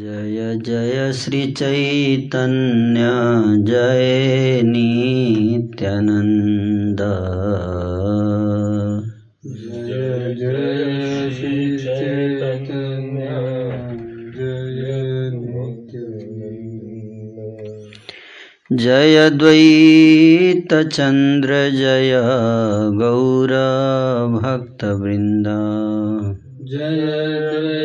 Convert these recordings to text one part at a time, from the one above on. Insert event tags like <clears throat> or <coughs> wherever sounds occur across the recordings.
जय जय श्रीचैतन्य जय नित्यानन्द। जय जय श्री चैतन्य जय जय द्वैतचन्द्र जय गौरभक्तवृन्द जय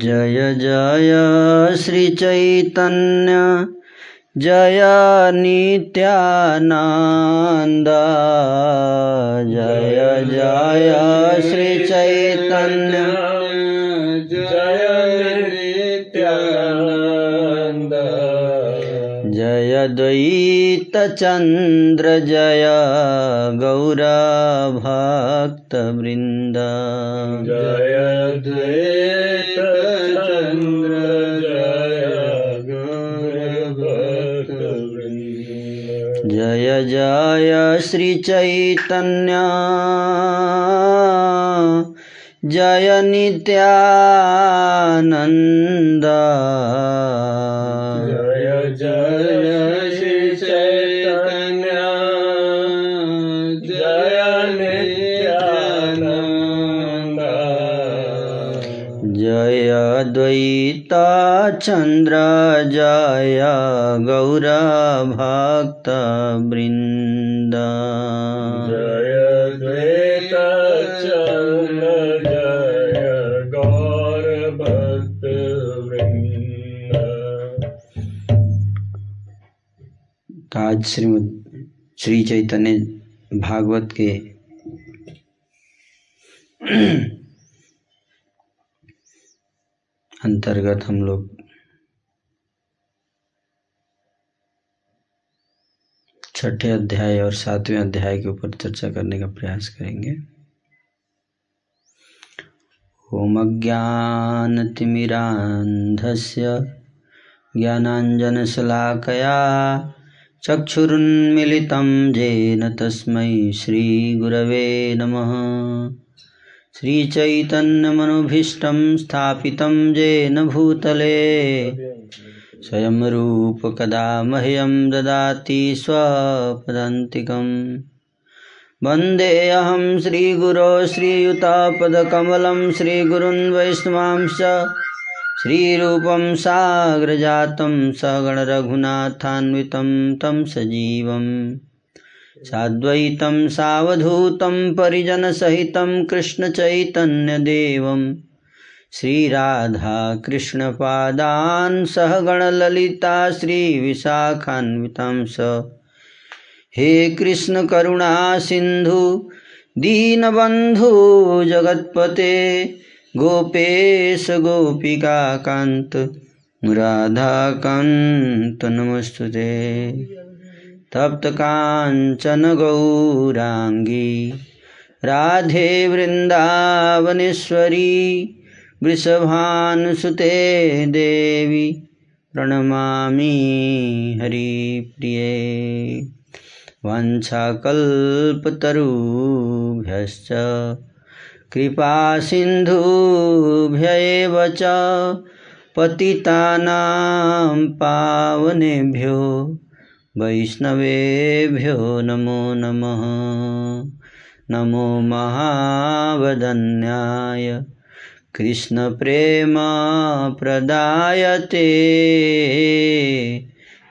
जय जय श्रीचैतन्य जय नित्यानन्द जय जय श्रीचैतन्य। जय जय द्वैतचन्द्र जय गौरभक्तवृन्द। जय द्वैत चन्द्र जय जय जय श्रीचैतन्य। जय नित्यानन्द। जय श्री चैतन्य। जय नित्यानन्द। जय द्वैताचन्द्र जय गौरभक्तवृन्द जय आज श्रीमद श्री चैतन्य भागवत के अंतर्गत हम लोग छठे अध्याय और सातवें अध्याय के ऊपर चर्चा करने का प्रयास करेंगे। ओम अज्ञानतिमिरान्धस्य ज्ञानाञ्जनशलाकया चक्षुरुन्मिलितं येन तस्मै श्रीगुरवे नमः। श्रीचैतन्यमनुभीष्टं स्थापितं येन भूतले। स्वयं रूपकदा मह्यं ददाति स्वपदान्तिकम्। वन्देऽहं श्रीगुरो श्रीयुतापदकमलं श्रीगुरुन् वैष्णवांश्च श्रीरूपं साग्रजातं सगणरघुनाथान्वितं तं सजीवं साद्वैतं सावधूतं परिजनसहितं कृष्णचैतन्यदेवं श्रीराधाकृष्णपादान् सहगणललिता श्रीविशाखान्वितां स। हे कृष्ण करुणा सिन्धु दीनबन्धु, जगत्पते गोपेश गोपिकान्त राधाकान्त नमस्तु ते तप्तकाञ्चन गौराङ्गी राधे वृन्दावनेश्वरी वृषभानुसुते देवी प्रणमामि हरिप्रिये। वाञ्छाकल्पतरुभ्यश्च कृपासिन्धुभ्य एव च पतितानां पावनेभ्यो वैष्णवेभ्यो नमो नमः। नमो महावदन्याय। कृष्णप्रेमप्रदायते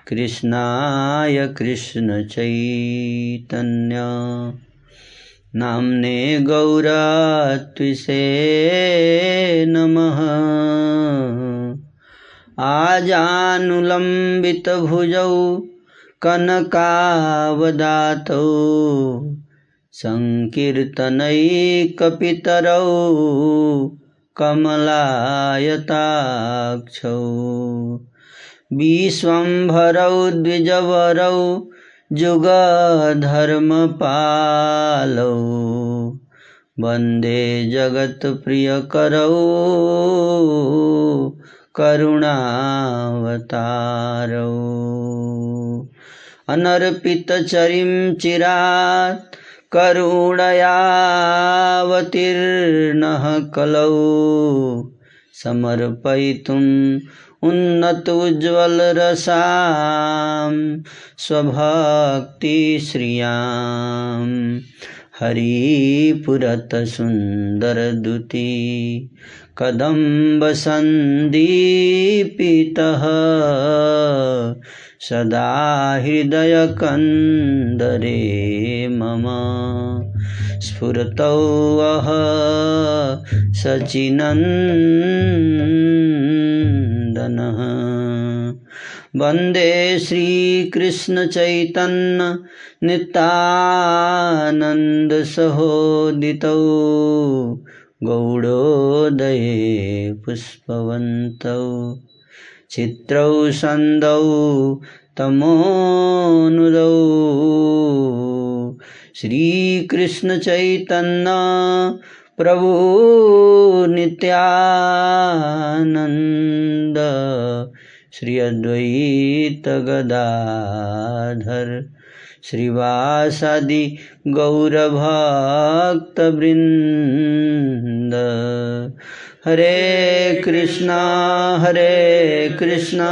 कृष्णाय कृष्णचैतन्य। नाम्ने गौरत्विषे नमः। आजानुलम्बितभुजौ कनकावदातौ सङ्कीर्तनैकपितरौ कमलायताक्षौ विश्वम्भरौ द्विजवरौ जुगधर्मपालौ। वंदे जगत्प्रियकरौ। करुणावतारौ। अनर्पितचरिं चिरात् करुणयावतीर्णः कलौ। समर्पयितुम् उन्नत उज्ज्वलरसां स्वभक्तिश्रियाम् हरिपुरतसुन्दरदुती कदम्बसन्दीपितः सदा हृदयकन्दरे मम। स्फुरतौ वः सचिनन्दनः। वन्दे श्रीकृष्णचैतन्य नितानन्दसहोदितौ गौडोदये पुष्पवन्तौ। चित्रौ सन्दौ तमोनुदौ श्रीकृष्णचैतन्य प्रभु नित्यानन्द श्री अद्वैत गदाधर श्रीवासादि गौरभक्तवृन्द। हरे कृष्णा हरे कृष्णा।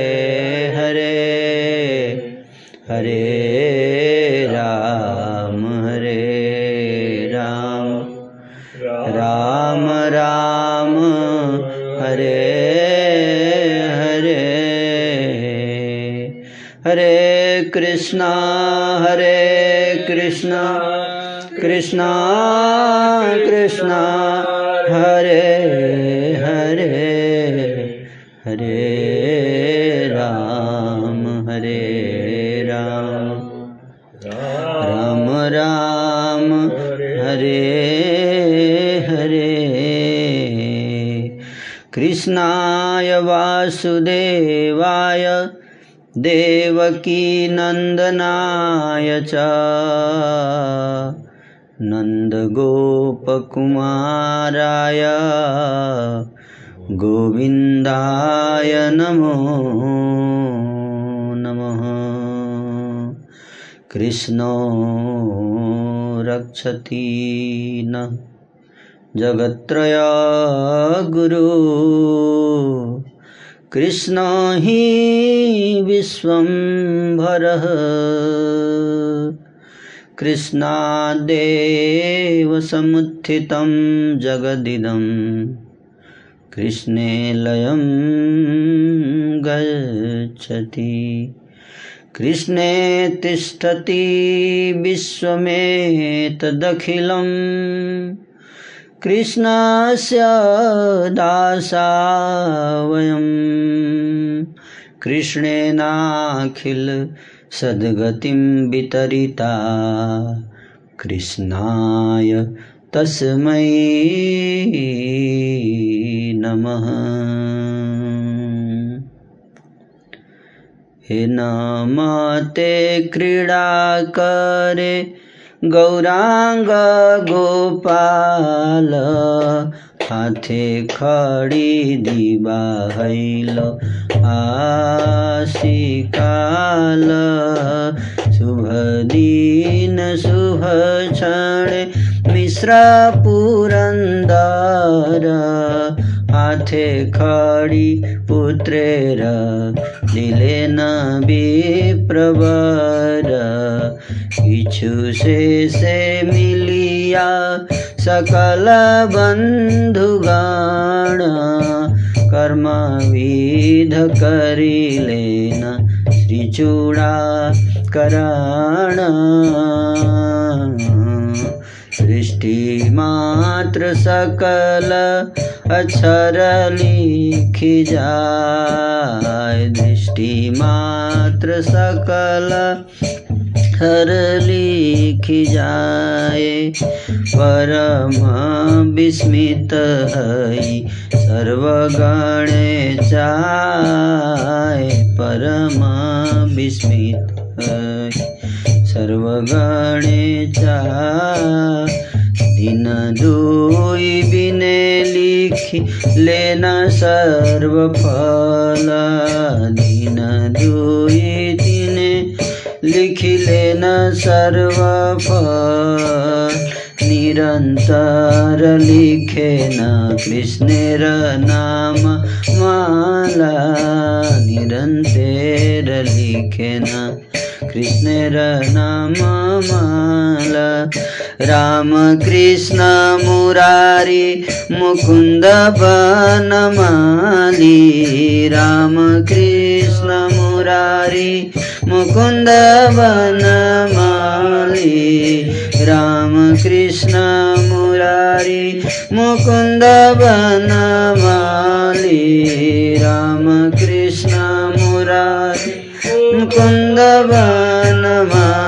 कृष्णा, हरे कृष्णा कृष्णा कृष्णा, हरे हरे हरे राम हरे राम। राम राम, हरे हरे। कृष्णाय वासुदेवाय देवकीनन्दनाय च नन्दगोपकुमाराय गोविन्दाय नमो नमः। कृष्णो रक्षति नः। जगत्त्रय गुरु कृष्ण हि विश्वम्भरः कृष्णादेव समुत्थितं जगदिदं। कृष्णे लयं गच्छति। कृष्णे तिष्ठति विश्वमेतदखिलम्। कृष्णस्य दासा वयं कृष्णेनाखिल सद्गतिं वितरिता। कृष्णाय तस्मै नमः। हे नमते क्रीडा करे गौराङ्ग गोपाल हाथे खडी दिवा हैल आशिकाल शुभ दिन शुभ क्षण मिश्र पुरन्दर हाथे खडी पुत्रेर दिलेन विप्रवर इछु से मिलिया सकल बन्धुगण कर्म विध करिलेन श्रीचूडा करण। सृष्टि मात्र सकल अक्षर लिखी जाय। दृष्टि मात्र सकल अक्षर लिख जाए। परम विस्मित है सर्वगण चाय परम विस्मित है सर्वगण चाय दिन दुई बिने लिखि लेना सर्व फल दिन दुई लिखि लेना सर्व निरंतर लिखे न कृष्णेर नाम माला। निरंतर लिखे न कृष्णेर नाम माला। राम कृष्ण मुरारी मुकुन्द बनमाली राम कृष्ण मुरारी मुकुन्द बनमाली राम कृष्ण मुरारी मुकुन्द बनमाली राम कृष्ण मुरारी मुकुन्द बनमाली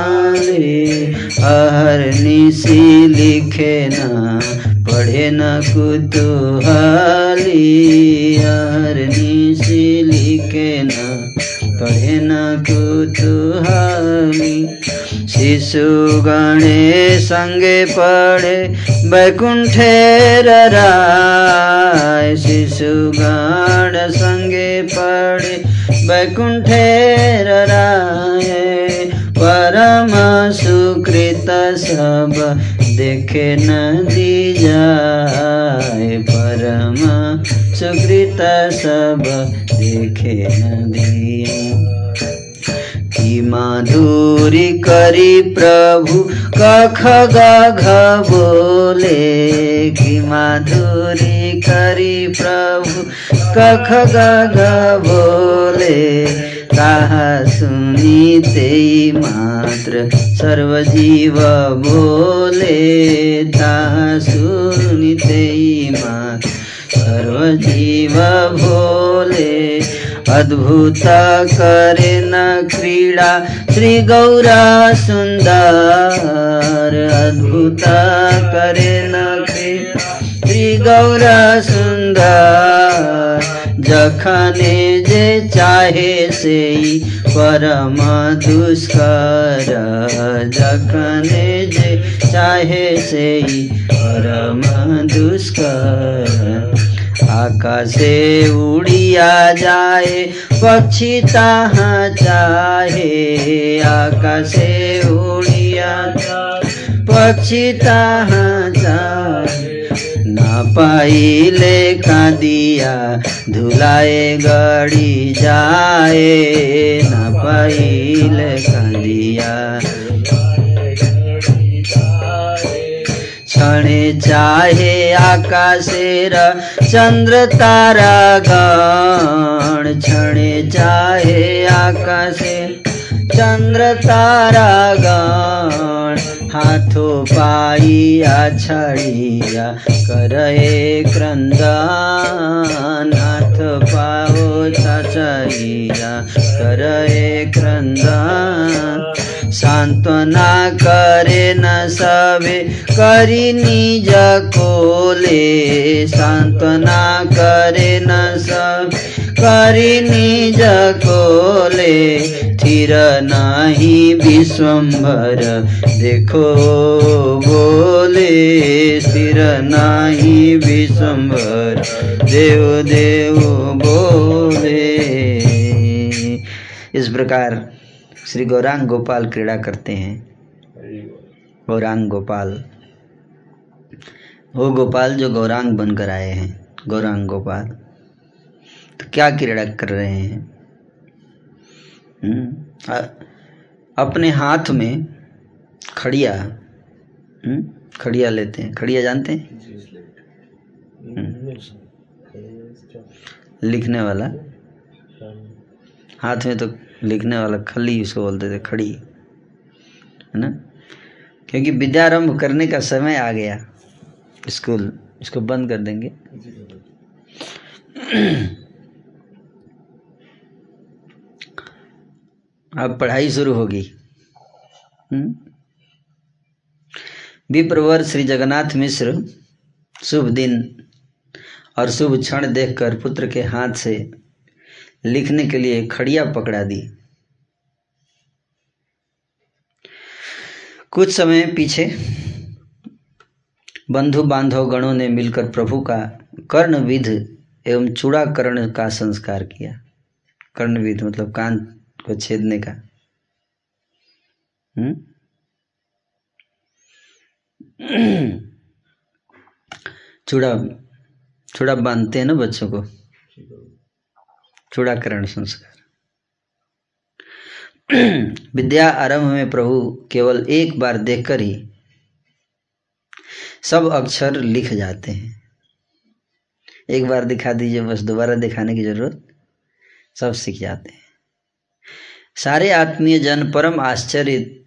हर निशी लिखे न, पढ़े न कुतूहली। हर निशी लिखे न, पढ़े न कुतूहली। शिशु गणे संगे पढ़े वैकुंठेर राय शिशु गण संगे पढ़े वैकुंठेर राय परम सुकृत सब देखे नदी जाए परम सुकृत सब देखे नदी की माधुरी करी प्रभु कख गघ बोले। की माधुरी करी प्रभु कख गघ बोले। ताहा सुनी तेई मात्र, सर्वजीव बोले ताहा सुनी तेई मात्र, सर्वजीव भोले अद्भुत करे न क्रीडा, श्री गौरा सुन्दर अद्भुत करे न क्रीडा, श्री गौरा सुन्दर जखने जे चाहे से परम दुष्कर। जखने जे चाहे से परम दुष्कर। आकाशे उड़िया जाए, पक्षी तहाँ चाहे। आकाशे उड़िया जाए, पक्षी तहाँ जाए ना पाइले कांदिया धुलाए गड़ी जाए। ना पाइले कांदिया क्षणे चाहे आकाशेर चंद्र तारा गण। क्षणे चाहे आकाशे चंद्र तारा गण। हाथो पाइया छड़िया करे क्रंदन। हाथ पाओ छड़िया करे क्रंदन। सांत्वना करे न सबे करी निज कोले। सांत्वना करे न सब करी निज कोले थिर नाही विश्वम्भर देखो बोले स्थिर नाही विश्वम्भर देव देव बोले। इस प्रकार श्री गौरांग गोपाल क्रीड़ा करते हैं। गौरांग गोपाल। वो गोपाल जो गौरांग बनकर आए हैं, गौरांग गोपाल। तो क्या क्रीड़ा कर रहे हैं? हम्म, अपने हाथ में खड़िया हम्म, खड़िया लेते हैं। खड़िया जानते हैं? लिखने वाला? हाथ में तो लिखने वाला खली उसको बोलते थे खड़ी। है ना? क्योंकि विद्यारंभ करने का समय आ गया। स्कूल इसको बंद कर देंगे। <clears throat> अब पढ़ाई शुरू होगी। हम्म? विप्रवर श्री जगन्नाथ मिश्र, शुभ दिन और शुभ क्षण देखकर पुत्र के हाथ से लिखने के लिए खड़िया पकड़ा दी। कुछ समय पीछे बंधु बांधव गणों ने मिलकर प्रभु का कर्णविध एवं चूड़ाकरण का संस्कार किया। कर्णविध मतलब कान को छेदने का। हम्म? <clears throat> चूड़ा चूड़ा बांधते हैं ना बच्चों को? चूड़ाकरण संस्कार। <clears throat> विद्या आरंभ में प्रभु केवल एक बार देखकर ही सब अक्षर लिख जाते हैं। एक बार दिखा दीजिए, बस दोबारा दिखाने की ज़रूरत? सब सीख जाते हैं। सारे आत्मीय जन परम आश्चर्य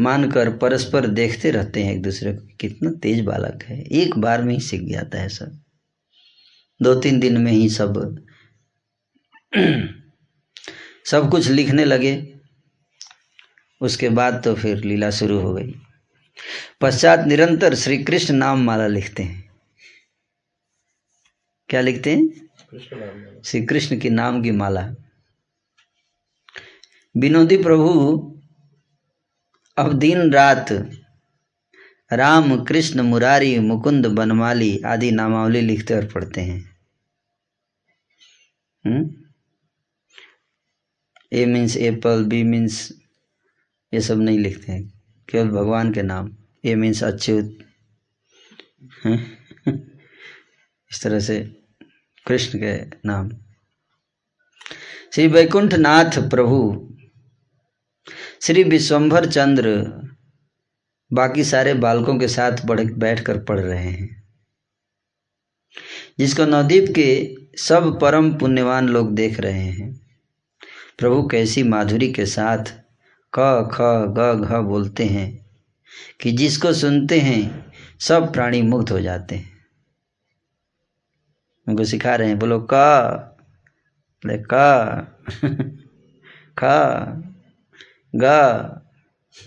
मानकर परस्पर देखते रहते हैं एक दूसरे को। कितना तेज बालक है। एक बार में ही सीख जाता है सब। दो तीन दिन में ही सब <clears throat> सब कुछ लिखने लगे। उसके बाद तो फिर लीला शुरू हो गई। पश्चात निरंतर श्री कृष्ण नाम माला लिखते हैं। क्या लिखते हैं? श्री कृष्ण की नाम की माला। विनोदी प्रभु, अब दिन रात राम, कृष्ण, मुरारी, मुकुंद, बनमाली आदि नामावली लिखते और पढ़ते हैं? A means apple B means ये सब नहीं लिखते हैं, केवल भगवान के नाम। A means Achyut. इस तरह से कृष्ण के नाम। श्री वैकुंठ नाथ प्रभु श्री विश्वम्भर चंद्र बाकी सारे बालकों के साथ बैठ कर पढ़ रहे हैं। जिसको नवदीप के सब परम पुण्यवान लोग देख रहे हैं। प्रभु कैसी माधुरी के साथ क, ख, ग, घ बोलते हैं कि जिसको सुनते हैं, सब प्राणी मुग्ध हो जाते हैं। उनको सिखा रहे हैं, बोलो क, बोले क, <laughs> ख। ग।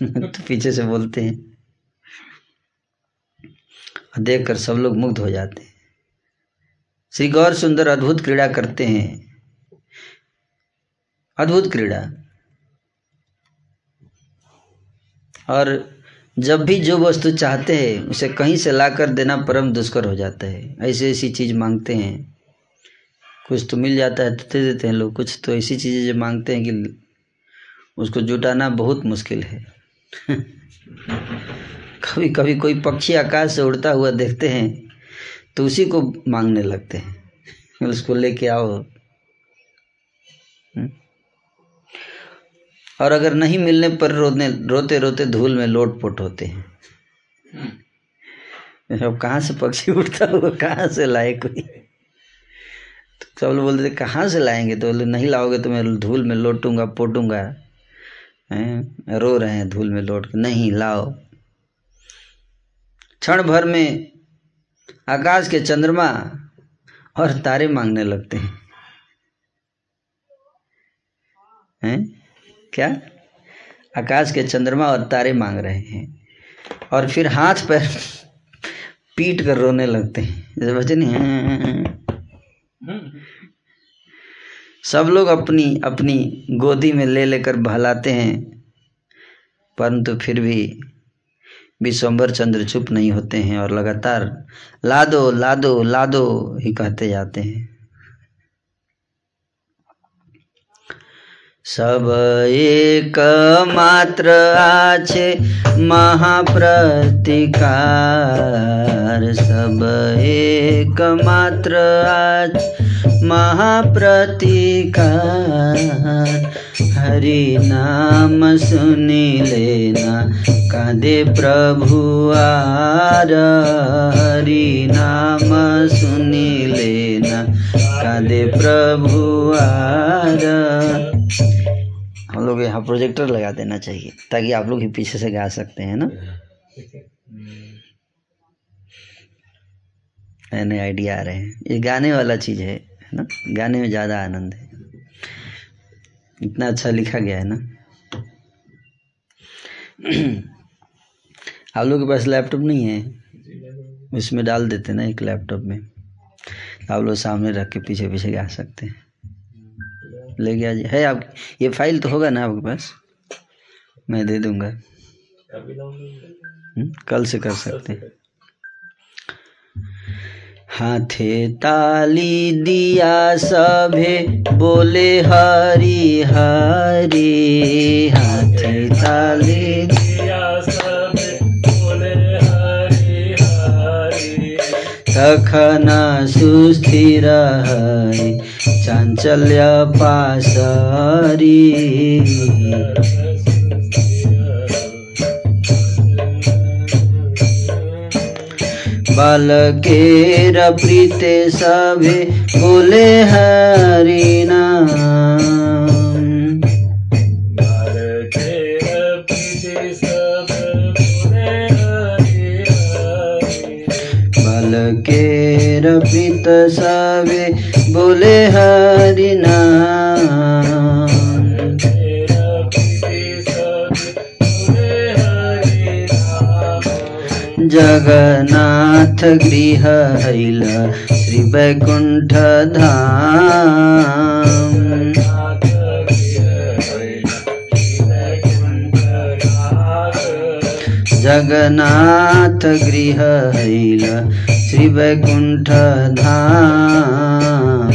तो पीछे से बोलते हैं। देख कर सब लोग मुग्ध हो जाते हैं। श्री गौर सुंदर अद्भुत क्रीड़ा करते हैं। अद्भुत क्रीड़ा। और जब भी जो वस्तु चाहते हैं, उसे कहीं से लाकर देना परम दुष्कर हो जाता है। ऐसी ऐसी चीज़ मांगते हैं। कुछ तो मिल जाता है तो दे देते हैं लोग। कुछ तो ऐसी चीज़ें जो मांगते हैं कि उसको जुटाना बहुत मुश्किल है। कभी कभी कोई पक्षी आकाश से उड़ता हुआ देखते हैं तो उसी को मांगने लगते हैं। उसको लेके आओ। हम्म? और अगर नहीं मिलने पर रोने रोते रोते धूल में लोट पोट होते हैं। अब कहाँ से पक्षी उड़ता हुआ, कहाँ से लाए कोई? तो सब लोग बोलते थे, कहाँ से लाएँगे? तो बोले, नहीं लाओगे तो मैं धूल में लोटूँगा, पोटूँगा। हैं? रो रहे हैं धूल में लौट के। नहीं, लाओ। क्षण भर में आकाश के चंद्रमा और तारे मांगने लगते हैं। हैं? क्या? आकाश के चंद्रमा और तारे मांग रहे हैं। और फिर हाथ पैर पीट कर रोने लगते हैं। जैसे बच्चे नहीं। सब लोग अपनी अपनी गोदी में ले लेकर बहलाते हैं। परंतु फिर भी विश्वम्बर चंद्र चुप नहीं होते हैं और लगातार, लादो लादो लादो ही कहते जाते हैं। सब एक मात्र आछे महाप्रतिकार। सब एक मात्र आज महाप्रतिकार। हरि नाम सुनी लेना, कादे प्रभु आर। हरि नाम सुनी लेना, कादे प्रभु आर। हम लोग यहाँ प्रोजेक्टर लगा देना चाहिए, ताकि आप लोग ही पीछे से गा सकते हैं ना। नए आइडिया आ रहे हैं। ये गाने वाला चीज़ है। है ना? गाने में ज़्यादा आनंद है। इतना अच्छा लिखा गया है ना? <clears throat> आप लोग के पास लैपटॉप नहीं है? उसमें डाल देते ना एक लैपटॉप में। आप लोग सामने रख के पीछे पीछे गा सकते हैं। ले गया जी। है आप ये फ़ाइल तो होगा ना आपके पास? मैं दे दूँगा। हम्म, कल से कर सकते हैं। हाथे ताली दिया सभे बोले हरी हरी। हाथे ताली तखन सुस्थिर चांचल्य पासरी बालकेर प्रीते सभे बोले हरि नाम। बालकेर प्रीत सभे बोले हरि नाम। जगन्नाथ गृह हैल श्री वैकुंठ धाम जगन्नाथ गृह हैल श्री वैकुंठ धाम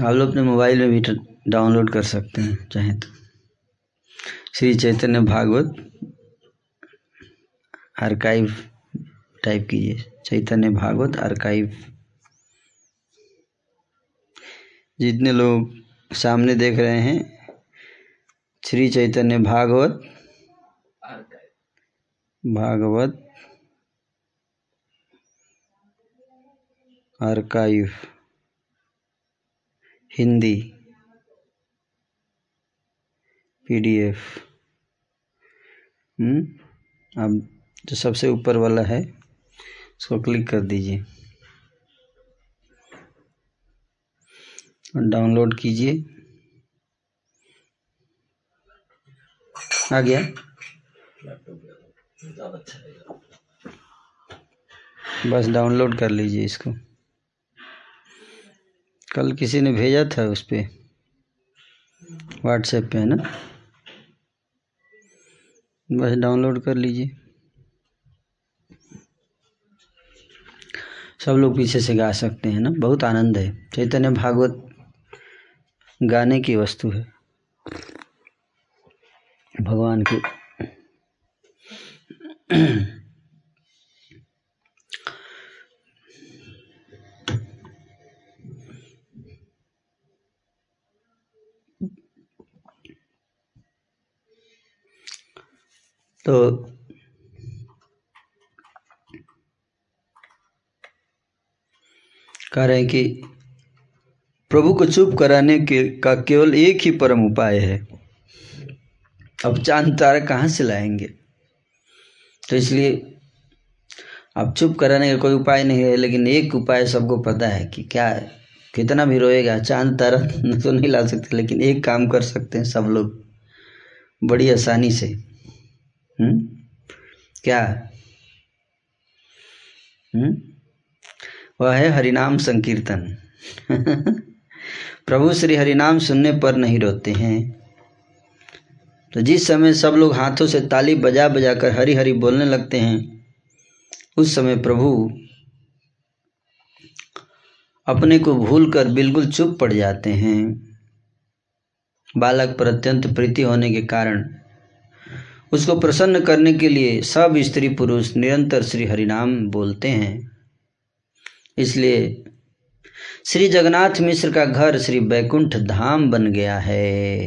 आप लोग अपने मोबाइल में भी डाउनलोड कर सकते हैं चाहें तो। श्री चैतन्य भागवत आर्काइव टाइप कीजिए। चैतन्य भागवत आर्काइव जितने लोग सामने देख रहे हैं श्री चैतन्य भागवत भागवत आर्काइव हिंदी। पीडीएफ हम्म अब जो सबसे ऊपर वाला है, उसको क्लिक कर दीजिए। और डाउनलोड कीजिए। आ गया? बस डाउनलोड कर लीजिए इसको। कल किसी ने भेजा था उस पर व्हाट्सएप पे, है ना? बस डाउनलोड कर लीजिए। सब लोग पीछे से गा सकते हैं ना? बहुत आनंद है। चैतन्य भागवत गाने की वस्तु है। भगवान की तो कह रहे हैं कि प्रभु को चुप कराने के, का केवल एक ही परम उपाय है। अब चाँद तारा कहाँ से लाएँगे? तो इसलिए अब चुप कराने का कोई उपाय नहीं है, लेकिन एक उपाय सबको पता है कि क्या है कितना भी रोएगा, चाँद तारा <laughs> तो नहीं ला सकते, लेकिन एक काम कर सकते हैं सब लोग, बड़ी आसानी से। हम्म? क्या? हम्म? वह है हरिनाम संकीर्तन। प्रभु श्री हरिनाम सुनने पर नहीं रोते हैं। तो जिस समय सब लोग हाथों से ताली बजा बजा कर हरी हरी बोलने लगते हैं उस समय प्रभु अपने को भूल कर बिल्कुल चुप पड़ जाते हैं। बालक पर अत्यंत प्रीति होने के कारण उसको प्रसन्न करने के लिए सब स्त्री पुरुष निरंतर श्री हरिनाम बोलते हैं। इसलिए श्री जगन्नाथ मिश्र का घर श्री बैकुंठ धाम बन गया है।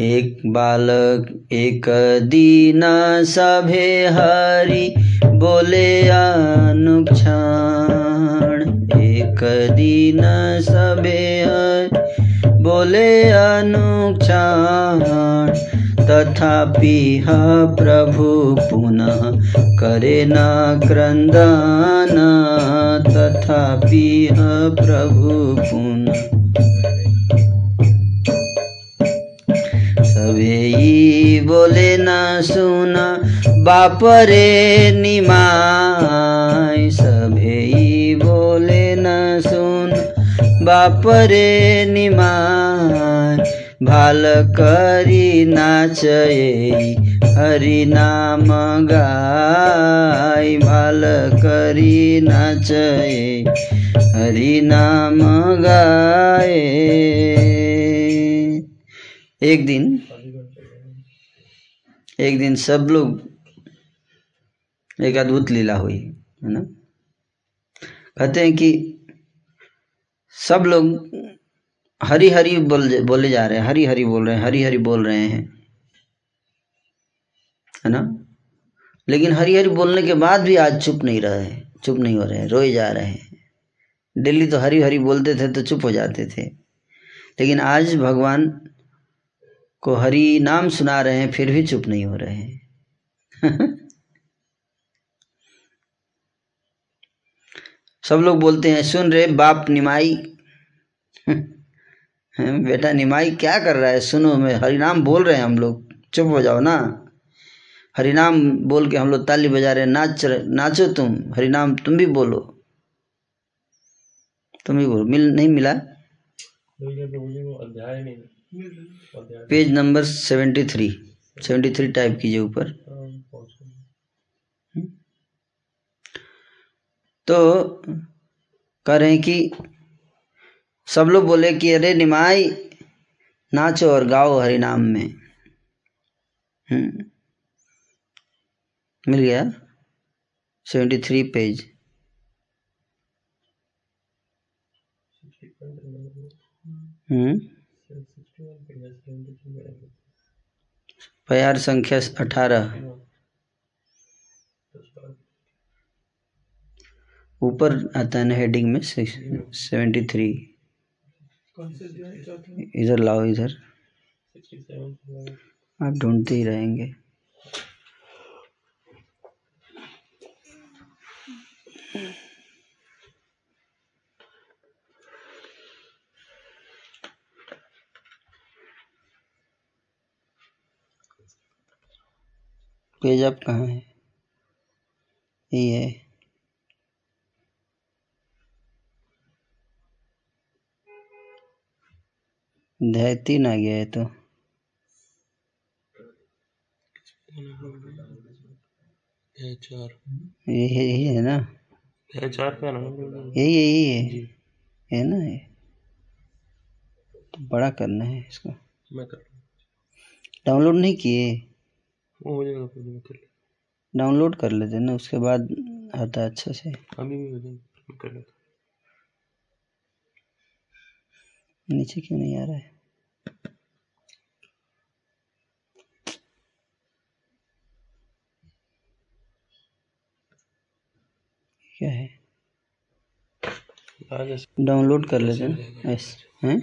एक बालक, एक दीना, सभे हरि बोले अनुक्षण। एक दीन, सभे हरि बोले अनुक्षण तथापि ह प्रभु पुनः करे न क्रंदन, तथापि ह प्रभु पुनः सभेई बोले न सुन, बापरे निमाय सभेई बोले न सुन। बापरे निमाय भाल करी नाचये, हरि नाम गाय, भाल करी नाचये, हरि नाम गाए एक दिन एक दिन सब लोग एक अद्भुत लीला हुई, है ना? कहते हैं कि सब लोग हरी हरी बोल, बोले जा रहे हैं हरी हरी बोल रहे हैं हरी हरी बोल रहे हैं। है ना? लेकिन हरी हरी बोलने के बाद भी आज चुप नहीं रहे चुप नहीं हो रहे रोए जा रहे हैं। डेली तो हरी हरी बोलते थे तो चुप हो जाते थे। लेकिन आज भगवान को हरि नाम सुना रहे हैं, फिर भी चुप नहीं हो रहे हैं। <laughs> सब लोग बोलते हैं, सुन रे बाप निमाई <laughs> बेटा निमाई क्या कर रहा है? सुनो, मैं हरिनाम बोल रहे हैं हम लोग। चुप हो जाओ ना। हरिनाम बोल के हम लोग ताली बजा रहे नाच नाचो तुम। हरिनाम, तुम भी बोलो। तुम भी बोलो। मिल, नहीं मिला? Page number seventy three. Seventy three type कीजिए ऊपर। तो कह रहे हैं कि सब लोग बोले कि अरे निमाई नाचो और गाओ हरि नाम में। हम्म, मिल गया सेवेंटी थ्री पेज प्यार संख्या अठारह। ऊपर आता है ना हेडिंग में सेवेंटी थ्री इधर लाओ इधर। आप ढूंढते ही रहेंगे। पेज आप कहाँ है? ये है। तीन आ गया है तो। यही है ना? यही यही है है। ना ये? तो बड़ा करना है इसको। मैं कर डाउनलोड नहीं किए? हो डाउनलोड कर लेते ना उसके बाद आता अच्छा से। अभी भी हो जाएगा कर लेता नीचे क्यों नहीं आ रहा है क्या है आ जा डाउनलोड कर लेते हैं ऐसे हैं?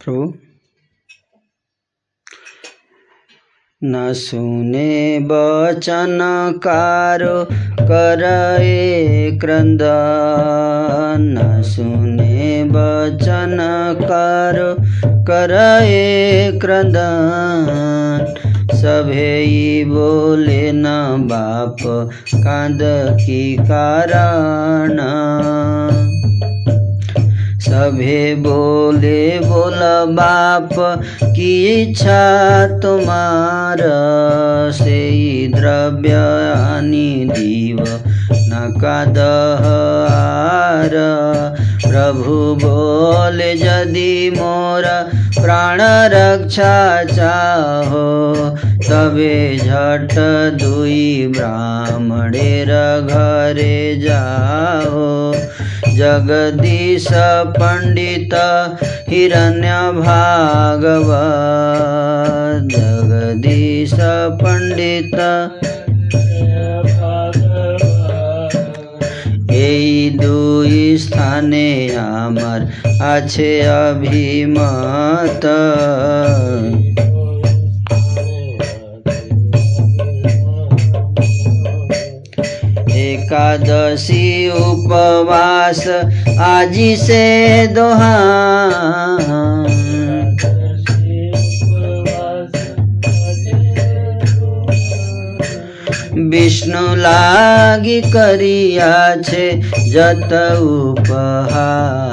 प्रभु नसुने वचन कारो करए क्रन्द। नसुने वचन कारो करए क्रन्दन सभे बोले न बाप काँद कि कारण। सभे बोले, बोल बाप, की इच्छा तुम्हार से द्रव्य दीव नका दहार। प्रभु बोले, यदि मोर प्राण रक्षा चाहो तबे झट दुई ब्राह्मणेर घरे जाओ जगदीश पण्डित हिरण्यभागव जगदीश पण्डित এই দুই স্থানে আমার আছে অভিমত एकादशी उपवास आजी से दोहा विष्णु लागी करिया छे जत उपहार।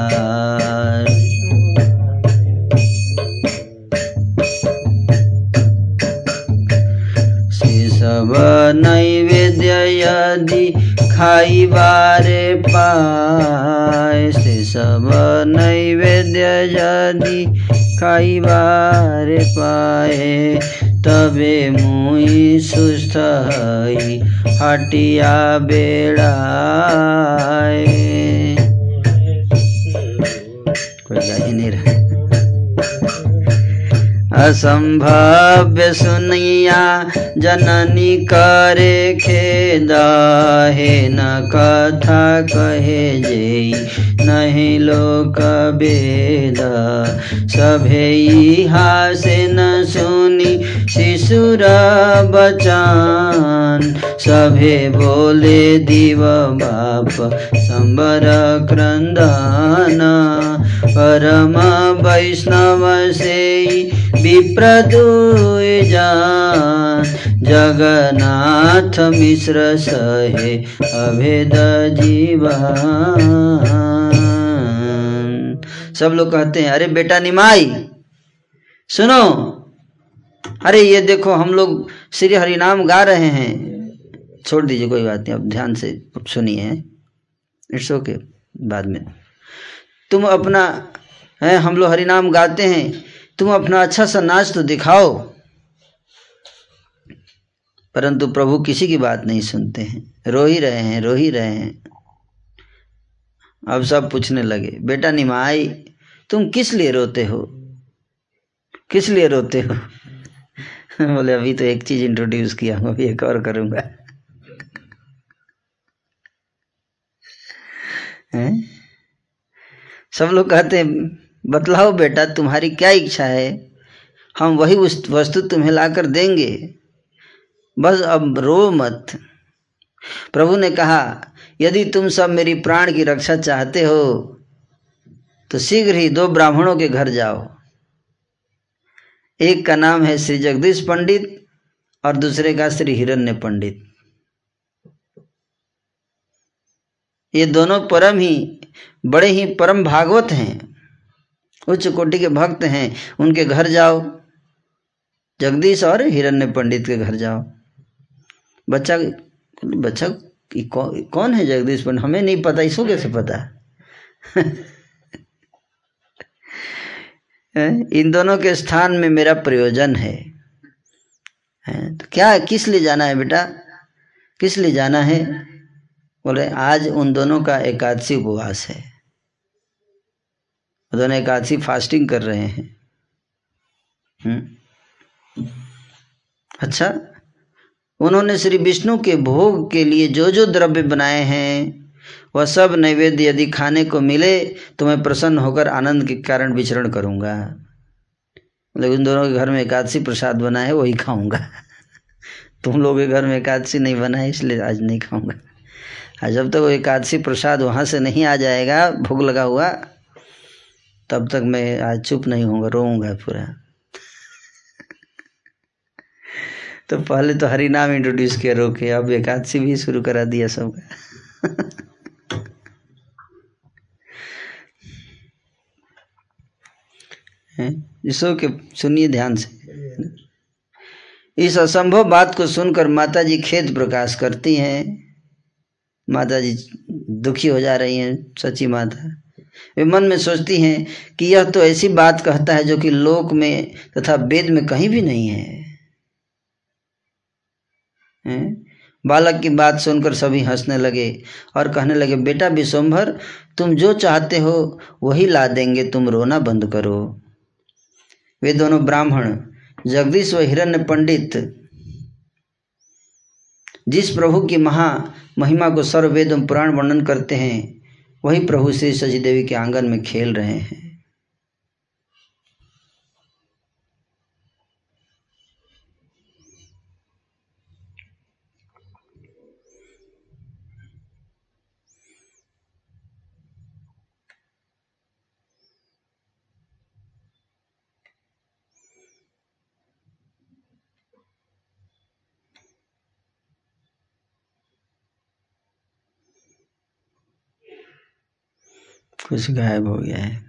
सब नैवेद्य यदि खाइबारे पाए से सब नैवेद्य यदि खाइबारे पाए तबे मुई सुस्थ हई हटिया बेड़ाए। कोई ही असंभव्य सुनिया जननी करे खेद हे न कथा कहे जे नहीं लोक वेद सभे हासे न सुनी शिशुर बचान सभे बोले दिव बाप, संबर क्रंदन। परम वैष्णव से विप्रदुय जान। जगन्नाथ मिश्र सहे अभेद जीवन। सब लोग कहते हैं, अरे बेटा निमाई, सुनो। अरे ये देखो, हम लोग श्री हरिनाम गा रहे हैं। छोड़ दीजिए, कोई बात नहीं, अब ध्यान से सुनिए। इट्स ओके बाद में। तुम अपना, है, हम लोग हरिनाम गाते हैं। तुम अपना अच्छा सा नाच तो दिखाओ। परंतु प्रभु किसी की बात नहीं सुनते हैं। रो ही रहे हैं, रो ही रहे हैं। अब सब पूछने लगे, बेटा निमाई, तुम किस लिए रोते हो? किस लिए रोते हो? <laughs> बोले, अभी तो एक चीज़ इंट्रोड्यूस किया हूँ, अभी एक और करूँगा। <laughs> सब लोग कहते हैं, बतलाओ बेटा, तुम्हारी क्या इच्छा है? हम वही उस वस्तु तुम्हें लाकर देंगे। बस अब रो मत। प्रभु ने कहा, यदि तुम सब मेरी प्राण की रक्षा चाहते हो तो शीघ्र ही दो ब्राह्मणों के घर जाओ। एक का नाम है श्री जगदीश पंडित और दूसरे का श्री हिरण्य पंडित। ये दोनों परम ही बड़े ही परम भागवत हैं। उच्च कोटि के भक्त हैं। उनके घर जाओ। जगदीश और हिरण्य पंडित के घर जाओ। बच्चा बच्चा कौन, कौन है जगदीश पंडित? हमें नहीं पता इसको कैसे पता? <laughs> इन दोनों के स्थान में मेरा प्रयोजन है? तो क्या किस लिए जाना है बेटा? किस लिए जाना है? बोले, आज उन दोनों का एकादशी उपवास है। दोनों एकादशी फास्टिंग कर रहे हैं। हुँ? अच्छा उन्होंने श्री विष्णु के भोग के लिए जो जो द्रव्य बनाए हैं, वह सब नैवेद्य यदि खाने को मिले तो मैं प्रसन्न होकर आनंद के कारण विचरण करूँगा। मतलब उन दोनों के घर में एकादशी प्रसाद बना है, वही खाऊँगा। <laughs> तुम लोग के घर में एकादशी नहीं बना है, इसलिए आज नहीं खाऊँगा। जब तक वो एकादशी प्रसाद वहाँ से नहीं आ जाएगा, भोग लगा हुआ, तब तक मैं आज चुप नहीं होऊँगा, रोऊँगा पूरा। <laughs> तो पहले तो हरि नाम इंट्रोड्यूस किया, रोके, अब एकादशी भी शुरू करा दिया सबका। <laughs> इसो के सुनिए ध्यान से। इस असंभव बात को सुनकर माता जी खेद प्रकाश करती हैं। माता जी दुखी हो जा रही हैं सची माता वे मन में सोचती हैं कि यह तो ऐसी बात कहता है जो कि लोक में तथा वेद में कहीं भी नहीं है। हैं? बालक की बात सुनकर सभी हंसने लगे और कहने लगे, बेटा विश्वम्भर तुम जो चाहते हो, वही ला देंगे। तुम रोना बंद करो। वे दोनों ब्राह्मण, जगदीश व हिरण्य पंडित जिस प्रभु की महा महिमा को सर्ववेद पुराण वर्णन करते हैं, वही प्रभु श्री सजी देवी के आँगन में खेल रहे हैं। कुछ गायब हो गया है।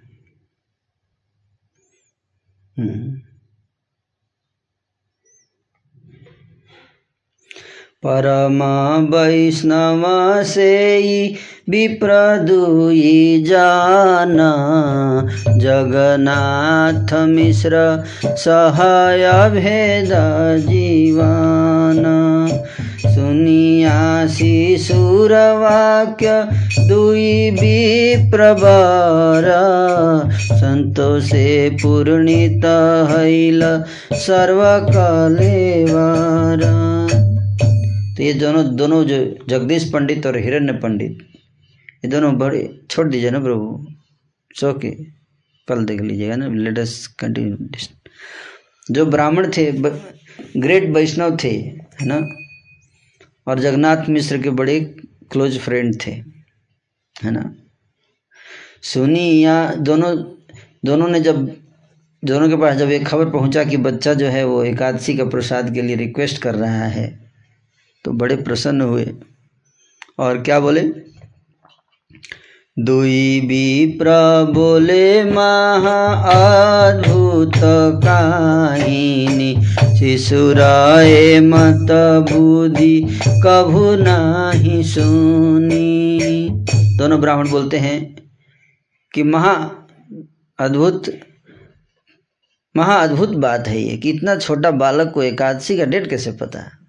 परम वैष्णव से विप्र दुई जाना। जगन्नाथ मिश्र सहाय भेद जीवन। शिशुर वाक्य दुई विप्रवर संतोषे पूर्णित हैल सर्व कलेवर तो ये दोनों दोनों जो जगदीश पंडित और हिरण्य पंडित ये दोनों बड़े छोड़ दीजिए ना प्रभु सो के कल देख लीजिएगा ना लेटेस्ट कंटिन्यू जो ब्राह्मण थे ब, ग्रेट वैष्णव थे है ना? और जगन्नाथ मिश्र के बड़े क्लोज फ्रेंड थे है ना? सुनी या दोनों दोनों ने जब दोनों के पास जब एक खबर पहुँचा कि बच्चा जो है वो एकादशी का प्रसाद के लिए रिक्वेस्ट कर रहा है तो बड़े प्रसन्न हुए। और क्या बोले? दुई विप्र बोले महा अद्भुत काहिनी शिशुराए मत बुद्धि कभू नाही सुनी। दोनों ब्राह्मण बोलते हैं कि महा अद्भुत महा अद्भुत बात है ये, कि इतना छोटा बालक को एकादशी का डेट कैसे पता? है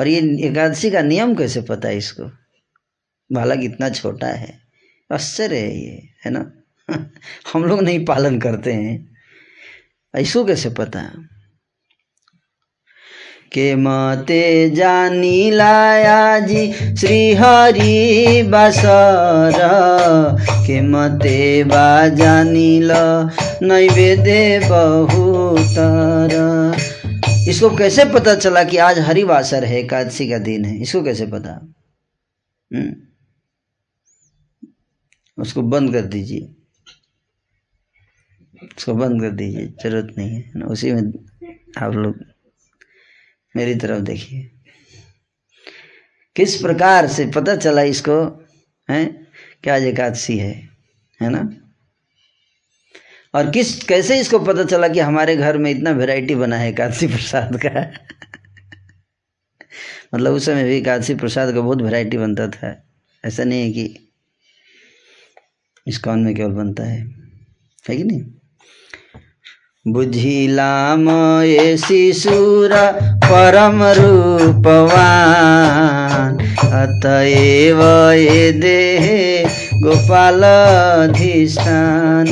और ये एकादशी का नियम कैसे पता है इसको? बालक इतना छोटा है, आश्चर्य है ये, है ना? <laughs> हम लोग नहीं पालन करते हैं। ऐसो कैसे पता? के मते जानी लाया जी श्री हरि बसर। के मते बा जानी ल नैवेद्य बहुतर। इसको कैसे पता चला कि आज हरिवासर है, एकादशी का दिन है? इसको कैसे पता? हुँ? उसको बंद कर दीजिए। उसको बंद कर दीजिए, ज़रूरत नहीं है ना? उसी में आप लोग मेरी तरफ़ देखिए। किस प्रकार से पता चला इसको, है क्या आज एकादशी है है ना? और किस, कैसे इसको पता चला कि हमारे घर में इतना वैरायटी बना है एकादशी प्रसाद का? मतलब उस समय भी एकादशी प्रसाद का बहुत वैरायटी बनता था। ऐसा नहीं है कि इस कौन में केवल बनता है। है कि नहीं? बुझिलाम ये शिशुर परम रूपवान। अतएव ये देहे गोपालधिष्ठान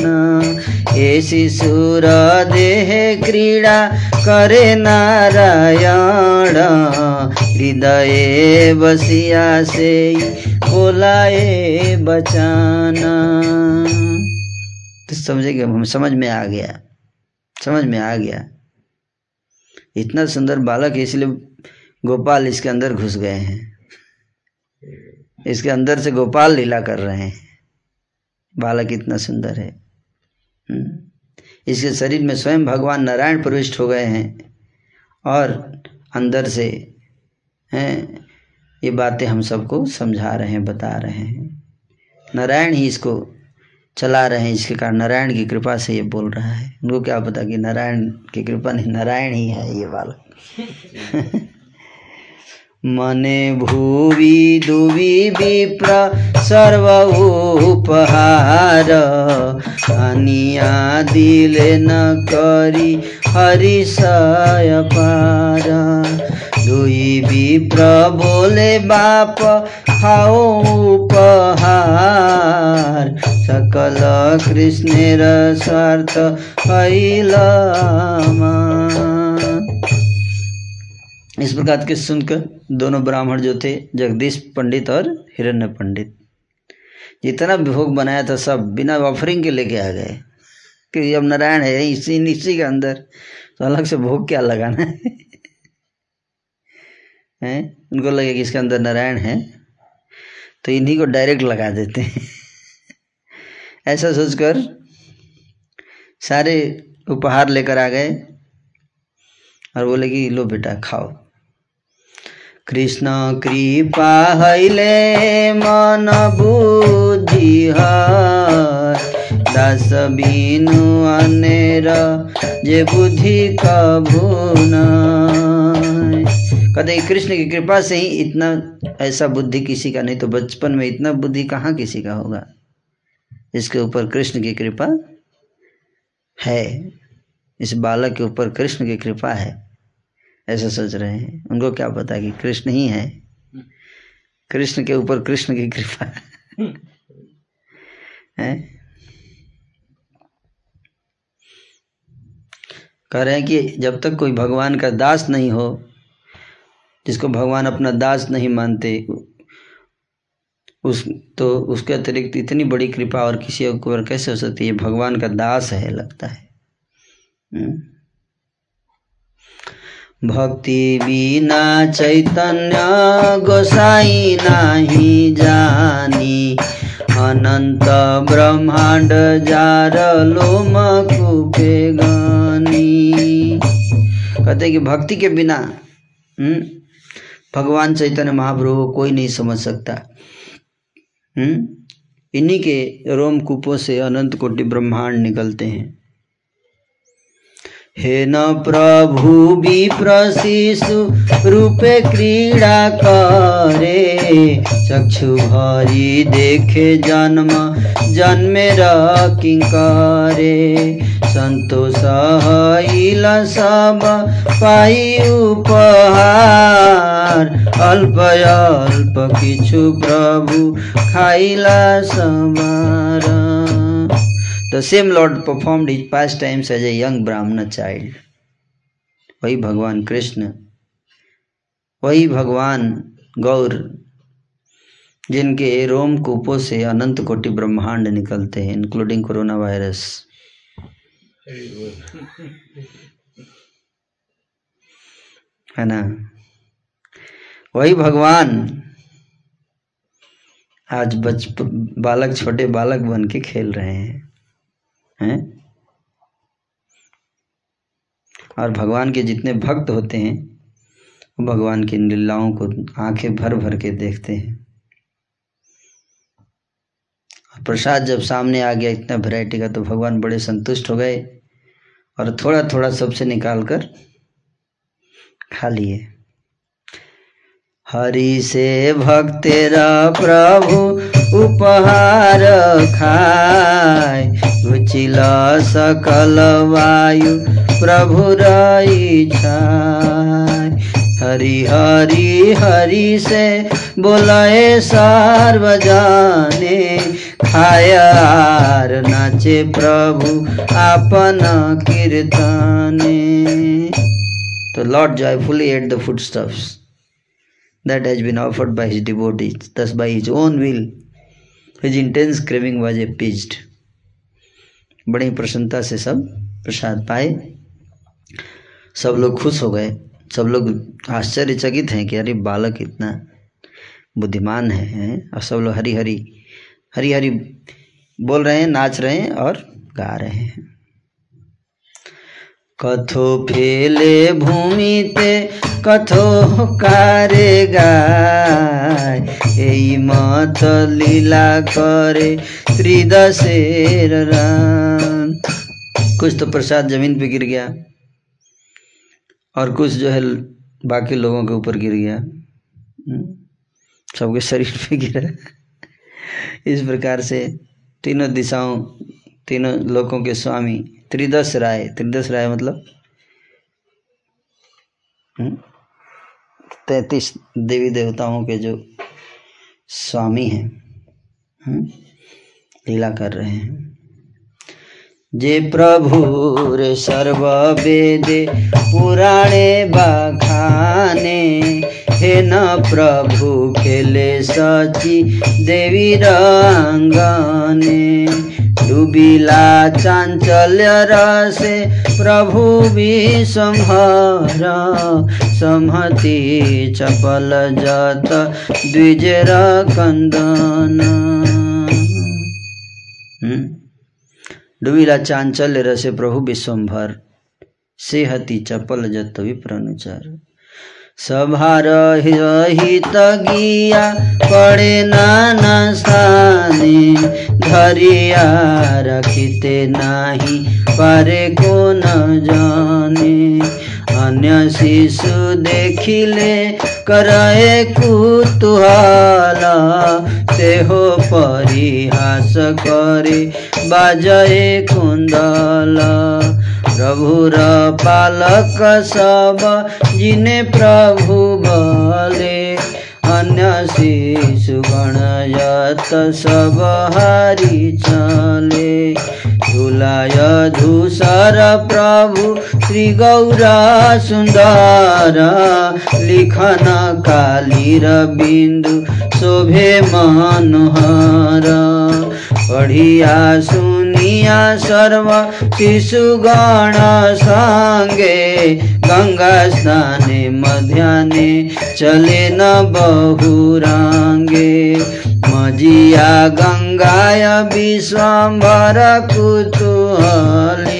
ये शिशुर, देह क्रीड़ा करे नारायण। हृदय बसिया से बोलाए बचाना। तो समझेगा हम समझ में आ गया। समझ में आ गया। इतना सुंदर बालक है इसलिए गोपाल इसके अंदर घुस गए हैं। इसके अंदर से गोपाल लीला कर रहे हैं। बालक इतना सुंदर है। इसके शरीर में स्वयं भगवान नारायण प्रविष्ट हो गए हैं और अंदर से, हैं, ये बातें हम सबको समझा रहे हैं, बता रहे हैं। नारायण ही इसको चला रहे हैं, इसके कारण नारायण की कृपा से ये बोल रहा है। उनको क्या पता कि नारायण की कृपा नहीं, नारायण ही है ये बालक। <laughs> मने भूवि दुवि विप्र सर्व उपहार। अनिया दिले न करी हरिशय पार। दुई विप्र बोले बाप खाओ उपहार। सकल कृष्णेर स्वार्थ इस प्रकार के सुनकर दोनों ब्राह्मण जो थे, जगदीश पंडित और हिरण्य पंडित, जितना भोग बनाया था सब बिना ऑफरिंग के लेके आ गए। कि अब नारायण है, इसी इसी के अंदर तो अलग से भोग क्या लगाना है? <laughs> हैं? उनको लगे कि इसके अंदर नारायण है तो इन्हीं को डायरेक्ट लगा देते हैं। <laughs> ऐसा सोचकर सारे उपहार लेकर आ गए और बोले कि लो बेटा, खाओ। कृष्ण कृपा हैले मन बुद्धि दास बिनु अनेर जे बुद्धि कभुन कहते कृष्ण की कृपा से ही इतना ऐसा बुद्धि किसी का, नहीं तो बचपन में इतना बुद्धि कहाँ किसी का होगा? इसके ऊपर कृष्ण की कृपा है। इस बालक के ऊपर कृष्ण की कृपा है। ऐसा सोच रहे हैं। उनको क्या पता कि कृष्ण ही है। कृष्ण के ऊपर कृष्ण की कृपा। <laughs> है? कह रहे हैं कि जब तक कोई भगवान का दास नहीं हो, जिसको भगवान अपना दास नहीं मानते, उस तो उसके अतिरिक्त इतनी बड़ी कृपा और किसी ऊपर कैसे हो सकती है? भगवान का दास है, लगता है। भक्ति बिना चैतन्य गोसाई नाही जानी। अनंत ब्रह्मांड जार लोम कुपे गानी। कहते कि भक्ति के बिना हम्म, भगवान चैतन्य महाप्रभु को कोई नहीं समझ सकता। हम्म इन्हीं के रोम कूपों से अनंत कोटि ब्रह्मांड निकलते हैं। हे न प्रभु विप्रशिशु रूपे क्रीड़ा करे, चक्षु भरी देखे जन्म, जन्मे किंकारे संतोष हईल सब पाई उपहार, अल्प अल्प किछु प्रभु खाइला सवार The same Lord performed his pastimes as a young Brahmana child. वही भगवान कृष्ण वही भगवान गौर जिनके रोम कूपों से अनंत कोटि ब्रह्मांड निकलते हैं इंक्लूडिंग कोरोना वायरस है ना? वही भगवान आज बच, बालक, छोटे बालक बन के खेल रहे हैं। हैं? और भगवान के जितने भक्त होते हैं, वो भगवान की लीलाओं को आँखें भर भर के देखते हैं। प्रसाद जब सामने आ गया, इतना वैरायटी का तो भगवान बड़े संतुष्ट हो गए और थोड़ा थोड़ा सबसे निकाल कर खा लिए। हरि से भक्तेरा प्रभु उपहार खाय। रुचिल सकल वायु प्रभु रही हरि हरि हरि से बोलाए सर्व जाने खायार नाचे प्रभु आपन कीर्तने। तो lord joyfully ate the food that has been offered by his devotees. Thus, by his own will, his intense craving was appeased. बड़ी प्रसन्नता से सब प्रसाद पाए सब लोग खुश हो गए सब लोग आश्चर्यचकित हैं कि अरे बालक इतना बुद्धिमान है, और सब लोग हरी हरी हरी हरी बोल रहे हैं नाच रहे हैं और गा रहे हैं कथो फेले भूमिते कथो कारे गाय এই मत लीला करे त्रिदशेर राम कुछ तो प्रसाद ज़मीन पे गिर गया और कुछ जो है बाकी लोगों के ऊपर गिर गया। हम्म, सबके शरीर पे गिरा। इस प्रकार से तीनों दिशाओं तीनों लोगों के स्वामी त्रिदश राय त्रिदश राय मतलब? हम्म, तैतीस देवी देवताओं के जो स्वामी हैं हम्म, लीला कर रहे हैं। जे प्रभु रे सर्व वेदे पुराणे बखाने हे न प्रभु खेले सची देवी रंगने। डुबिला चाञ्चल्य रसे प्रभु विसंहार। संहति चपल जत द्विजेर कंदन। हम्म? डुबिला चांचल्य रसे प्रभु विश्वम्भर से हति चपल जत विप्रनुचार। सभार हित गिया पड़े नाना स्थाने धरिया रखिते नाही पारे को न जाने। अन्य शिशु देखिले करए कुतूहल से हो परिहास करे बाजए कुंदल। प्रभुर पालक सब, जिने प्रभु बले अन्य शिशु गणयत सब हारी चले। झुलाय धूसर प्रभु, श्री गौरा सुन्दर लिखन कालीर बिन्दु, शोभे मनोहर, पढिया सुनिया सर्व शिशुगण संगे। गंगा स्नाने मध्याने चले न बहुरांगे मजिया गंगा विश्वम्भर कुतूहली।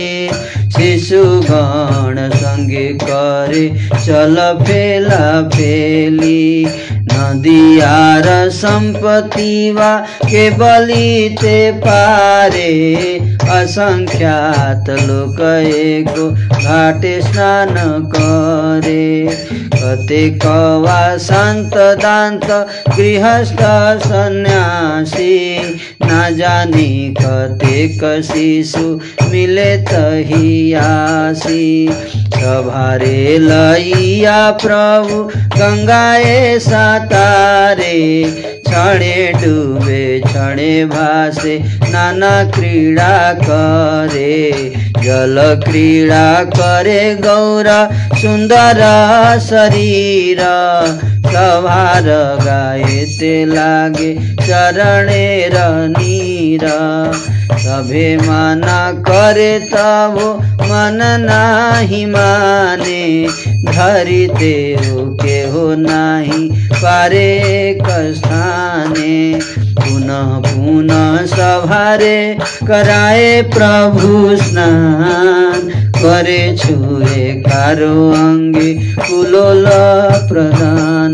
शिशुगण संगे करे चल फेला फेली। नदियार संपत्ति वा केवलिते पारे। असङ्ख्यात लोक एको घाटे स्नान करे। कतेक वा सन्त दान्त, गृहस्थ सन्यासी। न जानी कतेक शिशु मिले तहियासी सभारे लैया प्रभु गङ्गाए सातारे। क्षणे डूबे क्षणे भासे नाना क्रीडा करे जल क्रीडा करे गौर सुंदर शरीर। सभार गाएते लागे चरणेर नीर सभे माना करे तब मन नाही माने। धरि देव के हो नाही पारे कस्थाने पुनः पुनः सभारे कराए प्रभु स्नान। करे छुए कारो अंगे कुलोल प्रदान।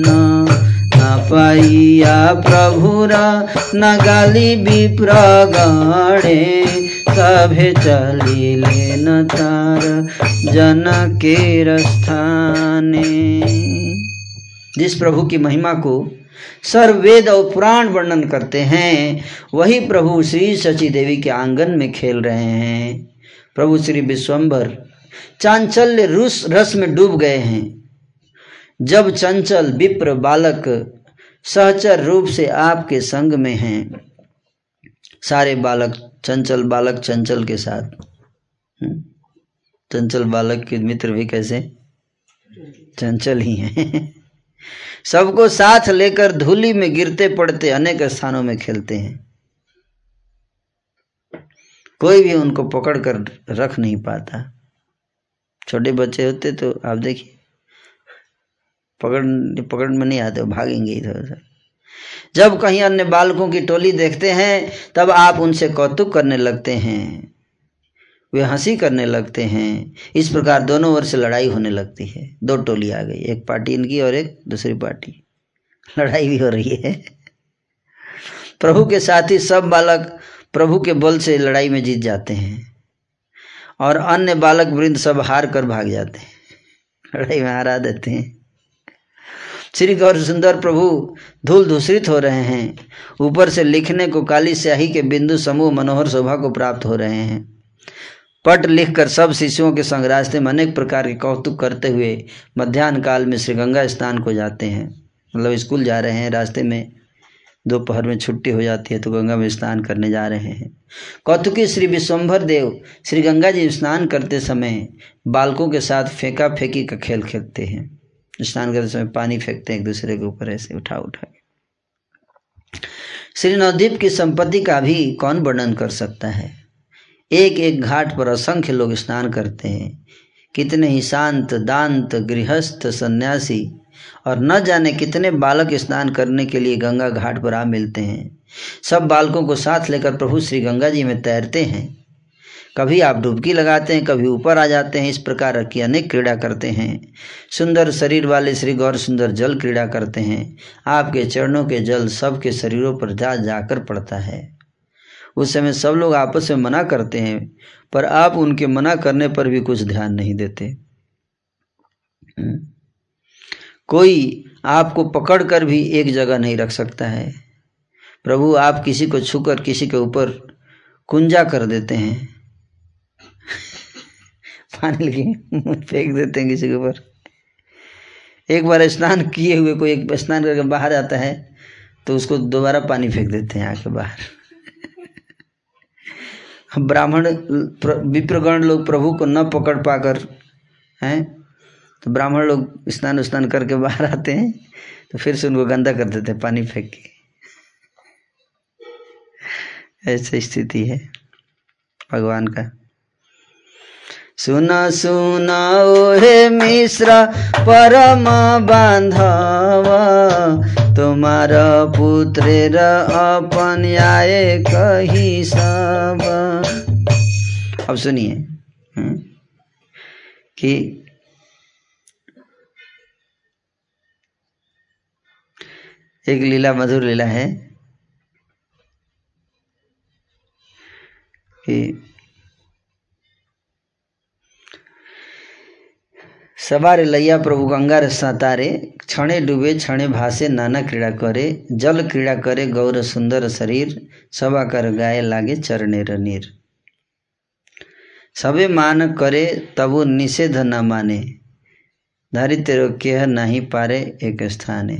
पाइया प्रभु र नगाली विप्र गणे सभे चलिले न तार जनकेर स्थाने जिस प्रभु की महिमा को सर्ववेद और पुराण वर्णन करते हैं, वही प्रभु श्री शची देवी के आँगन में खेल रहे हैं। प्रभु श्री विश्वम्भर चांचल्य रुस रस में डूब गए हैं। जब चंचल विप्र बालक सहचर रूप से आपके संग में हैं। सारे बालक चंचल बालक चंचल के साथ। हम्म, चंचल बालक के मित्र भी कैसे? चंचल ही हैं। <laughs> सबको साथ लेकर धूली में गिरते पड़ते अनेक स्थानों में खेलते हैं। कोई भी उनको पकड़ कर रख नहीं पाता। छोटे बच्चे होते तो आप देखिए। पकड़ पकड़ में नहीं आते भागेंगे इधर उधर जब कहीं अन्य बालकों की टोली देखते हैं, तब आप उनसे कौतुक करने लगते हैं। वे हँसी करने लगते हैं। इस प्रकार दोनों ओर से लड़ाई होने लगती है। दो टोली आ गई, एक पार्टी इनकी और एक दूसरी पार्टी। लड़ाई भी हो रही है। प्रभु के साथ ही सब बालक प्रभु के बल से लड़ाई में जीत जाते हैं। और अन्य बालक वृंद सब हार कर भाग जाते हैं। लड़ाई में हरा देते हैं। श्री गौर सुंदर प्रभु धूल दूषित हो रहे हैं। ऊपर से लिखने को काली स्याही के बिंदु समूह मनोहर शोभा को प्राप्त हो रहे हैं। पट लिखकर सब शिशुओं के संग रास्ते में अनेक प्रकार के कौतुक करते हुए मध्यान्ह काल में श्री गंगा स्नान को जाते हैं। मतलब स्कूल जा रहे हैं, रास्ते में दोपहर में छुट्टी हो जाती है तो गंगा में स्नान करने जा रहे हैं। कौतुकी श्री विश्वम्भर देव श्री गंगा जी स्नान करते समय बालकों के साथ फेंका फेंकी का खेल खेलते हैं। स्नान करते समय पानी फेंकते हैं एक दूसरे के ऊपर ऐसे उठा उठा श्री नवद्वीप की संपत्ति का भी कौन वर्णन कर सकता है? एक एक घाट पर असंख्य लोग स्नान करते हैं। कितने ही शांत, दांत, गृहस्थ, सन्यासी और न जाने कितने बालक स्नान करने के लिए गंगा घाट पर आ मिलते हैं। सब बालकों को साथ लेकर प्रभु श्री गंगा जी में तैरते हैं। कभी आप डुबकी लगाते हैं, कभी ऊपर आ जाते हैं, इस प्रकार की अनेक क्रीड़ा करते हैं। सुंदर शरीर वाले श्री गौर सुंदर जल क्रीड़ा करते हैं। आपके चरणों के जल सबके शरीरों पर जा जाकर पड़ता है। उस समय सब लोग आपस में मना करते हैं, पर आप उनके मना करने पर भी कुछ ध्यान नहीं देते। कोई आपको पकड़ कर भी एक जगह नहीं रख सकता है। प्रभु, आप किसी को छूकर, किसी के ऊपर कुंजा कर देते हैं। पानी लेके फेंक देते हैं किसी के ऊपर। एक बार स्नान किए हुए कोई एक स्नान करके बाहर आता है तो उसको दोबारा पानी फेंक देते हैं आके बाहर। ब्राह्मण विप्रगण लोग प्रभु को न पकड़ पाकर, हैं तो ब्राह्मण लोग स्नान स्नान करके बाहर आते हैं तो फिर से उनको गंदा कर देते हैं पानी फेंक के। ऐसी स्थिति है भगवान का। सुना सुना ओहे मिश्र परम बांधव। तुम्हार पुत्र अपन आए कही सब अब सुनिए हम्म, कि एक लीला मधुर लीला है कि सवार लैया प्रभु गंगा तारे क्षणे डूबे, क्षणे भासे नाना क्रीड़ा करे, जल क्रीड़ा करे, गौर सुंदर शरीर सभा कर गाय लागे चरणे नीर। सबे मान करे तबु निषेध न माने तेरो केह नहीं पारे एक स्थाने।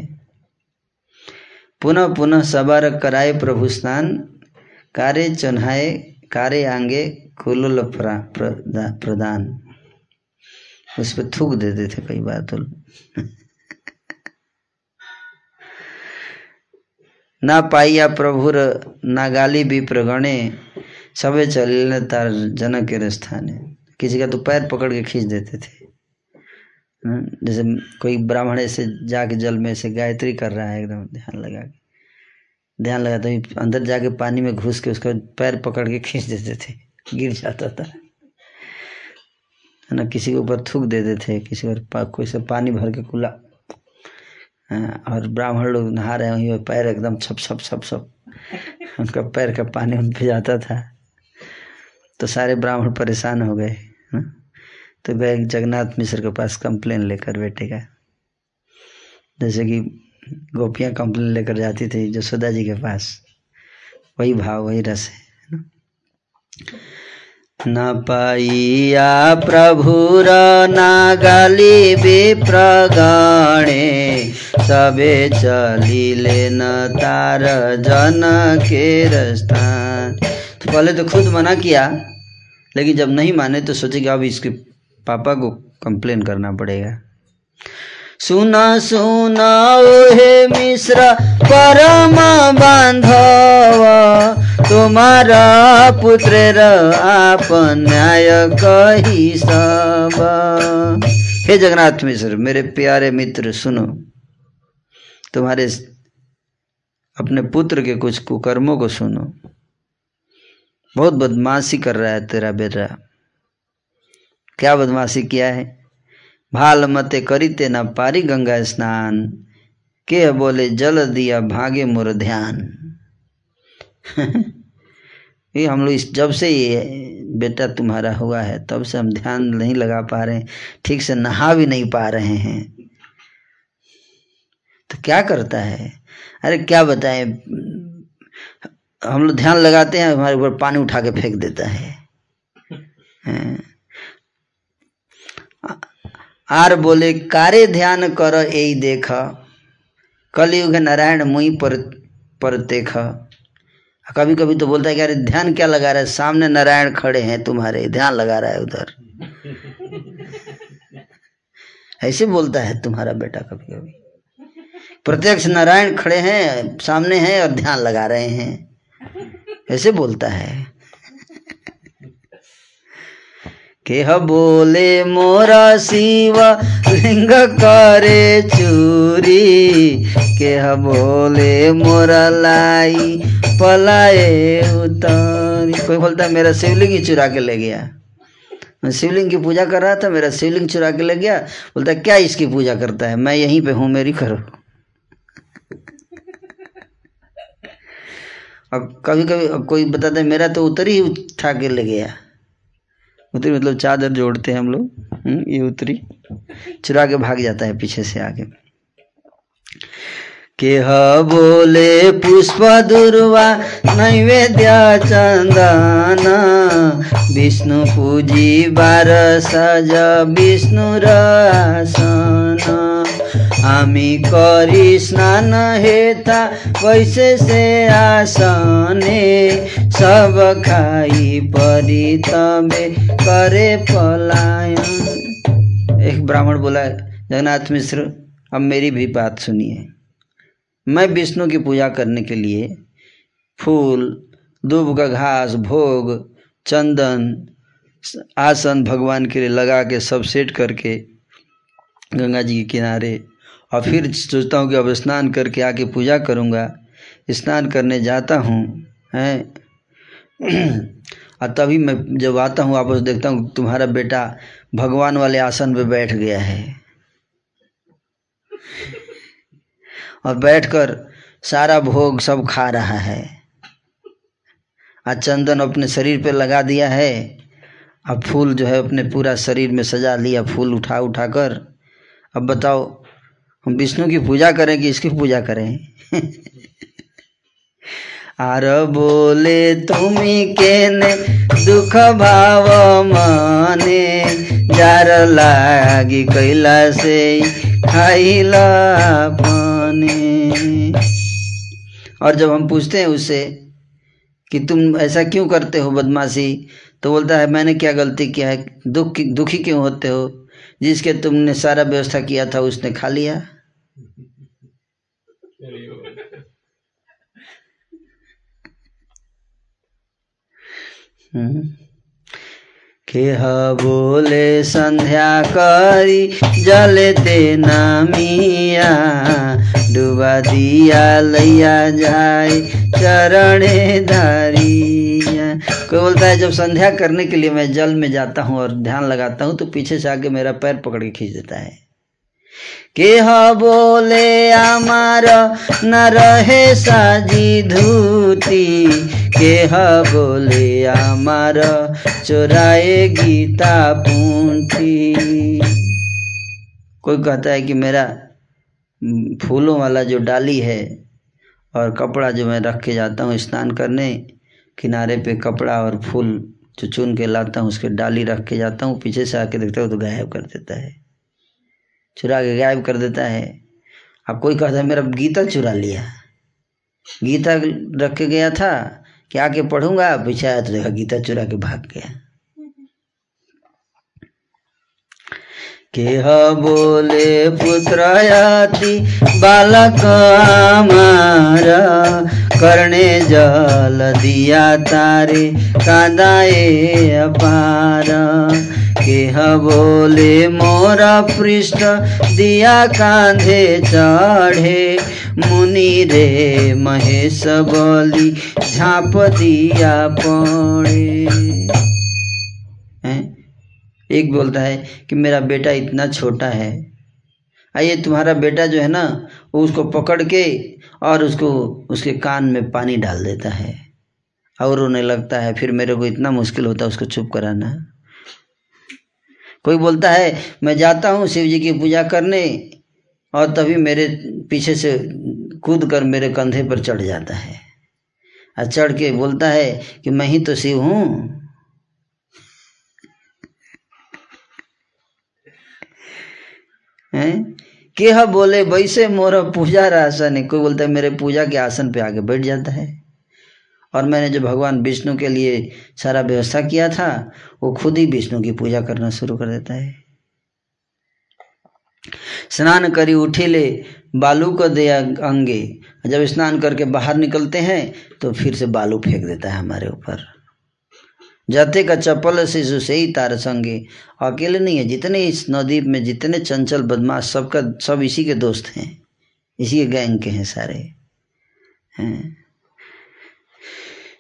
पुनः पुनः सवार कराए प्रभु स्नान, कारे चन्हाए, कारे आंगे कुलुल प्रदान। उस पर थूक देते थे कई बार तो। ना पाइया प्रभुर ना गाली भी प्रगणे सबे चल तार जनक के स्थाने किसी का तो पैर पकड़ के खींच देते थे। हाँ, जैसे कोई ब्राह्मण ऐसे जाके जल में ऐसे गायत्री कर रहा है एकदम ध्यान लगा के। ध्यान लगा तो अंदर जाके पानी में घुस के उसका पैर पकड़ के खींच देते थे। गिर जाता था। है ना किसी के ऊपर थूक देते थे किसी पर कोई से पानी भर के खुला हाँ, और ब्राह्मण लोग नहा रहे वहीं पैर एकदम छप छप छप छप। उनका पैर का पानी उन पे जाता था। तो सारे ब्राह्मण परेशान हो गए हाँ। तो गए जगन्नाथ मिश्र के पास कंप्लेन लेकर बेटे का। जैसे कि गोपियाँ कंप्लेन लेकर जाती थी जसोदा जी के पास। वही भाव वही रस है न। पाइया प्रभुर नागाली विप्रगणे, सबे चलिले न तार जन के स्थान तो पहले तो खुद मना किया, लेकिन जब नहीं माने तो सोचे कि अब इसके पापा को कंप्लेन करना पड़ेगा। सुना सुना हे मिश्र, परम बांधव। तुम्हारा पुत्र आप न्याय कही सब। हे जगन्नाथ मिश्र, मेरे प्यारे मित्र, सुनो। तुम्हारे अपने पुत्र के कुछ कुकर्मों को सुनो। बहुत बदमाशी कर रहा है तेरा बेटा। क्या बदमाशी किया है? भाल मते करीते न पारी गंगा स्नान। के बोले, जल दिया भागे मोर ध्यान। <laughs> ये हम लोग इस जब से ये बेटा तुम्हारा हुआ है, तब से हम ध्यान नहीं लगा पा रहे ठीक से नहा भी नहीं पा रहे हैं। तो क्या करता है? अरे क्या बताएँ, हम लोग ध्यान लगाते हैं, हमारे ऊपर पानी उठा के फेंक देता है? आर बोले, कारे ध्यान कर यही देख। कलयुग नारायण मुई पर पर देख। कभी कभी तो बोलता है कि, अरे, ध्यान क्या लगा रहा है? सामने नारायण खड़े हैं तुम्हारे, ध्यान लगा रहा है उधर। <laughs> ऐसे बोलता है तुम्हारा बेटा कभी कभी प्रत्यक्ष नारायण खड़े हैं, सामने हैं और ध्यान लगा रहे हैं। ऐसे बोलता है। केह बोले मोरा शिवा लिंग करे चूरी। केह बोले मोरा लाई, पलाए उतारी। कोई बोलता, मेरा शिवलिंग ही चुरा के ले गया। मैं शिवलिंग की पूजा कर रहा था, मेरा शिवलिंग चुरा के ले गया। बोलता, क्या इसकी पूजा करता है? मैं यहीं पे हूँ, मेरी करो अब कभी कभी कोई बताता है, मेरा तो उतरी ही उठा के ले गया। उतरी मतलब चादर जोड़ते हैं हम लोग हम्म, ये उतरी चुरा के भाग जाता है पीछे से आगे। के बोले पुष्प दुर्वा नैवेद्य चंदन विष्णु पूजी बार सज विष्णु र हामी करी स्नान हेता वैसे से आसने सब खाई परी तबे करे पलायन एक ब्राह्मण बोला जगन्नाथ मिश्र अब मेरी भी बात सुनिए मैं विष्णु की पूजा करने के लिए फूल दूब का घास भोग चंदन आसन भगवान के लिए लगा के सब सेट करके गंगा जी के किनारे। और फिर सोचता हूँ कि अब स्नान करके आके पूजा करूँगा। स्नान करने जाता हूँ, हैं? और तभी मैं जब आता हूँ, वापस देखता हूँ तुम्हारा बेटा भगवान वाले आसन पे बैठ गया है। और बैठकर सारा भोग सब खा रहा है। आज चंदन अपने शरीर पे लगा दिया है। अब फूल जो है अपने पूरा शरीर में सजा लिया, फूल उठा उठा कर। अब बताओ, हम विष्णु की पूजा करें कि इसकी पूजा करें? <laughs> आर बोले तुम्ही केने दुख भाव माने, जार लागी कैला से खाइला पाने। और जब हम पूछते हैं उससे कि तुम ऐसा क्यों करते हो बदमाशी तो बोलता है, मैंने क्या गलती किया है? दुख दुखी क्यों होते हो? जिसके तुमने सारा व्यवस्था किया था, उसने खा लिया हम्म। केह बोले, संध्या करी जलते नामिया, डुबा दिया, लैया जाए, चरणे धारिया कोई बोलता है, जब संध्या करने के लिए मैं जल में जाता हूँ और ध्यान लगाता हूँ तो पीछे से आके मेरा पैर पकड़ के खींच देता है। केह बोले आमार न रहे साजी धूती। केह बोले आमार चोराए गीता पूंठी कोई कहता है कि मेरा फूलों वाला जो डाली है और कपड़ा जो मैं रख के जाता हूँ स्नान करने किनारे पे कपड़ा और फूल जो चुन के लाता हूँ, उसके डाली रख के जाता हूँ, पीछे से आके देखता हूँ तो गायब कर देता है। चुरा के गायब कर देता है। अब कोई कहता है, मेरा गीता चुरा लिया। गीता रख के गया था कि आके पढ़ूँगा, पीछे आया तो देखा गीता चुरा के भाग गया। केह बोले, पुत्र याति, बालक हमारा करने जल दिया तारे, कादाए अपार। केह बोले, मोरा पृष्ठ दिया कांधे चढ़े, मुनि रे महेश बोली, झाप दिया पड़े। एक बोलता है कि मेरा बेटा इतना छोटा है। आइए, तुम्हारा बेटा जो है ना, वो उसको पकड़ के और उसको उसके कान में पानी डाल देता है। और रोने लगता है, फिर मेरे को इतना मुश्किल होता है उसको चुप कराना। कोई बोलता है, मैं जाता हूँ शिव जी की पूजा करने और तभी मेरे पीछे से कूद कर मेरे कंधे पर चढ़ जाता है। और चढ़ के बोलता है कि, मैं ही तो शिव हूँ। हैं? केह बोले वैसे मोर पूजा आसन है कोई बोलता है, मेरे पूजा के आसन पे आके बैठ जाता है। और मैंने जो भगवान विष्णु के लिए सारा व्यवस्था किया था, वो खुद ही विष्णु की पूजा करना शुरू कर देता है। स्नान करी उठिले बालू को दे अंगे। जब स्नान करके बाहर निकलते हैं तो फिर से बालू फेंक देता है हमारे ऊपर। जाते का चप्पल शिशु से ही तार संगे। अकेले नहीं है, जितने इस नदी में जितने चंचल बदमाश, सबका, सब इसी के दोस्त हैं। इसी के गैंग के हैं सारे। हैं।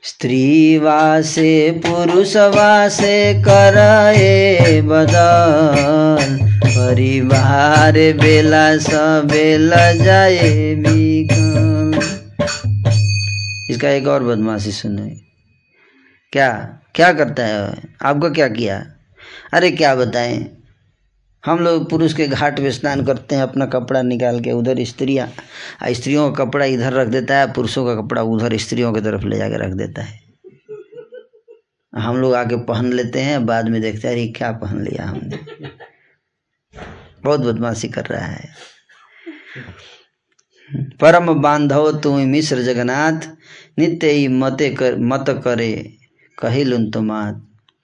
स्त्री वासे, पुरुष वासे करे बदल परिवार बेला सबेल जाए इसका एक और बदमाशी सुने। क्या? क्या करता है? आपको क्या किया? अरे क्या बताएँ? हम लोग पुरुष के घाट में स्नान करते हैं, अपना कपड़ा निकाल के उधर स्त्रियाँ स्त्रियों का कपड़ा इधर रख देता है, पुरुषों का कपड़ा उधर स्त्रियों की तरफ़ ले जाकर रख देता है। हम लोग आके पहन लेते हैं, बाद में देखते हैं, अरे क्या पहन लिया हमने। बहुत बदमाशी कर रहा है। परम बांधव तुम मिश्र जगन्नाथ, नित्य ही मते कर, मत करे। कहिलुन तुमात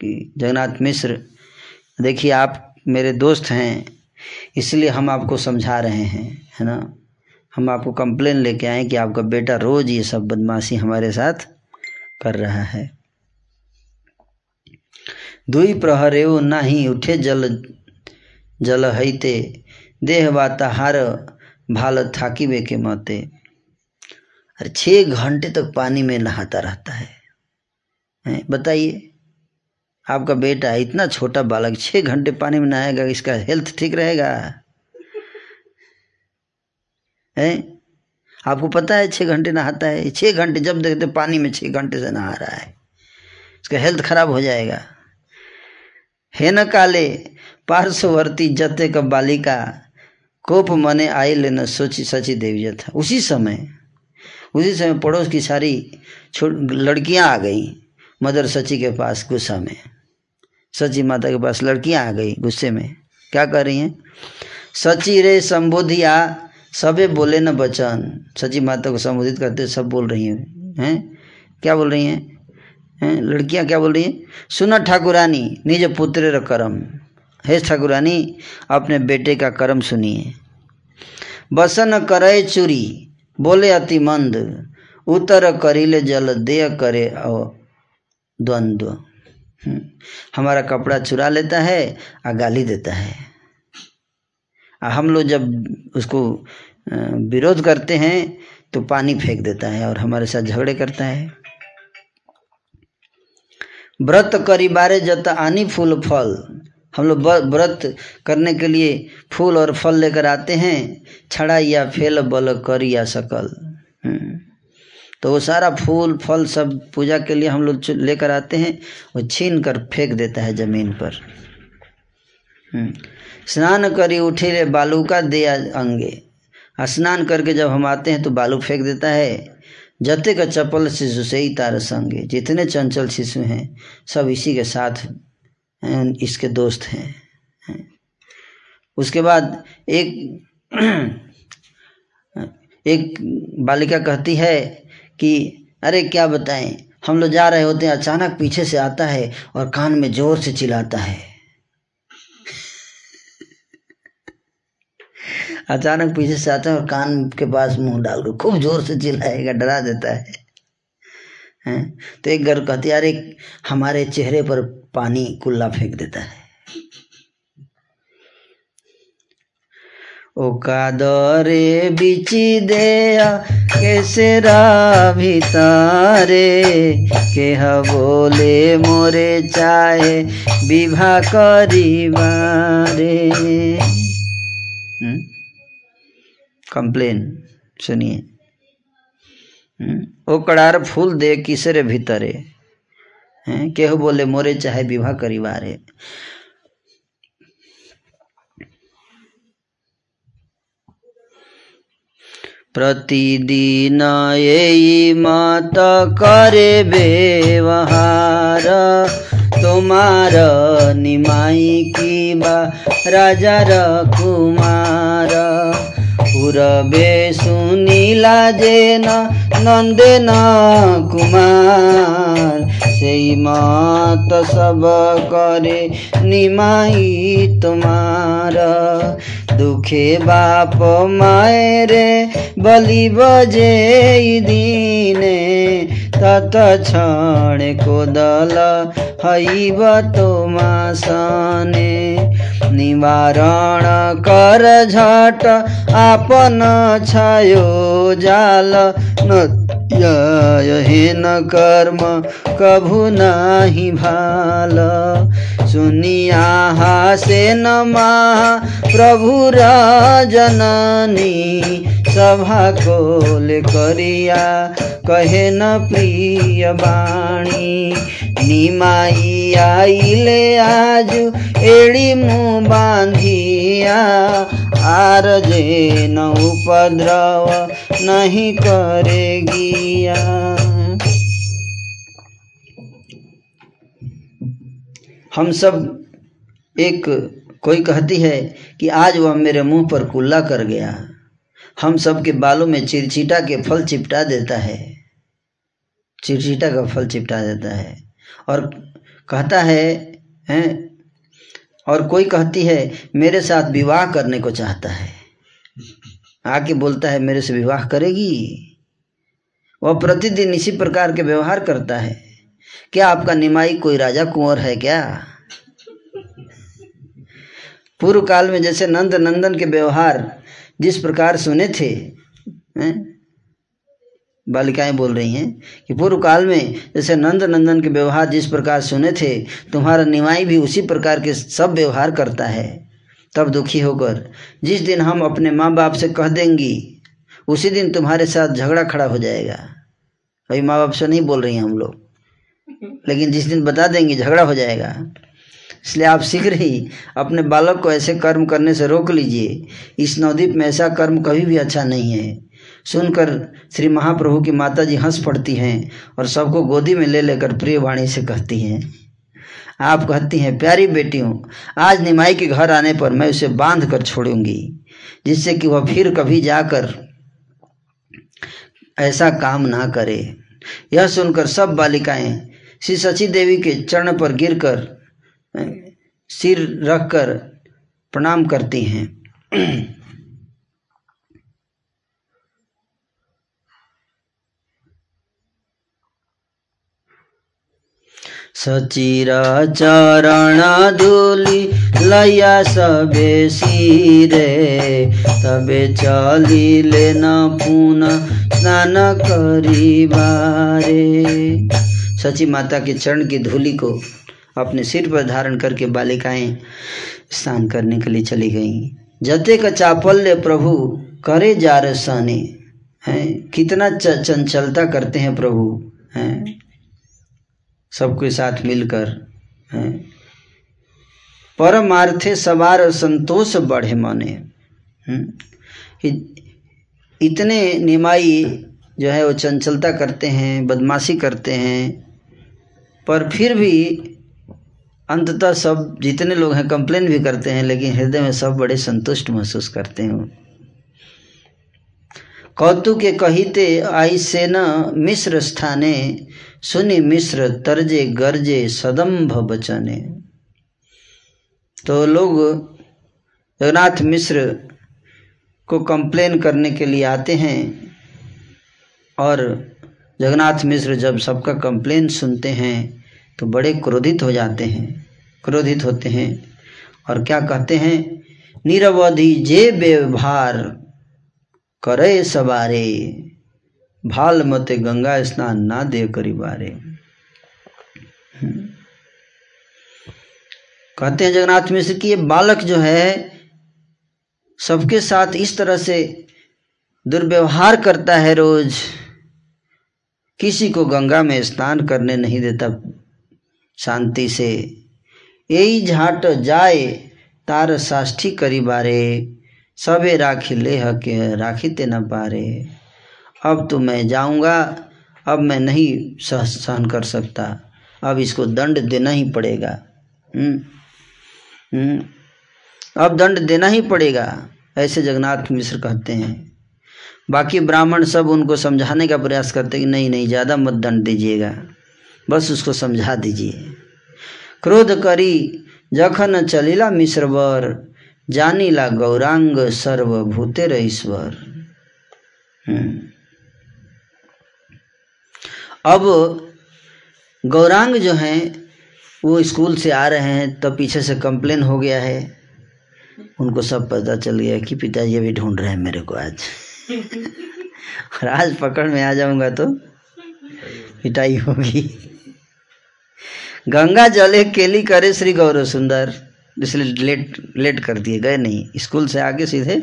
कि जगन्नाथ मिश्र देखिए आप मेरे दोस्त हैं इसलिए हम आपको समझा रहे हैं है ना? हम आपको कंप्लेन लेके आए कि आपका बेटा रोज ये सब बदमाशी हमारे साथ कर रहा है। दुई प्रहरे नाही उठे जल जल हईते देह वाताहार भाल थाकी के मते। अरे छः घंटे तक पानी में नहाता रहता है, बताइए। आपका बेटा इतना छोटा बालक छः घंटे पानी में नहाएगा, इसका हेल्थ ठीक रहेगा? है? आपको पता है छः घंटे नहाता है? छः घंटे, जब देखते पानी में छः घंटे से नहा रहा है, इसका हेल्थ खराब हो जाएगा। हे न काले, पार्श्ववर्ती जते का बालिका, कोप मने आई लेना सोची सची देवी था उसी समय उसी समय पड़ोस की सारी छोट लड़कियाँ आ गई। मदर सची के पास गुस्सा में। सची माता के पास लड़कियाँ आ गई गुस्से में। क्या कर रही हैं? सची रे संबोधिया सबे बोले न बचन। सची माता को संबोधित करते सब बोल रही हैं। हैं? क्या बोल रही हैं? हैं? लड़कियाँ क्या बोल रही हैं? सुन ठाकुरानी, निज पुत्र करम। हे ठाकुरानी, अपने बेटे का कर्म सुनिए। बसन करे चुरी, बोले अति मंद उतर करिले जल देय करे द्वंद्व। हम्म। हमारा कपड़ा चुरा लेता है और गाली देता है। हम लोग जब उसको विरोध करते हैं तो पानी फेंक देता है और हमारे साथ झगड़े करता है। व्रत करी बारे जत आनी फूल फल। हम लोग व्रत करने के लिए फूल और फल लेकर आते हैं छड़ा या फेल बल कर या सकल। हम्म। तो वो सारा फूल, फल सब पूजा के लिए हम लोग लेकर आते हैं, वो छीन कर फेंक देता है ज़मीन पर। हम्म। स्नान करी, उठे रे, बालू का दिया अंगे। स्नान करके जब हम आते हैं तो बालू फेंक देता है। जते का चपल शिशु से ही तार संगे। जितने चंचल शिशु हैं, सब इसी के साथ इसके दोस्त हैं। उसके बाद एक <clears throat> एक बालिका कहती है कि, अरे, क्या बताएँ? हम लोग जा रहे होते हैं, अचानक पीछे से आता है और कान में ज़ोर से चिल्लाता है। <laughs> अचानक पीछे से आता है और कान के पास मुँह डाल कर खूब ज़ोर से चिल्लाएगा, डरा देता है। हैं? तो एक घर कहती अरे, हमारे चेहरे पर पानी कुल्ला फेंक देता है। कादरे बिची दे केसरा भितारे केह बोले, मोरे चाहे विवाह करिबारे कंप्लेन, सुनिए। ओ कड़ार फूल दे किसरे भीतरे। केह बोले, मोरे चाहे विवाह करिबारे प्रतिदिन यही मत करे व्यवहार তোমার নিমাই কিবা রাজার কুমার পুরবে শুনিলা যে না নন্দে না কুমার। সেই মত সব করে নিমাই তোমার। দুঃখে বাপ মায়েরে বলিব যে দিনে তত ছড়ে কোদল হইব তোমা সনে। मासने निवारण कर झट आपन छायो जाल। न हेन कर्म, कभु नाही भाल। सुनिया हासे नमा प्रभु जननी सभा कोल करिया। कहे न प्रिय बाणी, निमाई आइले आज, एड़ी मुँह बांधिया। आर जे न उपद्रव नहीं करेगी हम सब एक कोई कहती है कि आज वह मेरे मुँह पर कुल्ला कर गया। हम सब के बालों में चिरचिटा के फल चिपटा देता है। चिरचिटा का फल चिपटा देता है। और कहता है, हैं, और कोई कहती है, मेरे साथ विवाह करने को चाहता है। आके बोलता है, मेरे से विवाह करेगी। वह प्रतिदिन इसी प्रकार के व्यवहार करता है। क्या आपका निमाई कोई राजा कुंवर है क्या? पूर्व काल में जैसे नंद नंदन के व्यवहार जिस प्रकार सुने थे? बालिकाएँ बोल रही हैं कि पूर्व काल में जैसे नंद नंदन के व्यवहार जिस प्रकार सुने थे, तुम्हारा निमाई भी उसी प्रकार के सब व्यवहार करता है। तब दुखी होकर, जिस दिन हम अपने माँ बाप से कह देंगी, उसी दिन तुम्हारे साथ झगड़ा खड़ा हो जाएगा। अभी माँ बाप से नहीं बोल रही हैं हम लोग। लेकिन जिस दिन बता देंगी, झगड़ा हो जाएगा। इसलिए आप शीघ्र ही अपने बालक को ऐसे कर्म करने से रोक लीजिए। इस नवद्वीप में ऐसा कर्म कभी भी अच्छा नहीं है। सुनकर श्री महाप्रभु की माता जी हंस पड़ती हैं और सबको गोदी में ले लेकर प्रिय वाणी से कहती हैं। आप कहती हैं, प्यारी बेटियों, आज निमाई के घर आने पर मैं उसे बाँध कर छोड़ूँगी, जिससे कि वह फिर कभी जाकर ऐसा काम ना करे। यह सुनकर सब बालिकाएँ श्री सची देवी के चरण पर गिरकर सिर रखकर प्रणाम करती हैं। सचिरा चरण धूली लया सबे सिरे, तबे चलिले न पुनः स्नान करी बारे सची माता के चरण की धूली को अपने सिर पर धारण करके बालिकाएँ स्नान करने के लिए चली गईं। जते का चापल्य प्रभु करे जा रसाने हैं? कितना चंचलता करते हैं प्रभु, हैं? सबके साथ मिलकर, हैं। परमार्थे सवार संतोष बढ़े माने इतने निमाई जो है वो चंचलता करते हैं, बदमाशी करते हैं, पर फिर भी अंततः सब जितने लोग हैं कंप्लेन भी करते हैं, लेकिन हृदय में सब बड़े संतुष्ट महसूस करते हैं कौतु के कहिते आई से न मिश्र स्थाने, सुनि मिश्र तरजे गर्जे सदम्भ बचने। तो लोग जगन्नाथ मिश्र को कंप्लेन करने के लिए आते हैं और जगन्नाथ मिश्र जब सबका कंप्लेन सुनते हैं तो बड़े क्रोधित हो जाते हैं, क्रोधित होते हैं और क्या कहते हैं? निरवधि जे व्यवहार करे सवारे। भाल मते गंगा स्नान ना दे करी बारे। कहते हैं, जगन्नाथ मिश्र कि ये बालक जो है, सबके साथ इस तरह से दुर्व्यवहार करता है रोज। किसी को गंगा में स्नान करने नहीं देता शांति से। यही झाट जाए, तार साष्ठी करी बारे। सबे राखी ले हके, राखी ते न पारे। अब तो मैं जाऊँगा, अब मैं नहीं सह सहन कर सकता। अब इसको दंड देना ही पड़ेगा। हुँ? हुँ? अब दंड देना ही पड़ेगा, ऐसे जगन्नाथ मिश्र कहते हैं। बाकी ब्राह्मण सब उनको समझाने का प्रयास करते कि नहीं नहीं, ज़्यादा मत दंड दीजिएगा। बस उसको समझा दीजिए। क्रोध करी, जखन चलिला मिश्रवर जानीला गौरांग सर्वभूतेर ईश्वर। हम्म। अब गौरांग जो हैं, वो स्कूल से आ रहे हैं, तब पीछे से कंप्लेन हो गया है। उनको सब पता चल गया कि पिताजी अभी ढूंढ रहे हैं मेरे को आज। <laughs> और आज पकड़ में आ जाऊँगा तो पिटाई होगी। गंगा जले केली करे श्री गौरव सुंदर इसलिए लेट लेट कर दिए, गए नहीं। स्कूल से आके सीधे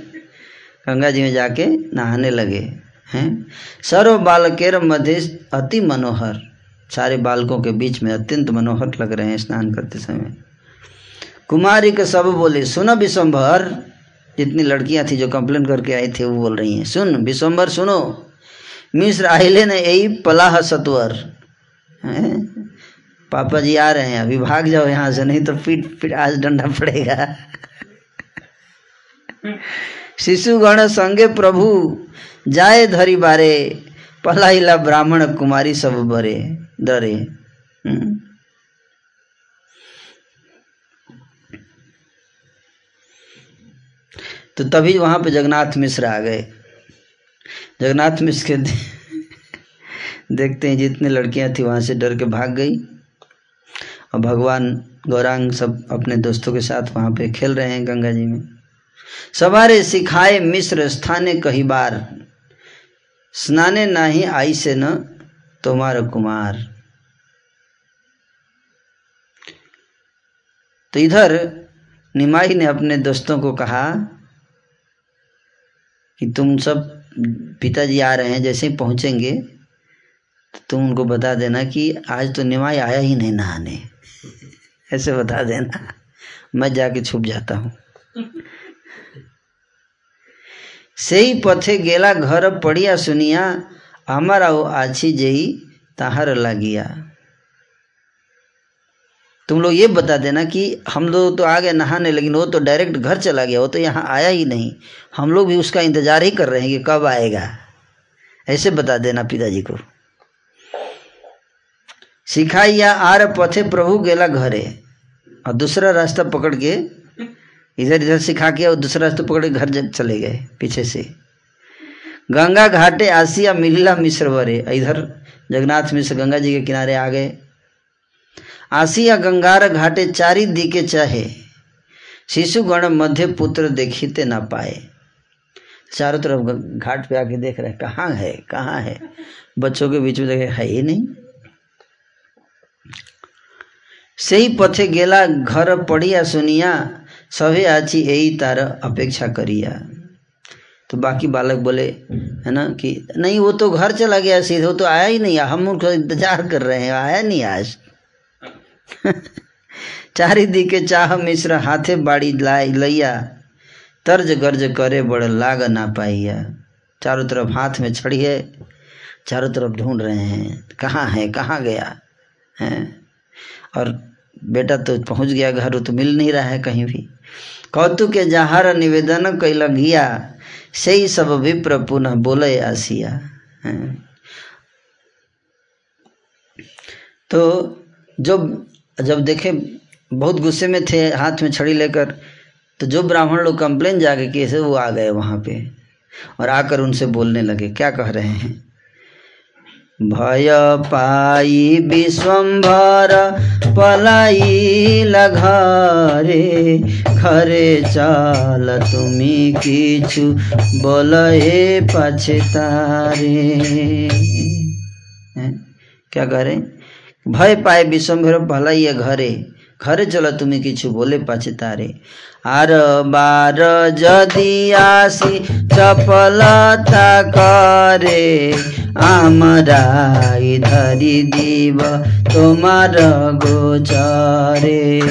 गंगा जी में जाके नहाने लगे, हैं। सर्व बालकेर मध्य अति मनोहर। सारे बालकों के बीच में अत्यंत मनोहर लग रहे हैं स्नान करते समय। कुमारी के सब बोले, सुनो विश्वम्भर जितनी लड़कियाँ थी जो कंप्लेन करके आई थी, वो बोल रही हैं, सुन विश्वम्भर सुनो। मिश्र आहिले ने यही पलाह सत्वर? पापा जी आ रहे हैं, अभी भाग जाओ यहाँ से, नहीं तो पीट पीट आज डंडा पड़ेगा। शिशुगण संगे प्रभु, जाए धरी बारे, पलाइला ब्राह्मण कुमारी सब बरे, डरे। हम्म। तो तभी वहाँ पे जगन्नाथ मिश्र आ गए। जगन्नाथ मिश्र के देखते हैं जितनी लड़कियाँ थी वहाँ से डर के भाग गई। और भगवान गौरांग सब अपने दोस्तों के साथ वहाँ पे खेल रहे हैं गंगा जी में। सवारे सिखाए मिश्र स्थाने कही बार। स्नाने नाही आई से न तुम्हार कुमार। तो इधर निमाई ने अपने दोस्तों को कहा कि तुम सब पिताजी आ रहे हैं, जैसे ही पहुँचेंगे तो तुम उनको बता देना कि आज तो निमाई आया ही नहीं नहाने। ऐसे बता देना। मैं जाके छुप जाता हूँ। सही पथे गेला घर ପଡ଼ିଆ सुनिया ଆମର ଆଉ आछी जई ताहर लगिया। तुम लोग ये बता देना कि हम लोग तो आ गए नहाने लेकिन वो तो डायरेक्ट घर चला गया, वो तो यहाँ आया ही नहीं। हम लोग भी उसका इंतज़ार ही कर रहे हैं कि कब आएगा। ऐसे बता देना पिताजी को। सिखाइया आर पथे प्रभु गेला घरे। और दूसरा रास्ता पकड़ के इधर इधर सिखा के और दूसरा रास्ता पकड़ के घर चले गए, पीछे से। गंगा घाटे आसिया मिलिला मिश्र वरे इधर जगन्नाथ मिश्र गंगा जी के किनारे आ गए। आसिया गंगार घाटे चारी दिके चाहे, शिशुगण मध्य पुत्र देखिते ना पाए। चारों तरफ़ घाट पे आके देख रहे कहाँ है कहाँ है? बच्चों के बीच में देखे, है ही नहीं। ସେହି ପଥେ गेला घर पड़िया सुनिया सभे आची यही तार अपेक्षा करिया तो बाकी बालक बोले है ना कि नहीं वो तो घर चला गया सीधे वो तो आया ही नहीं हम उसका इंतजार कर रहे हैं आया नहीं आज चारी दी के चाह मिश्र हाथे बाड़ी लाई लैया तर्ज गर्ज करे बड़ लाग ना पाइया चारों तरफ हाथ में छड़ी है चारों तरफ ढूंढ रहे हैं कहाँ है कहाँ गया है और बेटा तो पहुँच गया घर तो मिल नहीं रहा है कहीं भी। कौतुक के जहार निवेदन कैल गिया सही सब विप्र पुनः बोले आसिया। तो जब जब देखे बहुत गुस्से में थे, हाथ में छड़ी लेकर तो जो ब्राह्मण लोग कंप्लेन जाके किए थे वो आ गए वहाँ पे और आकर उनसे बोलने लगे, क्या कह रहे हैं? भय पाई विश्वम्भर पलाई घरे घरे चाल तुमी किछु बोलए पछतारे? क्या रहे भय पाए विश्वम्भर पलाई घरे ঘরে চলো তুমি কিছু বলে পাছে তারে। আর বার যদি আসি চপলতা করে, আমরাই ধরি দিব তোমার গোচরে।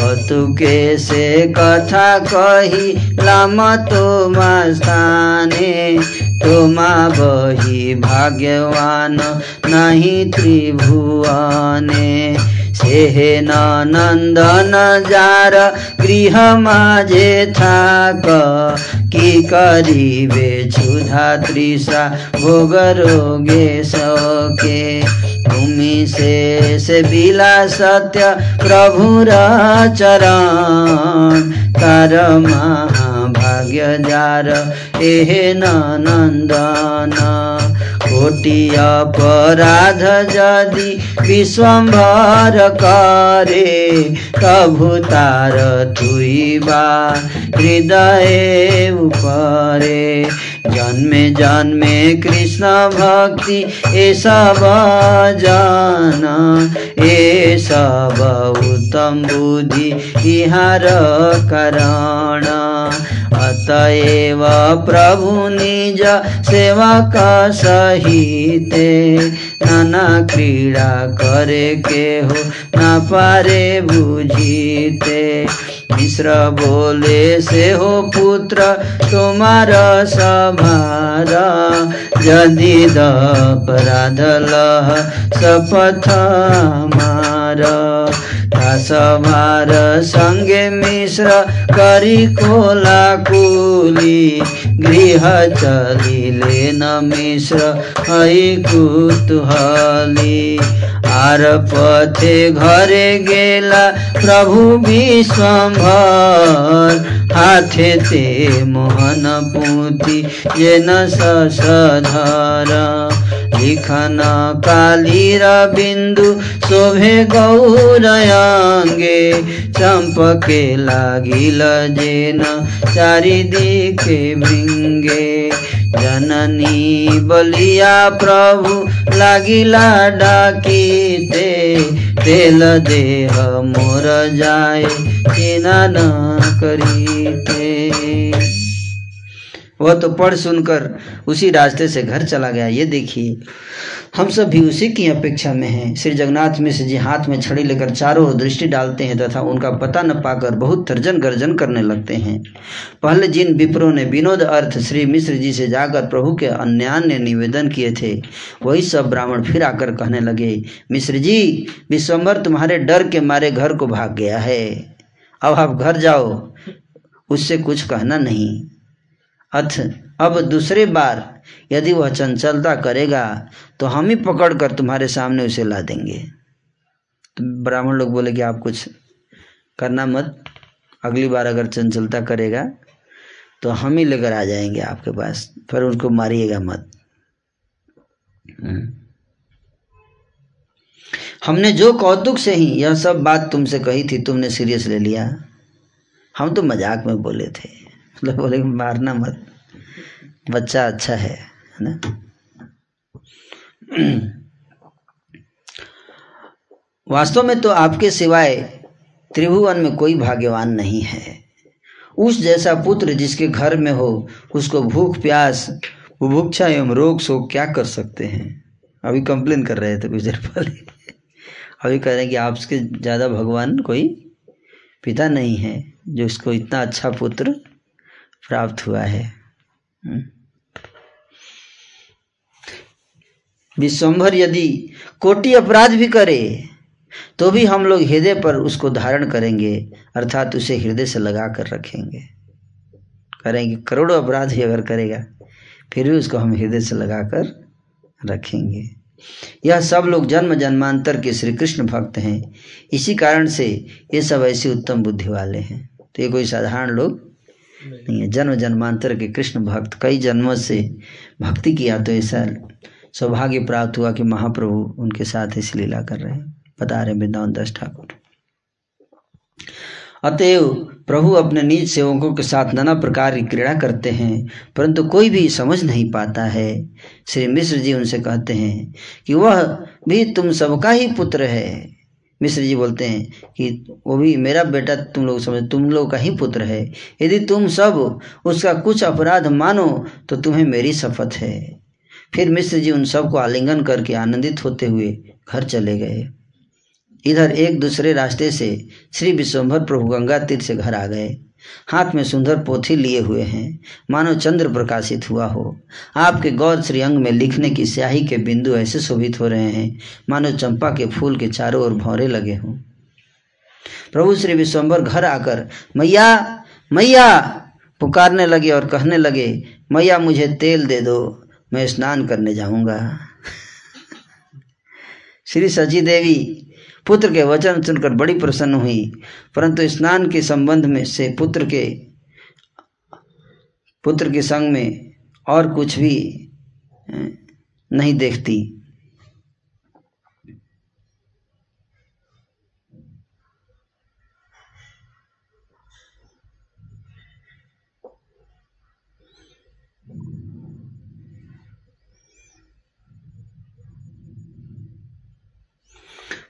কতুকে সে কথা কহি কহিলাম তোমার স্থানে, তোমা বহি ভাগ্যবান নাহি ত্রিভুবনে। केहन नंदन जार गृह मज़े था की करीबे छुधा त्रिषा भोग रोगे सके। भूमि शेष बिला सत्य प्रभु चरण कर महाभाग्य जा एहन नंदन कोटि अपराध जदि विश्वम्भर करे, प्रभु तार तुइबा हृदय उपरे। जन्मे जन्मे कृष्ण भक्ति, ए सब जान, ए सब उत्तम बुद्धि, इहार कारण। अतएव प्रभु निज सेवक सहिते नाना क्रीड़ा करे के हो न पारे बुझीते। मिश्र बोले से हो पुत्र, तुम्हार सभार। यदि दपराध लह शपथ मार। सभार संगे मिश्र करी कोला कुली। गृह चलिले न मिश्र हई कुतूहली। आर पथे घरे गेला प्रभु विश्वम्भर हाथे ते मोहन पुति जे न सधर लिखन कालीर बिन्दु शोभे गौरयांगे चम्पके लागिल जेन चारिदिके भृङ्गे जननी बलिया प्रभु लागिला डाकीते तेल देह मोर जाए, चिना न करीते। वह तो पढ़ सुनकर उसी रास्ते से घर चला गया। ये देखिए, हम सब भी उसी की अपेक्षा में हैं। श्री जगन्नाथ मिश्र जी हाथ में छड़ी लेकर चारों ओर दृष्टि डालते हैं तथा उनका पता न पाकर बहुत तर्जन गर्जन करने लगते हैं। पहले जिन विप्रों ने विनोद अर्थ श्री मिश्र जी से जाकर प्रभु के अन्यान्य निवेदन किए थे, वही सब ब्राह्मण फिर आकर कहने लगे, मिश्र जी विश्वम्बर तुम्हारे डर के मारे घर को भाग गया है। अब आप घर जाओ, उससे कुछ कहना नहीं। अथ, अब दूसरे बार यदि वह चंचलता करेगा तो हम ही पकड़ कर तुम्हारे सामने उसे ला देंगे। तो ब्राह्मण लोग बोले कि आप कुछ करना मत, अगली बार अगर चंचलता करेगा तो हम ही लेकर आ जाएँगे आपके पास फिर उनको मारिएगा मत। हमने जो कौतुक से ही यह सब बात तुमसे कही थी, तुमने सीरियस ले लिया। हम तो मज़ाक में बोले थे। मतलब बोले मारना मत। बच्चा अच्छा है है ना? वास्तव में तो आपके सिवाय त्रिभुवन में कोई भाग्यवान नहीं है। उस जैसा पुत्र जिसके घर में हो, उसको भूख, प्यास, बुभुक्षा एवं रोग शोक क्या कर सकते हैं? अभी कंप्लेन कर रहे थे कुछ देर पहले अभी कह रहे हैं कि आपके ज़्यादा भगवान कोई पिता नहीं है, जो इसको इतना अच्छा पुत्र प्राप्त हुआ है। विश्वम्भर यदि कोटि अपराध भी करे तो भी हम लोग हृदय पर उसको धारण करेंगे, अर्थात उसे हृदय से लगा कर रखेंगे। करेंगे, करोड़ों अपराध ही अगर करेगा, फिर भी उसको हम हृदय से लगा कर रखेंगे। यह सब लोग जन्म जन्मांतर के श्री कृष्ण भक्त हैं। इसी कारण से ये सब ऐसे उत्तम बुद्धि वाले हैं। तो ये कोई साधारण लोग जन्म जन्मांतर के कृष्ण भक्त, कई जन्मों से भक्ति किया तो ऐसा सौभाग्य प्राप्त हुआ कि महाप्रभु उनके साथ इस लीला कर रहे हैं। बता रहे वृंदावन दास ठाकुर। अतएव प्रभु अपने निज सेवकों के साथ नाना प्रकार की क्रीड़ा करते हैं, परंतु कोई भी समझ नहीं पाता है। श्री मिश्र जी उनसे कहते हैं कि वह भी तुम सबका ही पुत्र है। मिश्र जी बोलते हैं कि वो भी मेरा बेटा तुम लोग समझ, तुम लोग का ही पुत्र है। यदि तुम सब उसका कुछ अपराध मानो तो तुम्हें मेरी शपथ है। फिर मिश्र जी उन सबको आलिंगन करके आनंदित होते हुए घर चले गए। इधर एक दूसरे रास्ते से श्री विश्वभर प्रभु गंगा तीर्थ से घर आ गए। हाथ में सुंदर पोथी लिए हुए हैं। मानो चंद्र प्रकाशित हुआ हो। आपके गौर श्री अंग में लिखने की स्याही के बिंदु ऐसे शोभित हो रहे हैं, मानो चंपा के फूल के चारों ओर भौरे लगे हों। प्रभु श्री विश्वम्भर घर आकर, मैया मैया! पुकारने लगे और कहने लगे, मैया, मुझे तेल दे दो, मैं स्नान करने जाऊँगा। <laughs> श्री सची देवी पुत्र के वचन सुनकर बड़ी प्रसन्न हुई, परंतु स्नान के संबंध में से पुत्र के पुत्र के संग में और कुछ भी नहीं देखती।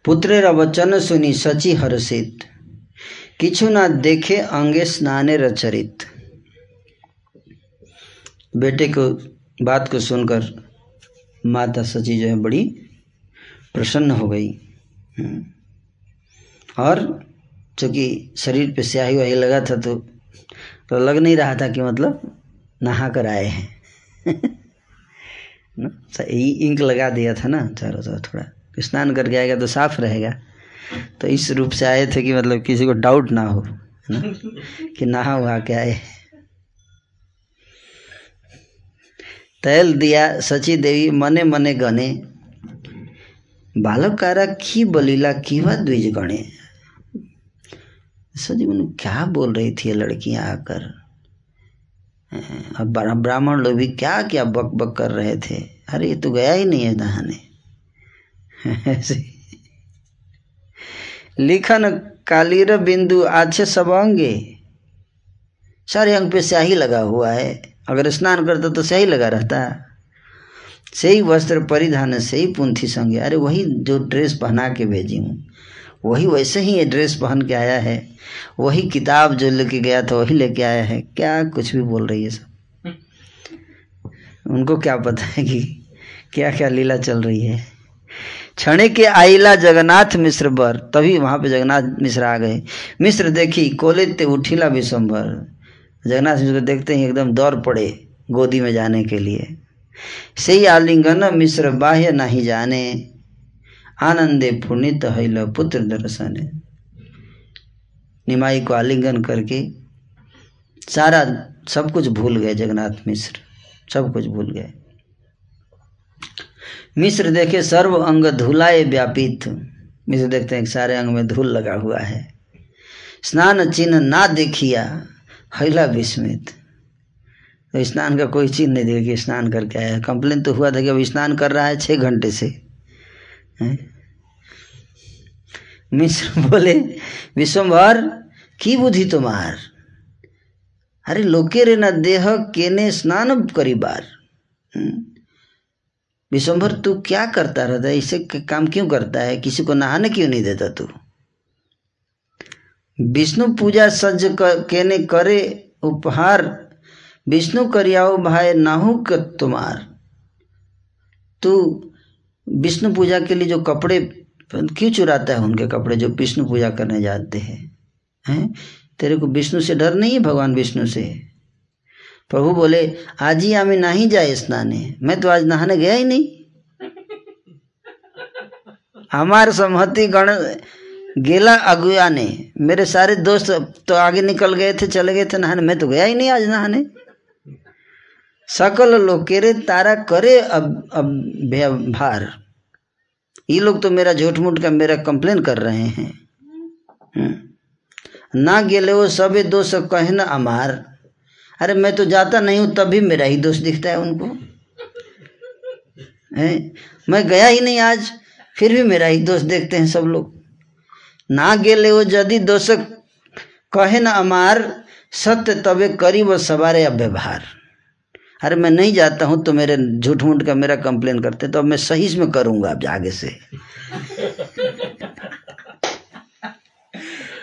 पुत्रेर वचन सुनी सची हर्षित किछु ना देखे अंगे स्नाने रचरित बेटे को बात को सुनकर माता सची जो है बड़ी प्रसन्न हो गई। हम्म। और चूँकि शरीर पे स्याही वही लगा था तो तो लग नहीं रहा था कि मतलब नहा कर आए हैं। <laughs> ना? इंक लगा दिया था ना चारों तरफ़ थोड़ा। स्नान करके आएगा तो साफ़ रहेगा। तो इस रूप से आए थे कि मतलब किसी को डाउट ना हो ना? कि नहा हुआ के आए। तैल दिया, सची देवी, मने मने गने। बालकारा की बलीला, की वा द्विज गणे? सजी मन, क्या बोल रही थी लड़कियाँ आकर? अब ब्राह्मण लोग भी क्या क्या बक बक कर रहे थे? अरे, ये तो गया ही नहीं है नहाने। <laughs> ऐसे। लिखन कालीर बिंदु आछे सब अंगे सारे अंग पे स्याही लगा हुआ है। अगर स्नान करता तो स्याही लगा रहता। सही वस्त्र परिधान से ही पुंथी संगे। अरे वही जो ड्रेस पहना के भेजी हूँ वही वैसे ही ये ड्रेस पहन के आया है। वही किताब जो लेके गया था वही लेके आया है। क्या कुछ भी बोल रही है सब। उनको क्या पता है कि क्या क्या लीला चल रही है। क्षण के आईला जगन्नाथ मिश्र बर, तभी वहाँ पे जगन्नाथ मिश्र आ गए। मिश्र देखी कोले ते उठीला विश्वम्भर जगन्नाथ मिश्र देखते ही एकदम दौड़ पड़े गोदी में जाने के लिए। सही आलिंगन मिश्र बाह्य नहीं जाने। आनंदे पुण्यत हईल पुत्र दर्शन। निमाई को आलिंगन करके सारा सब कुछ भूल गए जगन्नाथ मिश्र। सब कुछ भूल गए। मिश्र देखे सर्व अंग धुलाए व्यापित। मिश्र देखते हैं सारे अंग में धूल लगा हुआ है। स्नान चिन्ह ना देखिया हैला विस्मित। तो स्नान का कोई चिन्ह नहीं देखिए स्नान करके आया। कंप्लेन तो हुआ था कि अब स्नान कर रहा है छः घंटे से। मिश्र <laughs> बोले, विश्वभर, की बुद्धि तुम्हार? अरे लोके रे न देह, केने स्नान करी बार? विश्वभर तू क्या करता रहता है? इसे काम क्यों करता है? किसी को नहाने क्यों नहीं देता तू? विष्णु पूजा सज्ज केने करे उपहार, विष्णु करियाओ भाई नाहू तुम्हार। तू विष्णु पूजा के लिए जो कपड़े क्यों चुराता है उनके कपड़े जो विष्णु पूजा करने जाते हैं? हैं? तेरे को विष्णु से डर नहीं है, भगवान विष्णु से? प्रभु बोले, आज ही हमें नहीं जाए स्नाने। मैं तो आज नहाने गया ही नहीं। हमारे सम्मति गण गेला अगुआ ने। मेरे सारे दोस्त तो आगे निकल गए थे, चले गए थे नहाने। मैं तो गया ही नहीं आज नहाने। सकल लोग केरे तारा करे अब अब भार ये लोग तो मेरा झूठ मूठ का मेरा कंप्लेन कर रहे हैं। हम्म। ना गेले वो सबे दोस्त कहना अमार। अरे मैं तो जाता नहीं हूँ तभी मेरा ही दोष दिखता है उनको। है? मैं गया ही नहीं आज, फिर भी मेरा ही दोष देखते हैं सब लोग। ना गेले वो यदि दोष कहे ना अमार, सत्य तबे करी वो सवारे व्यवहार। अरे मैं नहीं जाता हूँ तो मेरे झूठ मूठ का मेरा कंप्लेन करते तो अब मैं सही में करूँगा अब आगे से। <laughs>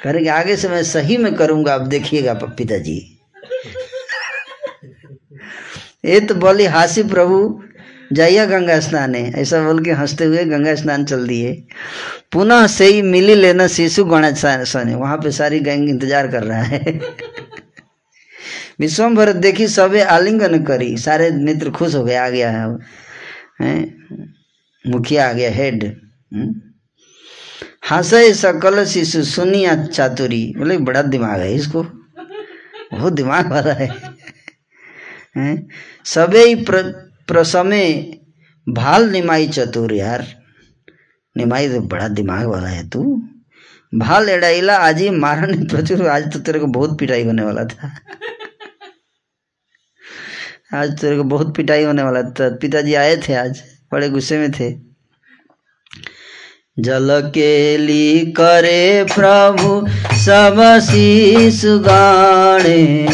करेंगे, आगे से मैं सही में करूँगा, अब देखिएगा पिताजी ये तो बोली, हासी प्रभु जाइए गंगा स्नान। है ऐसा बोल के हँसते हुए गंगा स्नान चल दिए। पुनः से ही मिली लेना शिशु गणेश वहाँ पे सारी गैंग इंतज़ार कर रहा है। विश्वम्भर देखी, सबे आलिंगन करी। सारे मित्र खुश हो गए, आ गया है हैं? मुखिया आ गया हेड हम्म। हंसे सकल शिशु, सुनिया चातुरी। बोले, बड़ा दिमाग है इसको। बहुत दिमाग वाला है? सबे प्र, प्रसमे भाल निमाई चतुर यार। निमाई तो बड़ा दिमाग वाला है तू। भाल एडाइला आज ही मारा नहीं प्रचुर आज तो तेरे को बहुत पिटाई होने वाला था। <laughs> आज तेरे को बहुत पिटाई होने वाला था। पिताजी आए थे आज बड़े गुस्से में थे। जल केली करे प्रभु सब शिशु गाणे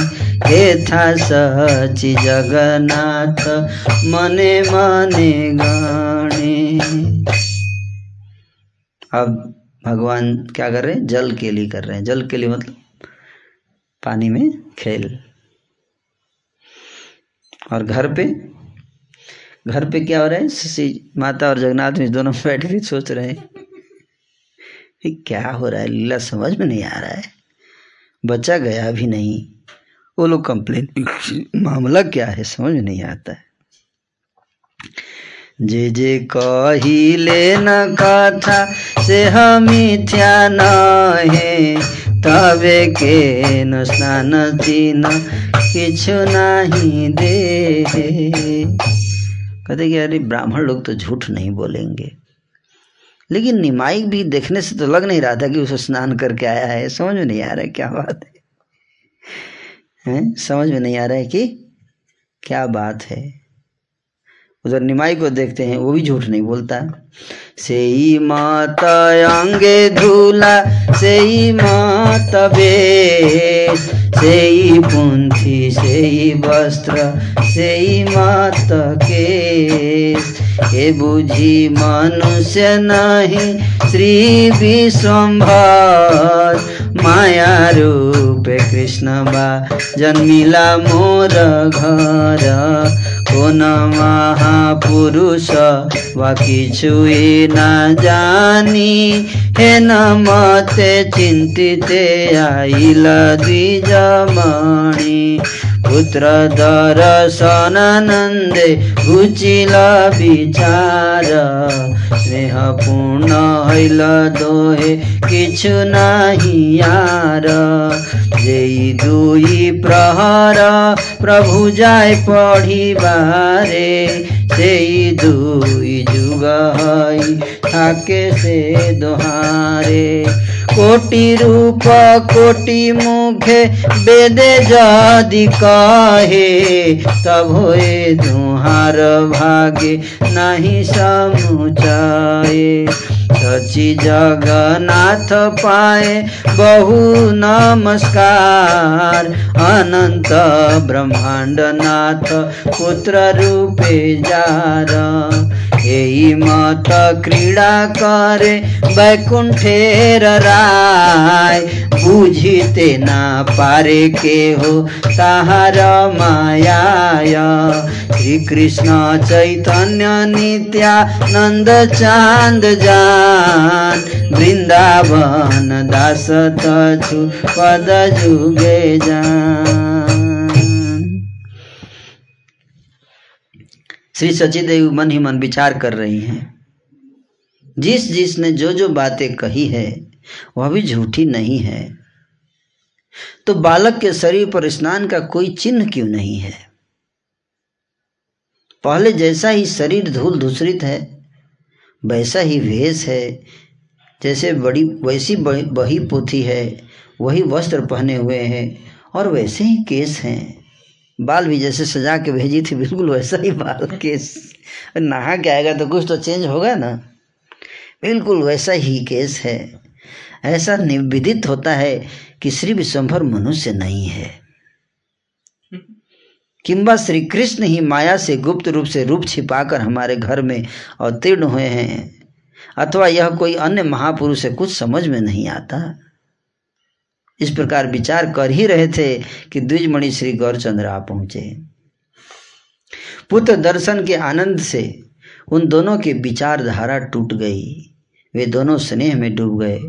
हे था सची जगन्नाथ, मने मने गाणे अब भगवान क्या कर रहे हैं? जल के लिए कर रहे हैं। जल के लिए मतलब पानी में खेल। और घर पे घर पे क्या हो रहा है? शशि माता और जगन्नाथ में दोनों <laughs> बैठ के सोच रहे हैं कि क्या हो रहा है? लीला समझ में नहीं आ रहा है। बचा गया भी नहीं। वो लोग कंप्लेन मामला क्या है? समझ नहीं आता है। जे जे कहिले न कथा से मिथ्या न है तबे के न स्नान दिन किछु नहीं दे। कहते कि अरे ब्राह्मण लोग तो झूठ नहीं बोलेंगे। लेकिन निमाई भी देखने से तो लग नहीं रहा था कि उसे स्नान करके आया है। समझ में नहीं आ रहा है क्या बात है। हैं? समझ में नहीं आ रहा है कि क्या बात है। उधर निमाई को देखते हैं, वो भी झूठ नहीं बोलता। से ही माता अंगे धूला से ही माता बे से ही पुंथी से ही वस्त्र से ही माता के हे बुझी मनुष्य नहीं, श्री विश्वम्भर। माया रूप कृष्ण बा। जन्मिला मोर घर। কোন মহাপুরুষ বা কিছুই না জানি হেন মতে চিন্তিতে আইল দ্বিজমণি পুত্র দর্শনানন্দে ঘুচিল বিচার স্নেহ পূর্ণ হইল দোহে কিছু নাহি আর যেই দুই প্রহর প্রভু যায় পড়িবারে সেই দুই যুগ হই থাকে সে দোহারে কোটি রূপ কোটি মুখে বেদে যদি কহে তব হয়ে দুহার ভাগে নাহি সমুচায়ে सची जगन्नाथ पाए बहु नमस्कार। अनंत ब्रह्मांड नाथ पुत्र रूपे जार। ए मत क्रीडा करे बैकुण्ठेर राई बुझिते न पारे के हो तहार माया श्रीकृष्ण चैतन्य नंद चान्द जान। वृन्दावन दास तु पद जुगे जान। श्री सचिदेव मन ही मन विचार कर रही हैं। जिस जिसने जो जो बातें कही है, वह भी झूठी नहीं है। तो बालक के शरीर पर स्नान का कोई चिन्ह क्यों नहीं है? पहले जैसा ही शरीर धूल धूसरित है, वैसा ही वेश है। जैसे बड़ी, वैसी वही पोथी है, वही वस्त्र पहने हुए हैं और वैसे ही केस हैं। बाल भी जैसे सजा के भेजी थी, बिल्कुल वैसा ही बाल केस नहा के आएगा तो कुछ तो चेंज होगा ना। बिल्कुल वैसा ही केस है। ऐसा निविदित होता है कि श्री विश्वभर मनुष्य नहीं है। किंबा श्री कृष्ण ही माया से गुप्त रूप से रूप छिपाकर हमारे घर में अवतीर्ण हुए हैं। अथवा यह कोई अन्य महापुरुष से कुछ समझ में नहीं आता। इस प्रकार विचार कर ही रहे थे कि द्विजमणि श्री गौरचंद्र आ पहुँचे। पुत्र दर्शन के आनंद से उन दोनों की विचारधारा टूट गई। वे दोनों स्नेह में डूब गए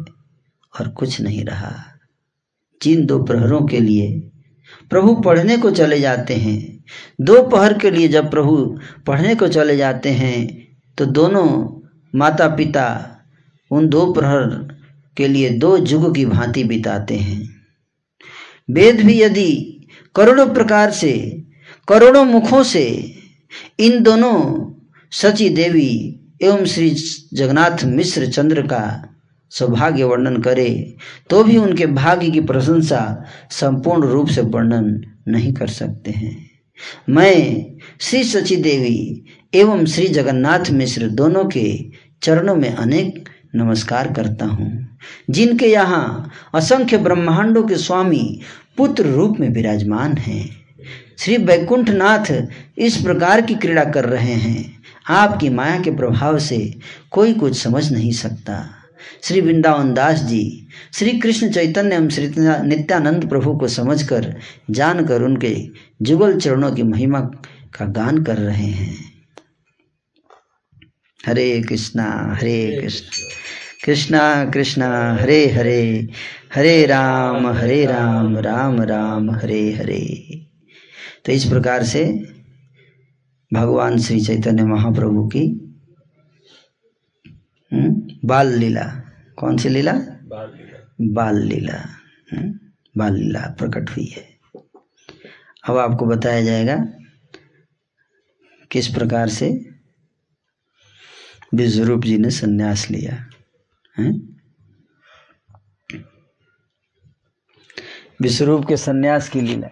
और कुछ नहीं रहा। जिन दो प्रहरों के लिए प्रभु पढ़ने को चले जाते हैं दो पहर के लिए जब प्रभु पढ़ने को चले जाते हैं तो दोनों माता पिता उन दो प्रहर के लिए दो युग की भांति बिताते हैं। वेद भी यदि करोड़ों प्रकार से, करोड़ों मुखों से, इन दोनों सची देवी एवं श्री जगन्नाथ मिश्र चंद्र का सौभाग्य वर्णन करे तो भी उनके भाग्य की प्रशंसा संपूर्ण रूप से वर्णन नहीं कर सकते हैं। मैं श्री सची देवी एवं श्री जगन्नाथ मिश्र दोनों के चरणों में अनेक नमस्कार करता हूँ। जिनके यहाँ असंख्य ब्रह्मांडों के स्वामी पुत्र रूप में विराजमान हैं। श्री वैकुंठनाथ इस प्रकार की क्रीड़ा कर रहे हैं। आपकी माया के प्रभाव से कोई कुछ समझ नहीं सकता। श्री वृंदावन दास जी श्री कृष्ण चैतन्य एवं श्री नित्यानंद प्रभु को समझकर जानकर उनके जुगल चरणों की महिमा का गान कर रहे हैं। हरे कृष्णा हरे कृष्ण। कृष्णा कृष्णा हरे हरे। हरे राम हरे राम राम राम हरे हरे। तो इस प्रकार से भगवान श्री चैतन्य महाप्रभु की बाल लीला कौन सी लीला? बाल लीला बाल लीला प्रकट हुई है। अब आपको बताया जाएगा किस प्रकार से विश्वरूप जी ने संन्यास लिया। विश्वरूप के संन्यास की लीला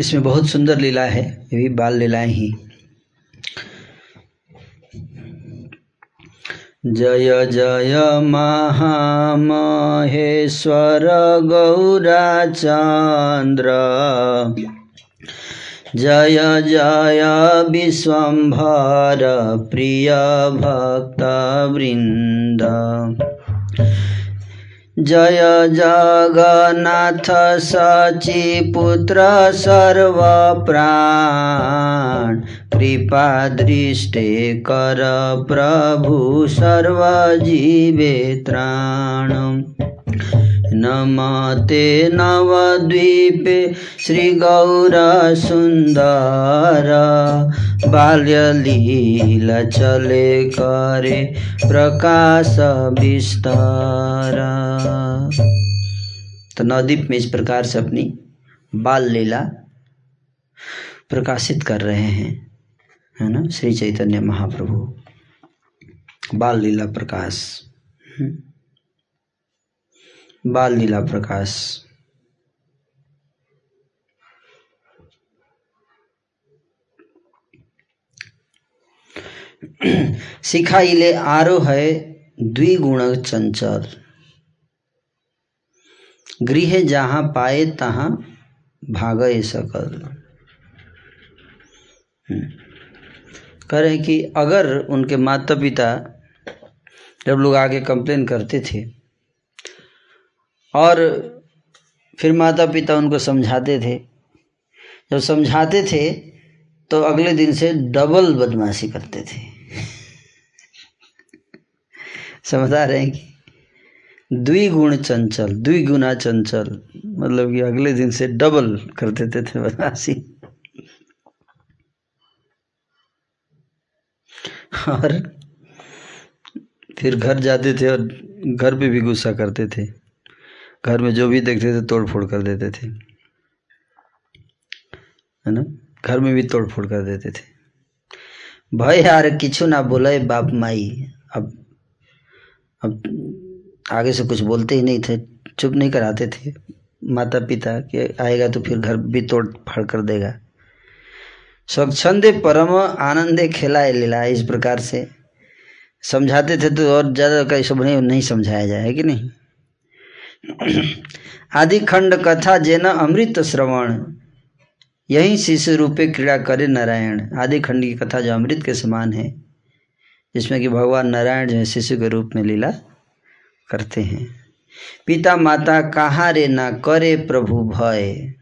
इसमें बहुत सुंदर लीला है, ये भी बाल लीलाएँ ही। जय जय महामहेश्वर गौराचन्द्र जय जय विश्वम्भर प्रिय भक्तवृन्द। जय जगन्नाथ सचिपुत्र सर्वप्राण। कृपा दृष्टे कर प्रभु सर्वजीवे त्राण नमते नवद्वीपे श्रीगौरसुन्दर बाल्यलीला चले करे प्रकाश विस्तार। तो नवद्वीप में इस प्रकार से अपनी बाल लीला प्रकाशित कर रहे हैं, है ना? श्री चैतन्य महाप्रभु। बाल लीला प्रकाश बाल लीला प्रकाश। सिखाइले आरो है द्विगुण चंचल। गृह जहाँ पाए तहाँ भागय सकल। कह रहे कि अगर उनके माता पिता जब लोग आगे कंप्लेन करते थे और फिर माता पिता उनको समझाते थे। जब समझाते थे तो अगले दिन से डबल बदमाशी करते थे। <laughs> समझा रहे हैं कि द्विगुण चंचल द्विगुना चंचल मतलब कि अगले दिन से डबल कर देते थे बदमाशी। <laughs> और फिर घर जाते थे और घर पे भी गुस्सा करते थे। घर में जो भी देखते थे तोड़ फोड़ कर देते थे। है ना? घर में भी तोड़ फोड़ कर देते थे। भाई यार किछु ना बोले बाप माई। अब अब आगे से कुछ बोलते ही नहीं थे, चुप नहीं कराते थे। माता पिता कि आएगा तो फिर घर भी तोड़ फाड़ कर देगा। स्वच्छंदे परम आनंदे खिलाए लीला, इस प्रकार से। समझाते थे तो और ज़्यादा का सब नहीं नहीं समझाया जाए कि नहीं? आदि खंड कथा जेन अमृत श्रवण, यही शिशु रूपे क्रीड़ा करे नारायण। आदि खंड की कथा जो अमृत के समान है, जिसमें कि भगवान नारायण जो है शिशु के रूप में लीला करते हैं। पिता माता, कहा रे ना करे प्रभु भय।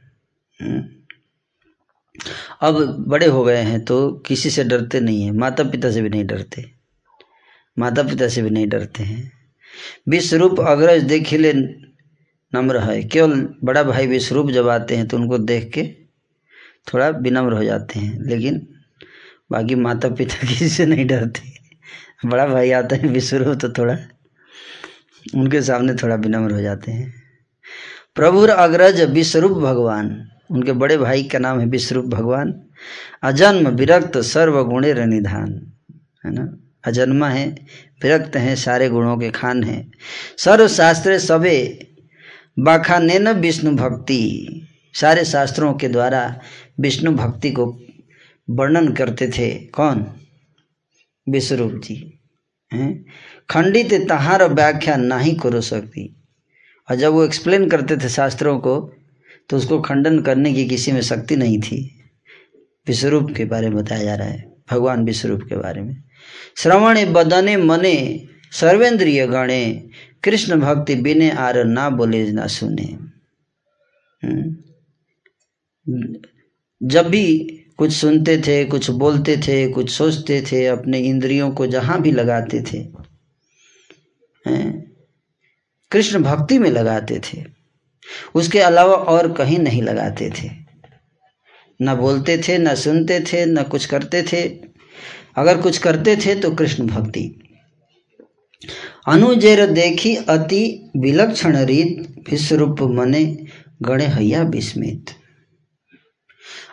अब बड़े हो गए हैं तो किसी से डरते नहीं है। माता पिता से भी नहीं डरते। माता पिता से भी नहीं डरते हैं। विश्वरूप अग्रज देखिले नम्र है। केवल बड़ा भाई विश्वरूप जब आते हैं तो उनको देख के थोड़ा विनम्र हो जाते हैं, लेकिन बाकी माता पिता <laughs> किसी से नहीं डरते। बड़ा भाई आता है विश्वरूप तो थोड़ा उनके सामने थोड़ा विनम्र हो जाते हैं। प्रभुर अग्रज विश्वरूप भगवान। उनके बड़े भाई का नाम है विश्वरूप भगवान। अजन्म विरक्त सर्व गुणे निधान है ना? अजन्मा है, विरक्त हैं, सारे गुणों के खान हैं। सर्व शास्त्र सबे बाखाने न विष्णु भक्ति। सारे शास्त्रों के द्वारा विष्णु भक्ति को वर्णन करते थे। कौन? विश्वरूप जी। हैं? खंडित तहार व्याख्या नहीं करो सकती। और जब वो एक्सप्लेन करते थे शास्त्रों को तो उसको खंडन करने की किसी में शक्ति नहीं थी। विश्वरूप के बारे में बताया जा रहा है। भगवान विश्वरूप के बारे में। श्रवण बदने मने सर्वेंद्रिय गणे कृष्ण भक्ति बिने आर ना बोले ना सुने। हम्म। जब भी कुछ सुनते थे, कुछ बोलते थे, कुछ सोचते थे, अपने इंद्रियों को जहाँ भी लगाते थे कृष्ण भक्ति में लगाते थे। उसके अलावा और कहीं नहीं लगाते थे। न बोलते थे, न सुनते थे, न कुछ करते थे। अगर कुछ करते थे तो कृष्ण भक्ति। अनुजेर देखी अति विलक्षण रीत विश्वरूप मने गणे हैया विस्मित।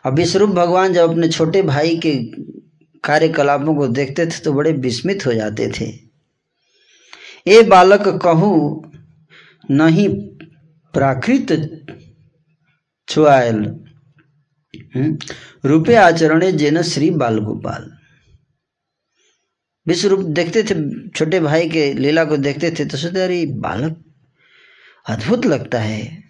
अब विश्वरूप भगवान जब अपने छोटे भाई के कार्यकलापों को देखते थे तो बड़े विस्मित हो जाते थे। ए बालक कहूँ नहीं प्राकृत छुआल हम्म, रूपे आचरणे जेन श्री बाल गोपाल विश्व रूप देखते थे, छोटे भाई के लीला को देखते थे तो सोचते, अरे, बालक, अद्भुत लगता है।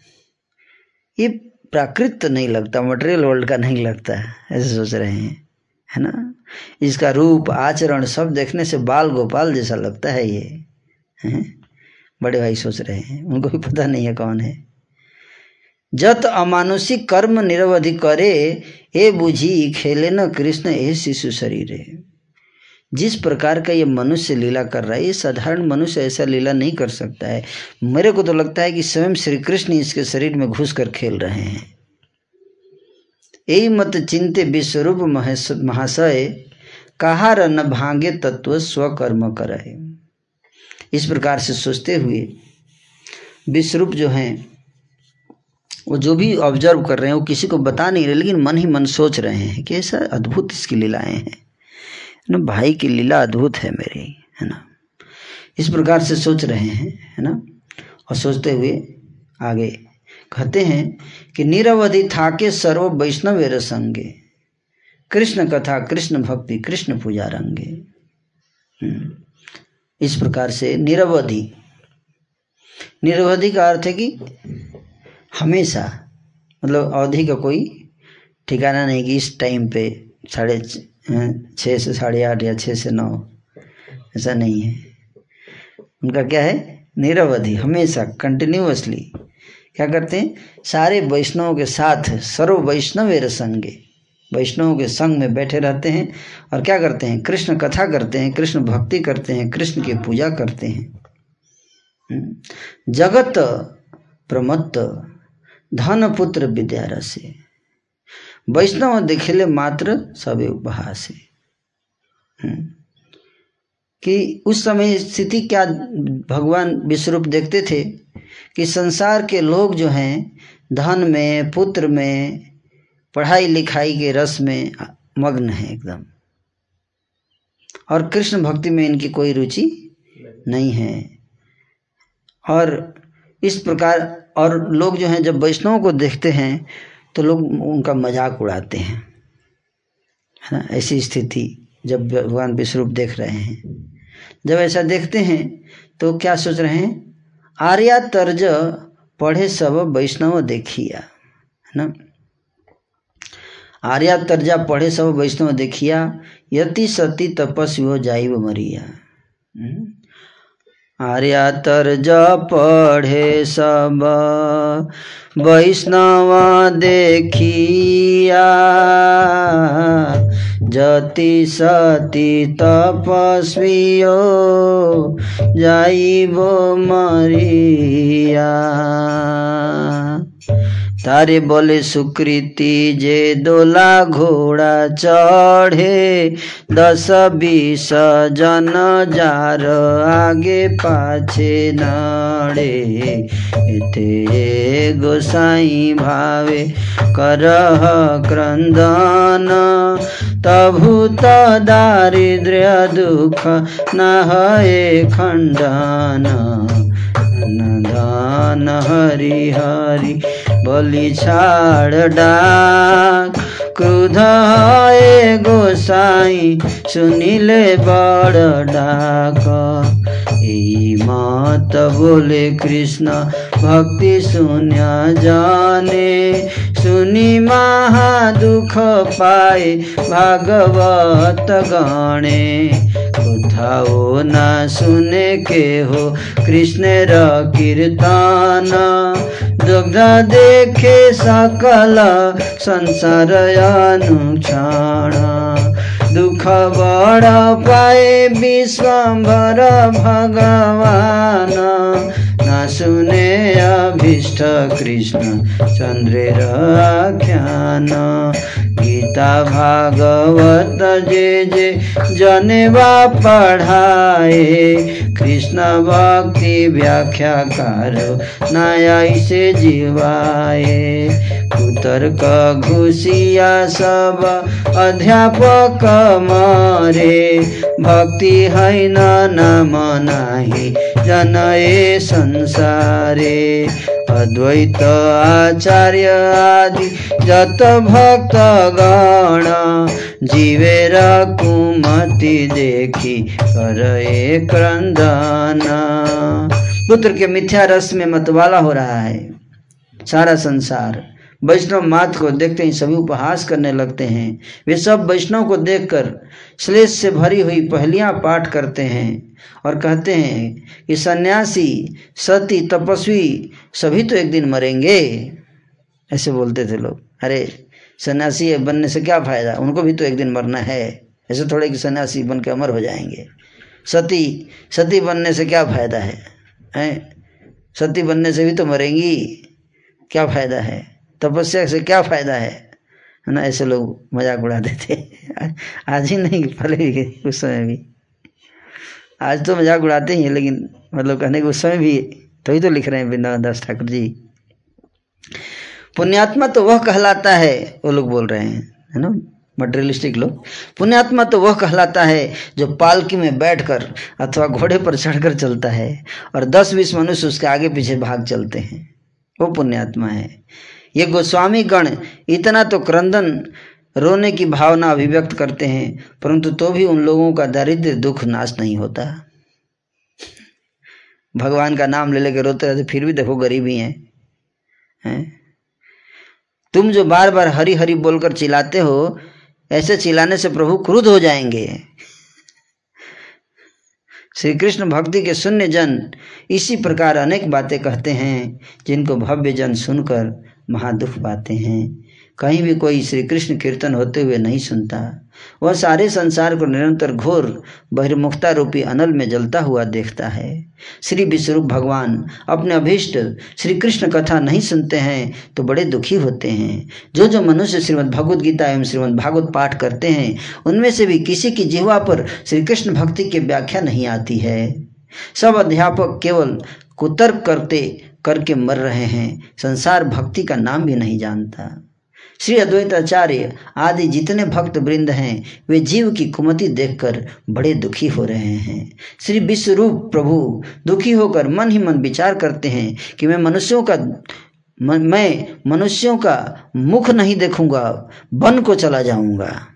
ये प्राकृत तो नहीं लगता मटेरियल वर्ल्ड का नहीं लगता, ऐसे सोच रहे हैं, है ना? इसका रूप, आचरण, सब देखने से बाल गोपाल जैसा लगता है ये, है? बड़े भाई सोच रहे हैं, उनको भी पता नहीं है कौन है। जत अमानुषिक कर्म निरवधि करे, ए बुझी खेले न कृष्ण, ए शिशु शरीर। है जिस प्रकार का ये मनुष्य लीला कर रहा है, ये साधारण मनुष्य ऐसा लीला नहीं कर सकता है। मेरे को तो लगता है कि स्वयं श्री कृष्ण इसके शरीर में घुस कर खेल रहे हैं। यही मत चिंते विश्वरूप महाशय कहा न भांगे तत्व स्वकर्म करे इस प्रकार से सोचते हुए विश्वरूप जो हैं, वो जो भी ऑब्ज़र्व कर रहे हैं, वो किसी को बता नहीं रहे, लेकिन मन ही मन सोच रहे हैं कि ऐसा अद्भुत इसकी लीलाएँ हैं। ना, भाई की लीला अद्भुत है मेरी, है ना? इस प्रकार से सोच रहे हैं, है ना? और सोचते हुए आगे कहते हैं कि निरवधि था के सर्व वैष्णव संगे। कृष्ण कथा, कृष्ण भक्ति, कृष्ण पूजा रंगे। हम्म। इस प्रकार से निरवधि। निरवधि का अर्थ है कि हमेशा मतलब अवधि का कोई ठिकाना नहीं कि इस टाइम पे साढ़े छः से साढ़े आठ या छः से नौ। ऐसा नहीं है। उनका क्या है? निरवधि, हमेशा कंटिन्यूसली क्या करते हैं? सारे वैष्णवों के साथ सर्व वैष्णव संगे वैष्णवों के संग में बैठे रहते हैं और क्या करते हैं? कृष्ण कथा करते हैं, कृष्ण भक्ति करते हैं, कृष्ण की पूजा करते हैं। हम्म। जगत प्रमत्त धन पुत्र विद्या से वैष्णव दिखेले मात्र सबे उपहासे हम्म। कि उस समय स्थिति क्या भगवान विश्वरूप देखते थे कि संसार के लोग जो हैं, धन में, पुत्र में, पढ़ाई लिखाई के रस में मग्न है एकदम। और कृष्ण भक्ति में इनकी कोई रुचि नहीं है। और इस प्रकार और लोग जो हैं, जब वैष्णव को देखते हैं तो लोग उनका मज़ाक उड़ाते हैं, है ना? ऐसी स्थिति जब भगवान विश्वरूप देख रहे हैं। जब ऐसा देखते हैं तो क्या सोच रहे हैं? आर्या तर्ज पढ़े सब वैष्णव देखिया, है ना? आर्या तर्जा पढ़े सब वैष्णव देखिया, यति सती तपस्वी हो जाई मरिया। हम्म। आर्या ज पढ़े सब। वैष्णव देखिया जति सती तपस्वियो जाइबो मरिया। तारे बोले सुकृति जे दोला घोड़ा चढ़े दस बीस जन जार आगे पाछे नड़े एते गोसाई भावे करह क्रंदन तभूत दारिद्र्य दुख न है खंडन दान हरि हरि बलि छाड़ डाक। क्रोध गोसाई सुनिले बड़ डाक। यही मात बोले कृष्ण, भक्ति शून्य जाने। सुनी महा दुख पाए भागवत गणे कोथाओ न सुने के हो कृष्ण र कीर्तन। दुग्ध देखे सकल संसार अनुक्षण। दुख बड़ पाए विश्वभर भगवान। न सुने अभीष्ट कृष्ण चंद्रेर आख्यान। गीता भागवत जे जे जनेवा पढ़ाए, कृष्ण भक्ति व्याख्याकार नया से जीवाए। कुतर्क घुसिया सब अध्यापक मारे, भक्ति हैन नाम नाही जनए संसारे। अद्वैत आचार्य आदि, जत भक्त गण जीवेर कुमति देखी करे क्रंदन। पुत्र के मिथ्या रस में मतवाला हो रहा है, सारा संसार। वैष्णव मात को देखते ही, सभी उपहास करने लगते हैं। वे सब वैष्णव को देखकर श्लेष से भरी हुई पहलियाँ पाठ करते हैं और कहते हैं कि सन्यासी, सती, तपस्वी, सभी तो एक दिन मरेंगे। ऐसे बोलते थे लोग। अरे, सन्यासी बनने से क्या फ़ायदा? उनको भी तो एक दिन मरना है। ऐसे थोड़े कि सन्यासी बन के अमर हो जाएँगे। सती सती बनने से क्या फ़ायदा है? हैं? सती बनने से भी तो मरेंगी। क्या फ़ायदा है? तपस्या से क्या फ़ायदा है? है ना ऐसे लोग मज़ाक उड़ा देते <laughs> आज ही नहीं पहले भी उस समय भी। आज तो मज़ाक उड़ाते ही हैं लेकिन मतलब कहने के उस समय भी तभी तो, तो लिख रहे हैं वृंदावन दास ठाकुर जी। पुण्यात्मा तो वह कहलाता है वो लोग बोल रहे हैं है ना? मटेरियलिस्टिक लोग। पुण्यात्मा तो वह कहलाता है जो पालकी में बैठकर अथवा घोड़े पर चढ़कर चलता है और दस बीस मनुष्य उसके आगे पीछे भाग चलते हैं। वो पुण्यात्मा है। ये गोस्वामी गण इतना तो क्रंदन, रोने की भावना अभिव्यक्त करते हैं, परंतु तो भी उन लोगों का दारिद्र दुख, नाश नहीं होता। भगवान का नाम ले लेके रोते रहते, फिर भी देखो गरीबी हैं है? तुम जो बार बार हरी हरी बोलकर चिल्लाते हो, ऐसे चिल्लाने से प्रभु क्रुद्ध हो जाएँगे। श्री कृष्ण भक्ति के शून्य जन इसी प्रकार अनेक बातें कहते हैं, जिनको भव्य जन सुनकर महादुख पाते हैं। कहीं भी कोई श्री कृष्ण कीर्तन होते हुए नहीं सुनता। वह सारे संसार को निरंतर घोर, बहिर्मुखता रूपी अनल में जलता हुआ देखता है। श्री विश्वरूप भगवान अपने अभीष्ट श्री कृष्ण कथा नहीं सुनते हैं तो बड़े दुखी होते हैं। जो जो मनुष्य श्रीमद् भगवद गीता एवं श्रीमद् भागवत पाठ करते हैं, उनमें से भी किसी की जिहवा पर श्री कृष्ण भक्ति की व्याख्या नहीं आती है। सब अध्यापक केवल कुतर्क करते करके मर रहे हैं। संसार भक्ति का नाम भी नहीं जानता। श्री अद्वैत आचार्य आदि जितने भक्त वृंद हैं, वे जीव की कुमति देखकर बड़े दुखी हो रहे हैं। श्री विश्वरूप प्रभु दुखी होकर मन ही मन विचार करते हैं कि मैं मनुष्यों का मैं मनुष्यों का मुख नहीं देखूँगा, वन को चला जाऊँगा।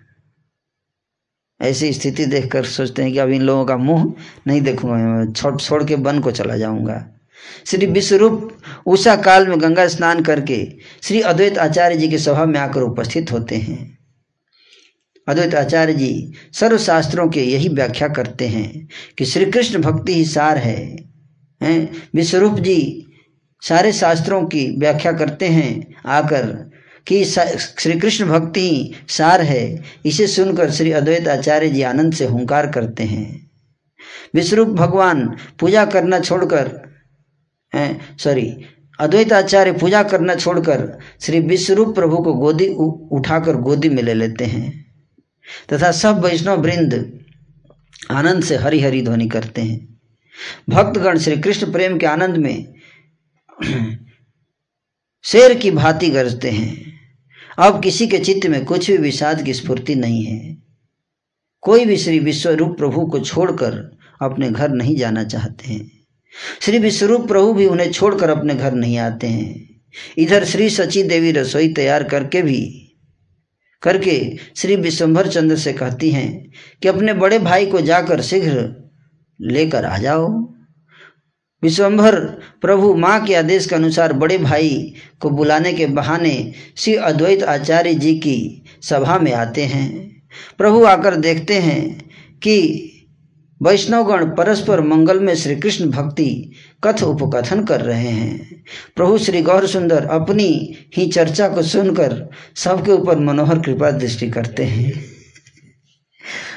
ऐसी स्थिति देखकर सोचते हैं कि अब इन लोगों का मुँह नहीं देखूँगा, छोड़ छोड़ के वन को चला जाऊँगा। श्री विश्वरूप उषा काल में गंगा स्नान करके श्री अद्वैत आचार्य जी के सभा में आकर उपस्थित होते हैं। अद्वैत आचार्य जी सर्व शास्त्रों के यही व्याख्या करते हैं कि श्री कृष्ण भक्ति ही सार है। हैं? विश्वरूप जी सारे शास्त्रों की व्याख्या करते हैं आकर कि श्री कृष्ण भक्ति ही सार है। इसे सुनकर श्री अद्वैत आचार्य जी आनंद से हुंकार करते हैं। विश्वरूप भगवान पूजा करना छोड़कर सॉरी अद्वैत आचार्य पूजा करना छोड़कर श्री विश्वरूप प्रभु को गोदी उठाकर गोदी में ले लेते हैं। तथा सब वैष्णव वृंद आनंद से हरि हरि ध्वनि करते हैं। भक्तगण श्री कृष्ण प्रेम के आनंद में <clears throat> शेर की भांति गरजते हैं। अब किसी के चित्त में कुछ भी विषाद की स्फूर्ति नहीं है। कोई भी श्री विश्वरूप प्रभु को छोड़कर अपने घर नहीं जाना चाहते हैं। श्री विश्वरूप प्रभु भी उन्हें छोड़कर अपने घर नहीं आते हैं। इधर श्री सची देवी रसोई तैयार करके भी, करके श्री विश्वभर चंद्र से कहती हैं कि अपने बड़े भाई को जाकर शीघ्र लेकर आ जाओ। विश्वम्भर प्रभु माँ के आदेश के अनुसार बड़े भाई को बुलाने के बहाने श्री अद्वैत आचार्य जी की सभा में आते हैं। प्रभु आकर देखते हैं कि वैष्णवगण परस्पर मंगल में श्री कृष्ण भक्ति, कथ उपकथन कर रहे हैं। प्रभु श्री गौर सुंदर अपनी ही चर्चा को सुनकर सबके ऊपर मनोहर कृपा दृष्टि करते हैं।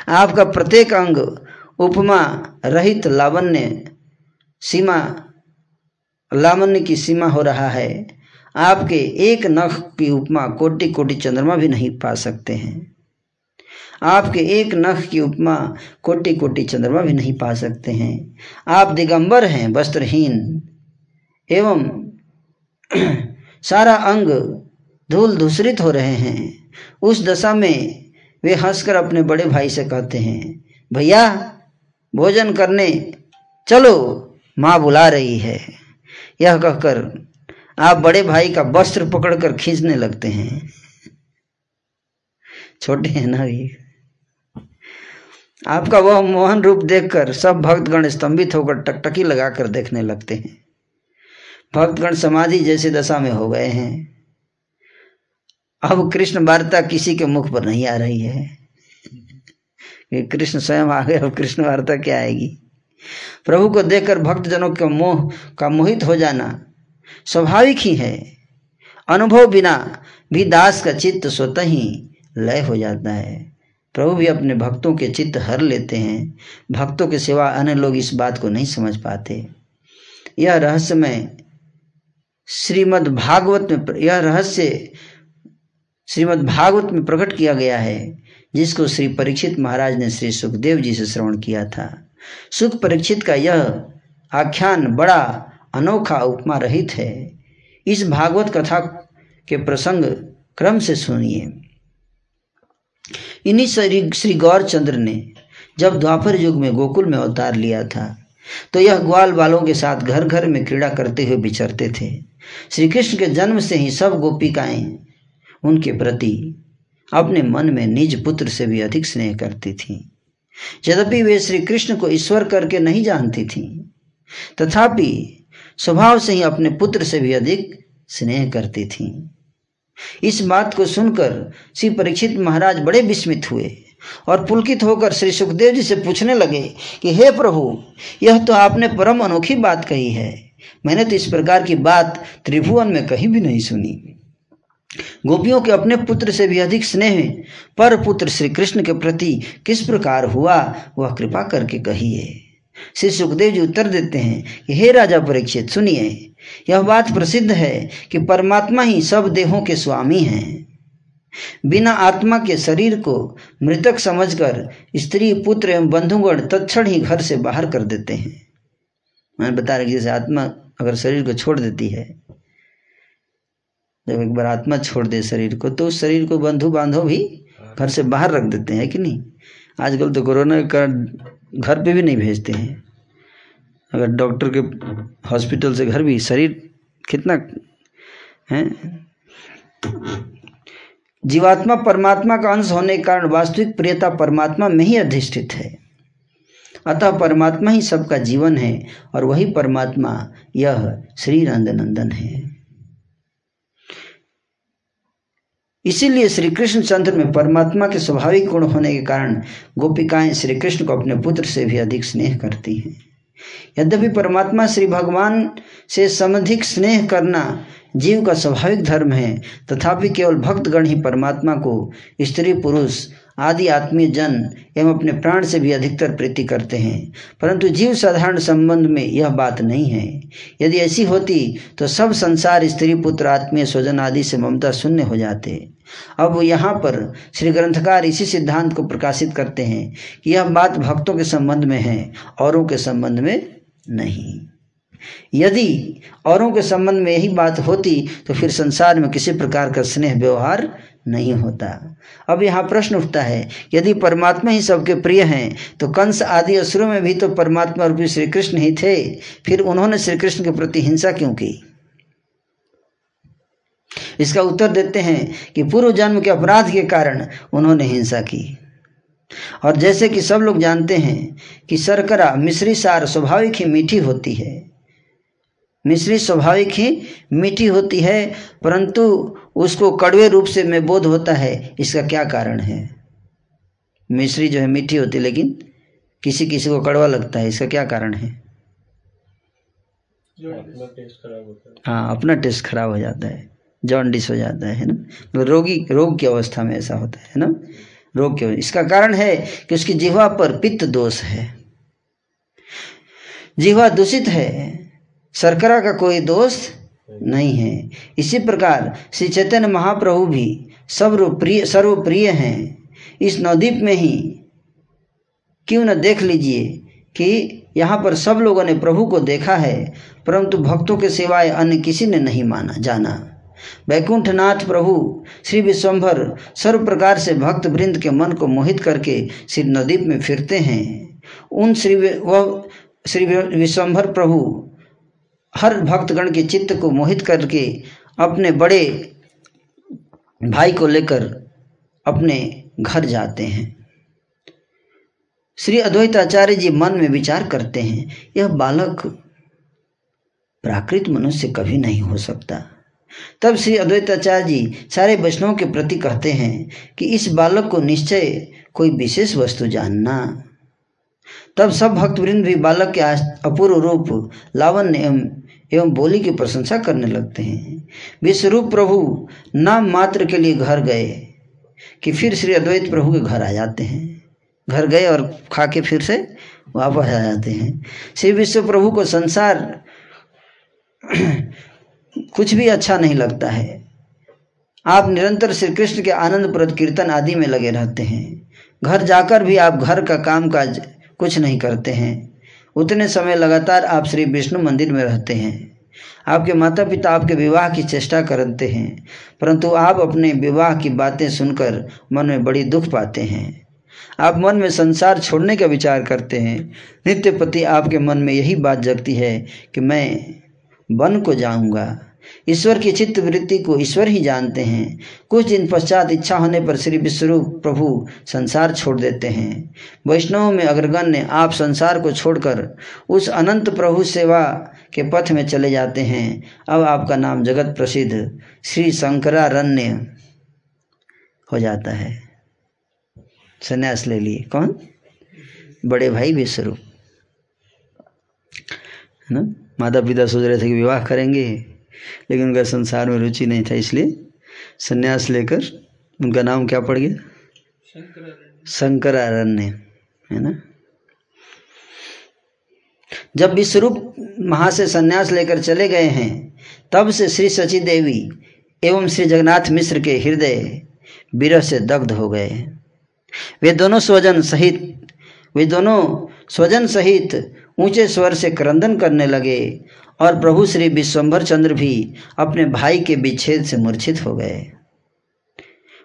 आपका प्रत्येक अंग, उपमा रहित लावण्य सीमा, लावण्य की सीमा हो रहा है। आपके एक नख की उपमा कोटि कोटि चंद्रमा भी नहीं पा सकते हैं। आपके एक नख की उपमा कोटि कोटि चंद्रमा भी नहीं पा सकते हैं। आप दिगंबर हैं, वस्त्रहीन। एवं <clears throat> सारा अंग धूल धूसरित हो रहे हैं। उस दशा में वे हंसकर अपने बड़े भाई से कहते हैं, भैया, भोजन करने चलो, माँ बुला रही है। यह कहकर आप बड़े भाई का वस्त्र पकड़कर खींचने लगते हैं। <laughs> छोटे हैं ना ये। आपका वह मोहन रूप देखकर सब भक्तगण स्तंभित होकर टकटकी लगाकर देखने लगते हैं। भक्तगण समाधि जैसी दशा में हो गए हैं। अब कृष्ण वार्ता किसी के मुख पर नहीं आ रही है। कृष्ण स्वयं आ गए, अब कृष्ण वार्ता क्या आएगी? प्रभु को देखकर भक्तजनों के मोह का मोहित हो जाना स्वाभाविक ही है। अनुभव बिना भी दास का चित्त स्वतः ही लय हो जाता है। प्रभु भी अपने भक्तों के चित्त हर लेते हैं। भक्तों के सिवा अन्य लोग इस बात को नहीं समझ पाते। यह रहस्यमय श्रीमद् भागवत में यह रहस्य श्रीमद् भागवत में प्रकट किया गया है, जिसको श्री परीक्षित महाराज ने श्री सुखदेव जी से श्रवण किया था। सुख परीक्षित का यह आख्यान बड़ा अनोखा उपमा रहित है। इस भागवत कथा के प्रसंग क्रम से सुनिए। इन्हीं श्री श्री गौरचंद्र ने जब द्वापर युग में गोकुल में अवतार लिया था तो यह ग्वाल बालों के साथ घर घर में क्रीड़ा करते हुए विचरते थे। श्री कृष्ण के जन्म से ही सब गोपिकाएँ उनके प्रति अपने मन में निज पुत्र से भी अधिक स्नेह करती थीं। यद्यपि वे श्री कृष्ण को ईश्वर करके नहीं जानती थीं, तथापि स्वभाव से ही अपने पुत्र से भी अधिक स्नेह करती थीं। इस बात को सुनकर श्री परीक्षित महाराज बड़े विस्मित हुए और पुलकित होकर श्री सुखदेव जी से पूछने लगे कि, हे प्रभु, यह तो आपने परम अनोखी बात कही है। मैंने तो इस प्रकार की बात त्रिभुवन में कहीं भी नहीं सुनी। गोपियों के अपने पुत्र से भी अधिक स्नेह, पर पुत्र श्री कृष्ण के प्रति किस प्रकार हुआ, वह कृपा करके कहिए। श्री सुखदेव जी उत्तर देते हैं कि, हे राजा परीक्षित, सुनिए यह बात प्रसिद्ध है कि परमात्मा ही सब देहों के स्वामी हैं। बिना आत्मा के शरीर को मृतक समझकर स्त्री, पुत्र एवं बंधुगण तत्क्षण ही घर से बाहर कर देते हैं। मैंने बता रहा जैसे आत्मा अगर शरीर को छोड़ देती है, जब एक बार आत्मा छोड़ दे शरीर को तो उस शरीर को बंधु बांधो भी घर से बाहर रख देते हैं कि नहीं? आजकल तो कोरोना के कारण घर पे भी नहीं भेजते हैं। अगर डॉक्टर के हॉस्पिटल से घर भी, शरीर कितना, है? जीवात्मा परमात्मा का अंश होने के कारण वास्तविक प्रियता परमात्मा में ही अधिष्ठित है। अतः परमात्मा ही सबका जीवन है और वही परमात्मा यह श्री नंदन है। इसीलिए श्री कृष्ण चंद्र में परमात्मा के स्वाभाविक गुण होने के कारण गोपिकाएँ श्री कृष्ण को अपने पुत्र से भी अधिक स्नेह करती हैं। यद्यपि परमात्मा श्री भगवान से समधिक स्नेह करना जीव का स्वाभाविक धर्म है, तथापि केवल भक्तगण ही परमात्मा को स्त्री पुरुष आदि आत्मीय जन एवं अपने प्राण से भी अधिकतर प्रीति करते हैं। परंतु जीव साधारण संबंध में यह बात नहीं है। यदि ऐसी होती तो सब संसार, स्त्री, पुत्र, आत्मीय, स्वजन आदि से ममता शून्य हो जाते। अब यहाँ पर श्री ग्रंथकार इसी सिद्धांत को प्रकाशित करते हैं कि यह बात भक्तों के संबंध में है, औरों के संबंध में नहीं। यदि औरों के संबंध में यही बात होती तो फिर संसार में किसी प्रकार का स्नेह व्यवहार नहीं होता। अब यहाँ प्रश्न उठता है, यदि परमात्मा ही सबके प्रिय हैं तो कंस आदि असुरों में भी तो परमात्मा रूपी श्री कृष्ण ही थे, फिर उन्होंने श्री कृष्ण के प्रति हिंसा क्यों की? इसका उत्तर देते हैं कि पूर्व जन्म के अपराध के कारण उन्होंने हिंसा की। और जैसे कि सब लोग जानते हैं कि शर्करा मिश्री सार स्वाभाविक ही मीठी होती है मिश्री स्वाभाविक ही मीठी होती है परंतु उसको कड़वे रूप से में बोध होता है। इसका क्या कारण है? मिश्री जो है मीठी होती है लेकिन किसी किसी को कड़वा लगता है। इसका क्या कारण है? हाँ। अपना टेस्ट खराब हो जाता है। जॉन्डिस हो जाता है ना? मतलब रोगी रोग की अवस्था में ऐसा होता है ना? रोग की इसका कारण है कि उसकी जिह्वा पर पित्त दोष है। जिह्वा दूषित है शर्करा का कोई दोष नहीं है। इसी प्रकार श्री चैतन्य महाप्रभु भी सर्वप्रिय सर्वप्रिय हैं। इस नवद्वीप में ही क्यों न देख लीजिए कि यहाँ पर सब लोगों ने प्रभु को देखा है, परंतु भक्तों के सिवाय अन्य किसी ने नहीं माना, जाना। वैकुंठनाथ प्रभु श्री विश्वम्भर सर्व प्रकार से भक्त वृंद के मन को मोहित करके श्री नदीप में फिरते हैं। उन श्री वह श्री विश्वम्भर प्रभु हर भक्तगण के चित्त को मोहित करके अपने बड़े भाई को लेकर अपने घर जाते हैं। श्री अद्वैत आचार्य जी मन में विचार करते हैं, यह बालक प्राकृत मनुष्य कभी नहीं हो सकता। तब श्री अद्वैताचार्य जी सारे वैष्णवों के प्रति कहते हैं कि इस बालक को निश्चय कोई विशेष वस्तु जानना। तब सब भक्तवृंद भी बालक के अपूर्व रूप लावण्य एवं एवं बोली की प्रशंसा करने लगते हैं। विश्वरूप प्रभु नाम मात्र के लिए घर गए कि फिर श्री अद्वैत प्रभु के घर आ जाते हैं। घर गए और खा के फिर से वापस आ जाते हैं। श्री विश्व प्रभु को संसार <clears throat> कुछ भी अच्छा नहीं लगता है। आप निरंतर श्री कृष्ण के आनंद प्रद कीर्तन आदि में लगे रहते हैं। घर जाकर भी आप घर का काम काज कुछ नहीं करते हैं। उतने समय लगातार आप श्री विष्णु मंदिर में रहते हैं। आपके माता पिता आपके विवाह की चेष्टा करते हैं, परंतु आप अपने विवाह की बातें सुनकर मन में बड़ी दुख पाते हैं। आप मन में संसार छोड़ने का विचार करते हैं। नित्य पति आपके मन में यही बात जगती है कि मैं वन को जाऊँगा। ईश्वर की चित्त वृत्ति को ईश्वर ही जानते हैं। कुछ दिन पश्चात इच्छा होने पर श्री विश्वरूप प्रभु संसार छोड़ देते हैं। वैष्णव में अग्रगण्य आप संसार को छोड़कर उस अनंत प्रभु सेवा के पथ में चले जाते हैं। अब आपका नाम जगत प्रसिद्ध श्री शंकरारण्य हो जाता है। संन्यास ले लिए। कौन? बड़े भाई विश्वरूप है ना? माता पिता सोच रहे थे कि विवाह करेंगे। लेकिन उनका संसार में रुचि नहीं था इसलिए संन्यास लेकर उनका नाम क्या पड़ गया? शंकरारण्य। है ना? जब विश्वरूप महा से संन्यास लेकर चले गए हैं तब से श्री सची देवी एवं श्री जगन्नाथ मिश्र के हृदय विरह से दग्ध हो गए वे दोनों स्वजन सहित वे दोनों स्वजन सहित ऊँचे स्वर से क्रंदन करने लगे और प्रभु श्री विश्वम्भर चंद्र भी अपने भाई के विच्छेद से मूर्छित हो गए।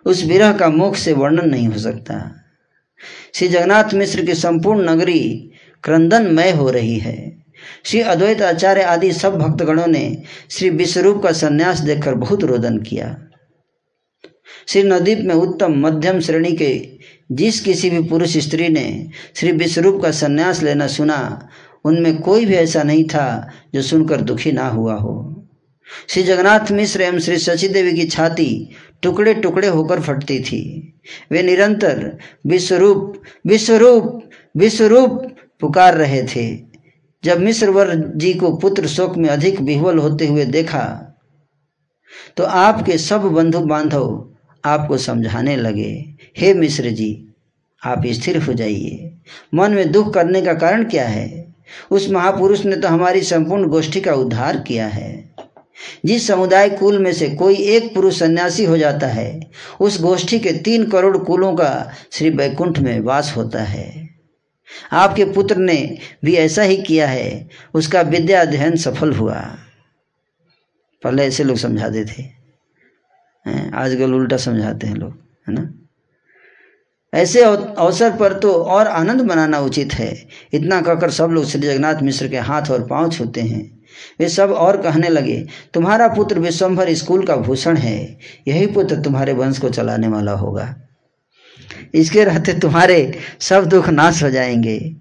उस विरह का मुख से वर्णन नहीं हो सकता। श्री जगन्नाथ मिश्र की संपूर्ण नगरी क्रंदनमय हो रही है। श्री अद्वैत आचार्य आदि सब भक्तगणों ने श्री विश्वरूप का संन्यास देखकर बहुत रोदन किया। श्री नदीप में उत्तम मध्यम श्रेणी के जिस किसी भी पुरुष स्त्री ने श्री विश्वरूप का संन्यास लेना सुना उनमें कोई भी ऐसा नहीं था जो सुनकर दुखी ना हुआ हो। श्री जगन्नाथ मिश्र एवं श्री शशि देवी की छाती टुकड़े टुकड़े होकर फटती थी। वे निरंतर विश्वरूप विश्वरूप विश्वरूप पुकार रहे थे। जब मिश्रवर जी को पुत्र शोक में अधिक विह्वल होते हुए देखा तो आपके सब बंधु बांधव आपको समझाने लगे, हे मिश्र जी, आप स्थिर हो जाइए। मन में दुख करने का कारण क्या है? उस महापुरुष ने तो हमारी संपूर्ण गोष्ठी का उद्धार किया है। जिस समुदाय कुल में से कोई एक पुरुष सन्यासी हो जाता है, उस गोष्ठी के तीन करोड़ कुलों का श्री बैकुंठ में वास होता है। आपके पुत्र ने भी ऐसा ही किया है, उसका विद्या अध्ययन सफल हुआ। पहले ऐसे लोग समझाते थे आजकल उल्टा समझाते हैं लोग, है ना? ऐसे अवसर पर तो और आनंद मनाना उचित है। इतना कहकर सब लोग श्री जगन्नाथ मिश्र के हाथ और पाँव छूते हैं। वे सब और कहने लगे, तुम्हारा पुत्र विश्वम्भर स्कूल का भूषण है। यही पुत्र तुम्हारे वंश को चलाने वाला होगा। इसके रहते तुम्हारे सब दुख नाश हो जाएँगे।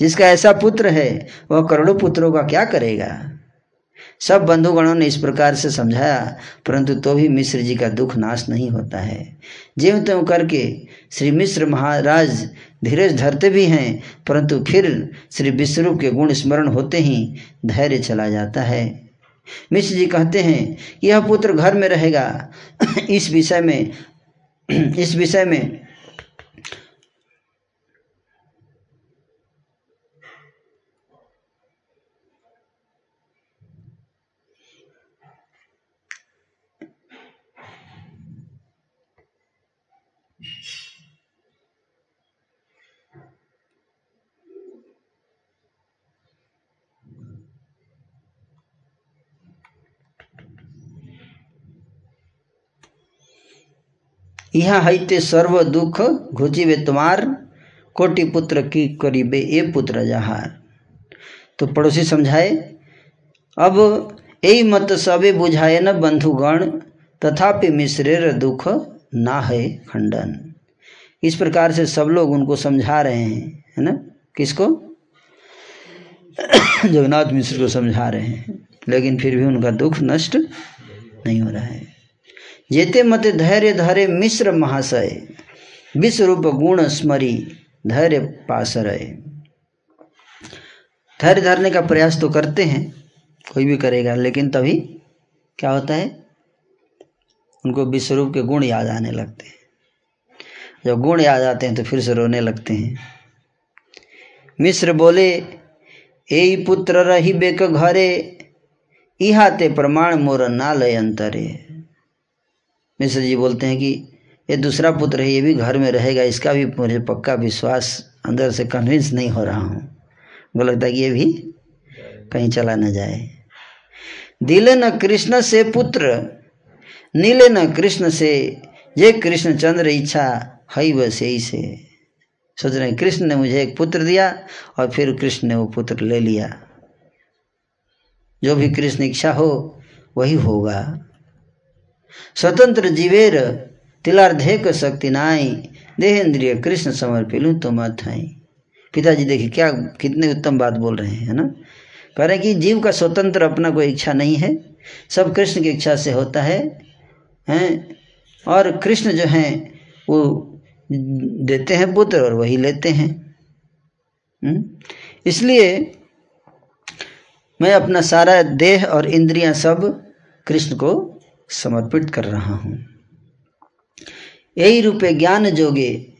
जिसका ऐसा पुत्र है, वह करोड़ों पुत्रों का क्या करेगा? सब बंधुगणों ने इस प्रकार से समझाया, परंतु तो भी मिश्र जी का दुख नाश नहीं होता है। ज्यों त्यों करके श्री मिश्र महाराज धीरज धरते भी हैं, परंतु फिर श्री विष्णु के गुण स्मरण होते ही धैर्य चला जाता है। मिश्र जी कहते हैं यह पुत्र घर में रहेगा। <clears throat> इस विषय में, <clears throat> इस विषय में यहाँ हईते सर्व दुख घुचिबे तुम्हार, कोटि पुत्र की करीबे ए पुत्र जहार। तो पड़ोसी समझाए, अब यही मत सबे बुझाए न बंधुगण, तथापि मिश्रेर दुख ना है खंडन। इस प्रकार से सब लोग उनको समझा रहे हैं, है ना? किसको? <coughs> जगन्नाथ मिश्र को समझा रहे हैं, लेकिन फिर भी उनका दुख नष्ट नहीं हो रहा है। जेते मते धैर्य धरे मिश्र महाशय विश्व रूप गुण स्मरी धैर्य पासरय धैर्य धरने का प्रयास तो करते हैं, कोई भी करेगा, लेकिन तभी क्या होता है? उनको विश्वरूप के गुण याद आने लगते हैं। जब गुण याद आते हैं तो फिर से रोने लगते हैं। मिश्र बोले ए पुत्र रही बेक घरे इहा ते प्रमाण मोर ना लय अंतरे। मिश्र जी बोलते हैं कि ये दूसरा पुत्र है, ये भी घर में रहेगा, इसका भी मुझे पक्का विश्वास अंदर से कन्विंस नहीं हो रहा हूँ। मुझे लगता है कि ये भी कहीं चला न जाए। दिले न कृष्ण से पुत्र, नीले न कृष्ण से ये कृष्ण चंद्र इच्छा हई बस यही से। सोच रहे कृष्ण ने मुझे एक पुत्र दिया और फिर कृष्ण ने वो पुत्र ले लिया। जो भी कृष्ण इच्छा हो, वही होगा। स्वतंत्र जीवेर तिलार्धेक शक्ति नाई। देहेंद्रिय कृष्ण समर्पिलू तो मत है। पिताजी देखिए क्या, कितने उत्तम बात बोल रहे हैं, है ना? कह रहे कि जीव का स्वतंत्र अपना कोई इच्छा नहीं है। सब कृष्ण की इच्छा से होता है, हैं? और कृष्ण जो हैं, वो देते हैं पुत्र और वही लेते हैं। हम्म? इसलिए मैं अपना सारा देह और इंद्रियाँ सब कृष्ण को समर्पित कर रहा हूँ। यही रूपे ज्ञान जोगे,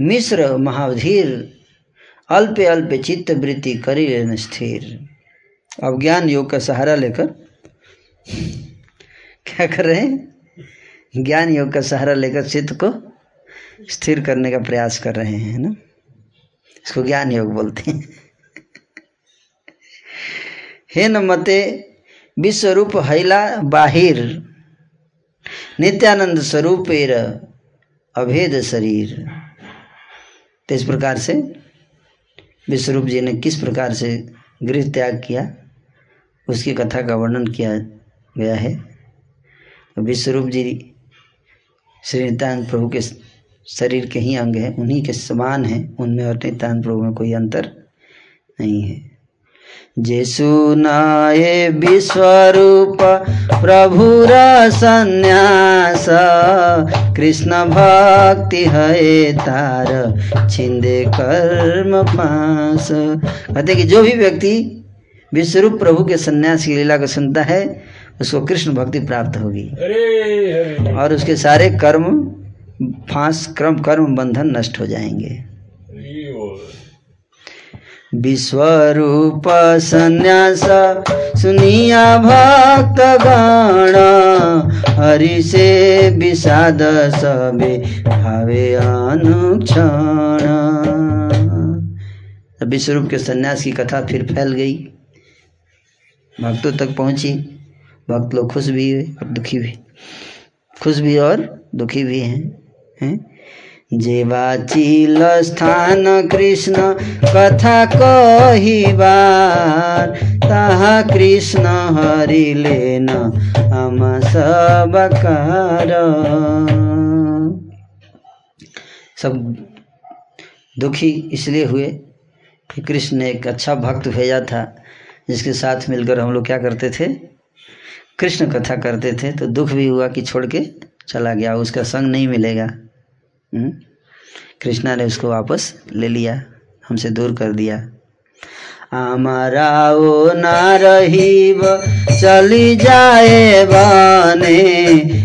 मिश्र महाधीर अल्पे अल्पे चित्त वृत्ति करी स्थिर। अब ज्ञान योग का सहारा लेकर क्या कर रहे हैं? ज्ञान योग का सहारा लेकर चित्त को स्थिर करने का प्रयास कर रहे हैं ना? इसको ज्ञान योग बोलते हैं। <laughs> हे न मते, विश्वरूप हैला बाहिर। नित्यानंद स्वरूप अभेद शरीर। तो इस प्रकार से विश्वरूप जी ने किस प्रकार से गृह त्याग किया, उसकी कथा का वर्णन किया गया है। तो विश्वरूप जी श्री नित्यानंद प्रभु के शरीर के ही अंग हैं, उन्हीं के समान हैं, उनमें और नित्यानंद प्रभु में कोई अंतर नहीं है। जेसु नाये विश्वरूप प्रभुर संन्यास। कृष्ण भक्ति है तार छिंदे कर्म पास। कहते कि जो भी व्यक्ति विश्वरूप प्रभु के सन्यास की लीला को सुनता है उसको कृष्ण भक्ति प्राप्त होगी। और उसके सारे कर्म फांस क्रम कर्म बंधन नष्ट हो जाएँगे। विश्वरूप संन्यास, सुनिया भक्त गण, हरि से विषाद सबे भावे अनुक्षण। विश्वरूप के संन्यास की कथा फिर फैल गई। भक्तों तक पहुँची। भक्त लोग खुश भी हुए और दुखी भी। खुश भी और दुखी भी हैं हैं? जेवाचिल स्थान कृष्ण कथा कहिबार। ताहा कृष्ण हरि लेन, हम सब सब दुखी इसलिए हुए कि कृष्ण ने एक अच्छा भक्त भेजा था, जिसके साथ मिलकर हम लोग क्या करते थे? कृष्ण कथा करते थे तो दुख भी हुआ कि छोड़ के चला गया, उसका संग नहीं मिलेगा? कृष्णा ने उसको वापस ले लिया, हमसे दूर कर दिया। हमारा ओ ना रही चली जाए बने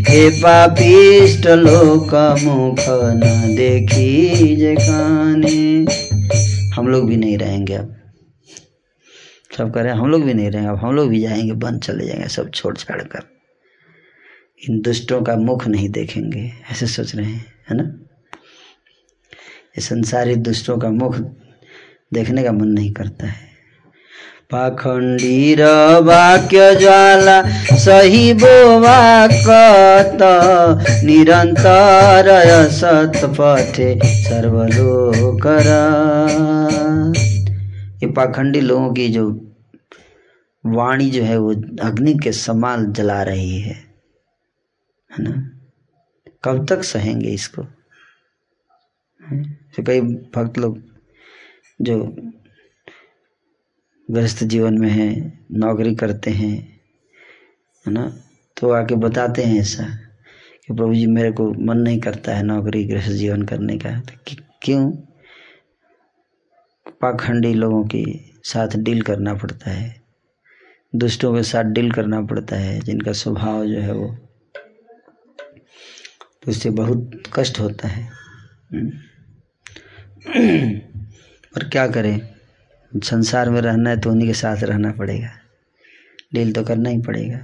हे पापिष्ट लोक मुख न देखी जे काने। हम लोग भी नहीं रहेंगे अब। सब कह रहे हम लोग भी नहीं रहेंगे अब, हम लोग भी जाएँगे बन चले जाएँगे, सब छोड़ छाड़ कर। इन दुष्टों का मुख नहीं देखेंगे, ऐसे सोच रहे हैं, है ना? संसारी दुष्टों का मुख देखने का मन नहीं करता है। पाखंडी वाक्य ज्वाला, सही बोवाकत निरंतर सत पथे सर्वलोक ये पाखंडी लोगों की जो वाणी जो है, वो अग्नि के समान जला रही है है ना? कब तक सहेंगे इसको? तो कई भक्त लोग जो गृहस्थ जीवन में हैं, नौकरी करते हैं, है ना? तो आके बताते हैं ऐसा कि प्रभु जी, मेरे को मन नहीं करता है नौकरी गृहस्थ जीवन करने का। तो क्यों? पाखंडी लोगों के साथ डील करना पड़ता है। दुष्टों के साथ डील करना पड़ता है, जिनका स्वभाव जो है वो तो उससे बहुत कष्ट होता है। <coughs> पर क्या करें? संसार में रहना है तो उन्हीं के साथ रहना पड़ेगा। डील तो करना ही पड़ेगा।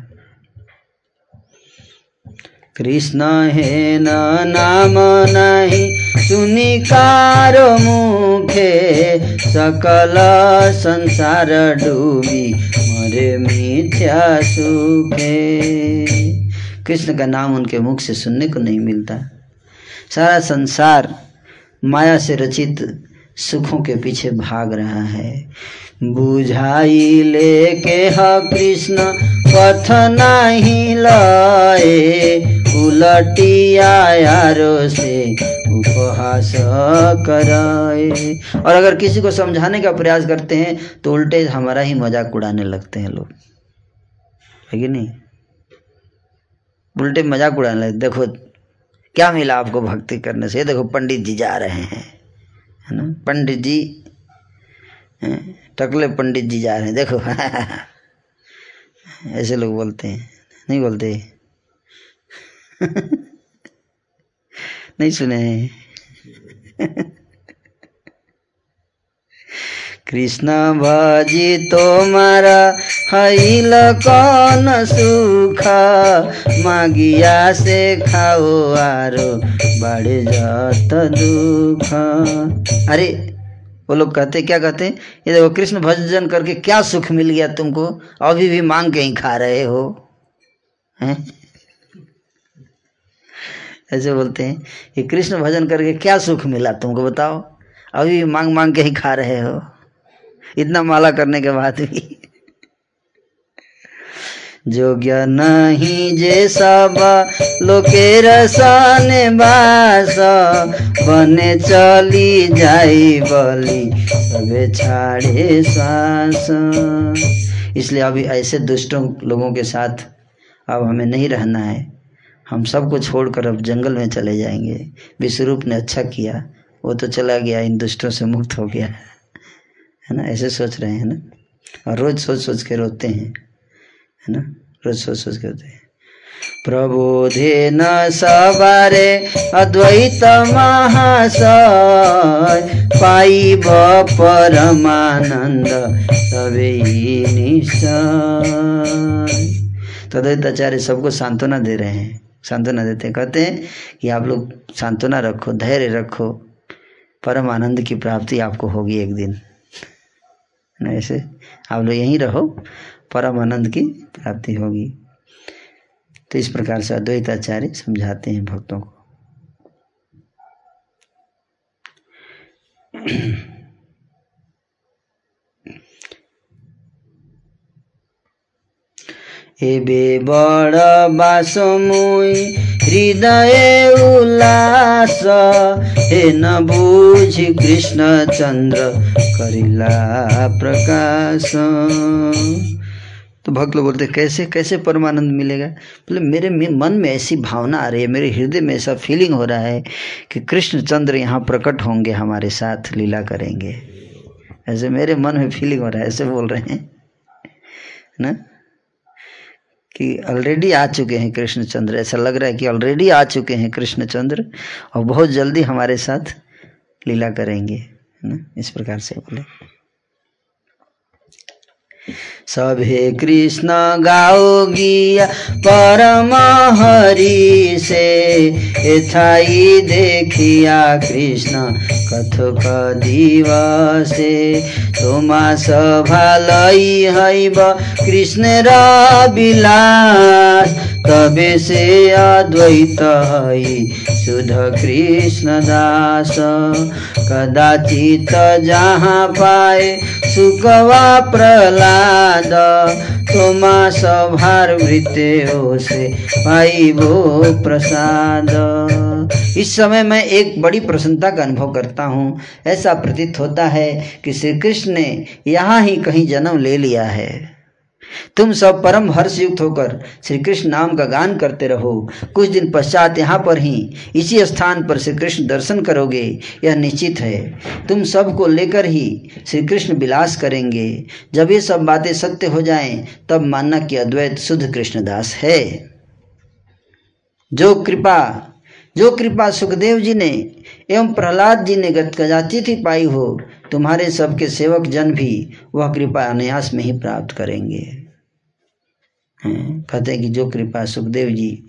कृष्ण है न, नाम नहीं सुनी कार मुखे, सकल संसार डूबी, मरे मिथ्या सुखे। कृष्ण का नाम उनके मुख से सुनने को नहीं मिलता। सारा संसार माया से रचित सुखों के पीछे भाग रहा है। बुझाई लेके ह कृष्ण पथ नहीं लाए उलटिया यारो से उपहास कराए। और अगर किसी को समझाने का प्रयास करते हैं तो उल्टे हमारा ही मज़ाक उड़ाने लगते हैं लोग। है कि नहीं? उल्टे मज़ाक उड़ाने लगते देखो क्या मिला आपको भक्ति करने से? देखो, पंडित जी जा रहे हैं, है ना? पंडित जी टकले पंडित जी जा रहे हैं, देखो। <laughs> ऐसे लोग बोलते हैं। नहीं बोलते। <laughs> नहीं सुने। <laughs> कृष्ण भजी तुम्हारा हईल कौन सुख? मागिया से खाओ आरो बड़े जात दुख। अरे, वो लोग कहते, क्या कहते? ये देखो, कृष्ण भजन करके क्या सुख मिल गया तुमको? अभी भी मांग के ही खा रहे हो? ऐसे बोलते हैं ये कृष्ण भजन करके क्या सुख मिला तुमको? बताओ। अभी भी मांग मांग के ही खा रहे हो? इतना माला करने के बाद भी। जोग्य नहीं जे सब लोके रसाने बास, बने चली जाई बली सबे छाड़े श्वास इसलिए अभी ऐसे दुष्टों लोगों के साथ अब हमें नहीं रहना है। हम सबको छोड़कर अब जंगल में चले जाएँगे। विश्वरूप ने अच्छा किया, वो तो चला गया, इन दुष्टों से मुक्त हो गया। है ना? ऐसे सोच रहे हैं ना? और रोज सोच सोच के रोते हैं, है ना? रोज सोच सोच के रोते हैं। प्रबोधेन सबारे अद्वैत महाशय, पाइब परमानंद सबै निश्चय तो सबको सांत्वना दे रहे हैं, सांत्वना देते हैं। कहते हैं कि आप लोग सांत्वना रखो, धैर्य रखो परम आनंद की प्राप्ति आपको होगी एक दिन। ना ऐसे। आप लोग यहीं रहो परम आनंद की प्राप्ति होगी। तो इस प्रकार से अद्वैताचार्य समझाते हैं भक्तों को। एबे बड़ बासमुई, हृदय उल्लास। हे न बुझ कृष्ण चंद्र करिला प्रकाश। तो भक्त लोग बोलते, कैसे कैसे परमानंद मिलेगा? बोले, मेरे मन में ऐसी भावना आ रही है, मेरे हृदय में ऐसा फीलिंग हो रहा है कि कृष्ण चंद्र यहाँ प्रकट होंगे, हमारे साथ लीला करेंगे। ऐसे मेरे मन में फीलिंग हो रहा है, ऐसे बोल रहे हैं। ना? कि ऑलरेडी आ चुके हैं कृष्णचंद्र। ऐसा लग रहा है कि ऑलरेडी आ चुके हैं कृष्णचंद्र और बहुत जल्दी हमारे साथ लीला करेंगे, है ना? इस प्रकार से बोले। सभे कृष्ण गाओ गिया परम हरि से। एथाई देखिया कृष्ण कथुक दिवसे। तुमा सभा हैब कृष्ण र विलास तबे से अद्वैत है सुध कृष्ण दास कदाचित जहाँ पाए सुकवा प्रहलाद तोमा सभार वृत्ते से पाई वो प्रसाद। इस समय मैं एक बड़ी प्रसन्नता का अनुभव करता हूँ। ऐसा प्रतीत होता है कि श्री कृष्ण ने यहाँ ही कहीं जन्म ले लिया है। तुम सब परम हर्ष युक्त होकर श्री कृष्ण नाम का गान करते रहो। कुछ दिन पश्चात यहाँ पर ही इसी स्थान पर श्री कृष्ण दर्शन करोगे, यह निश्चित है। तुम सबको लेकर ही श्री कृष्ण विलास करेंगे। जब ये सब बातें सत्य हो जाएँ, तब मानना कि अद्वैत शुद्ध कृष्णदास है। जो कृपा जो कृपा सुखदेव जी ने एवं प्रहलाद जी ने गजाचित ही पाई हो, तुम्हारे सबके सेवक जन भी वह कृपा अनायास में ही प्राप्त करेंगे। कहते हैं कि जो कृपा सुखदेव जी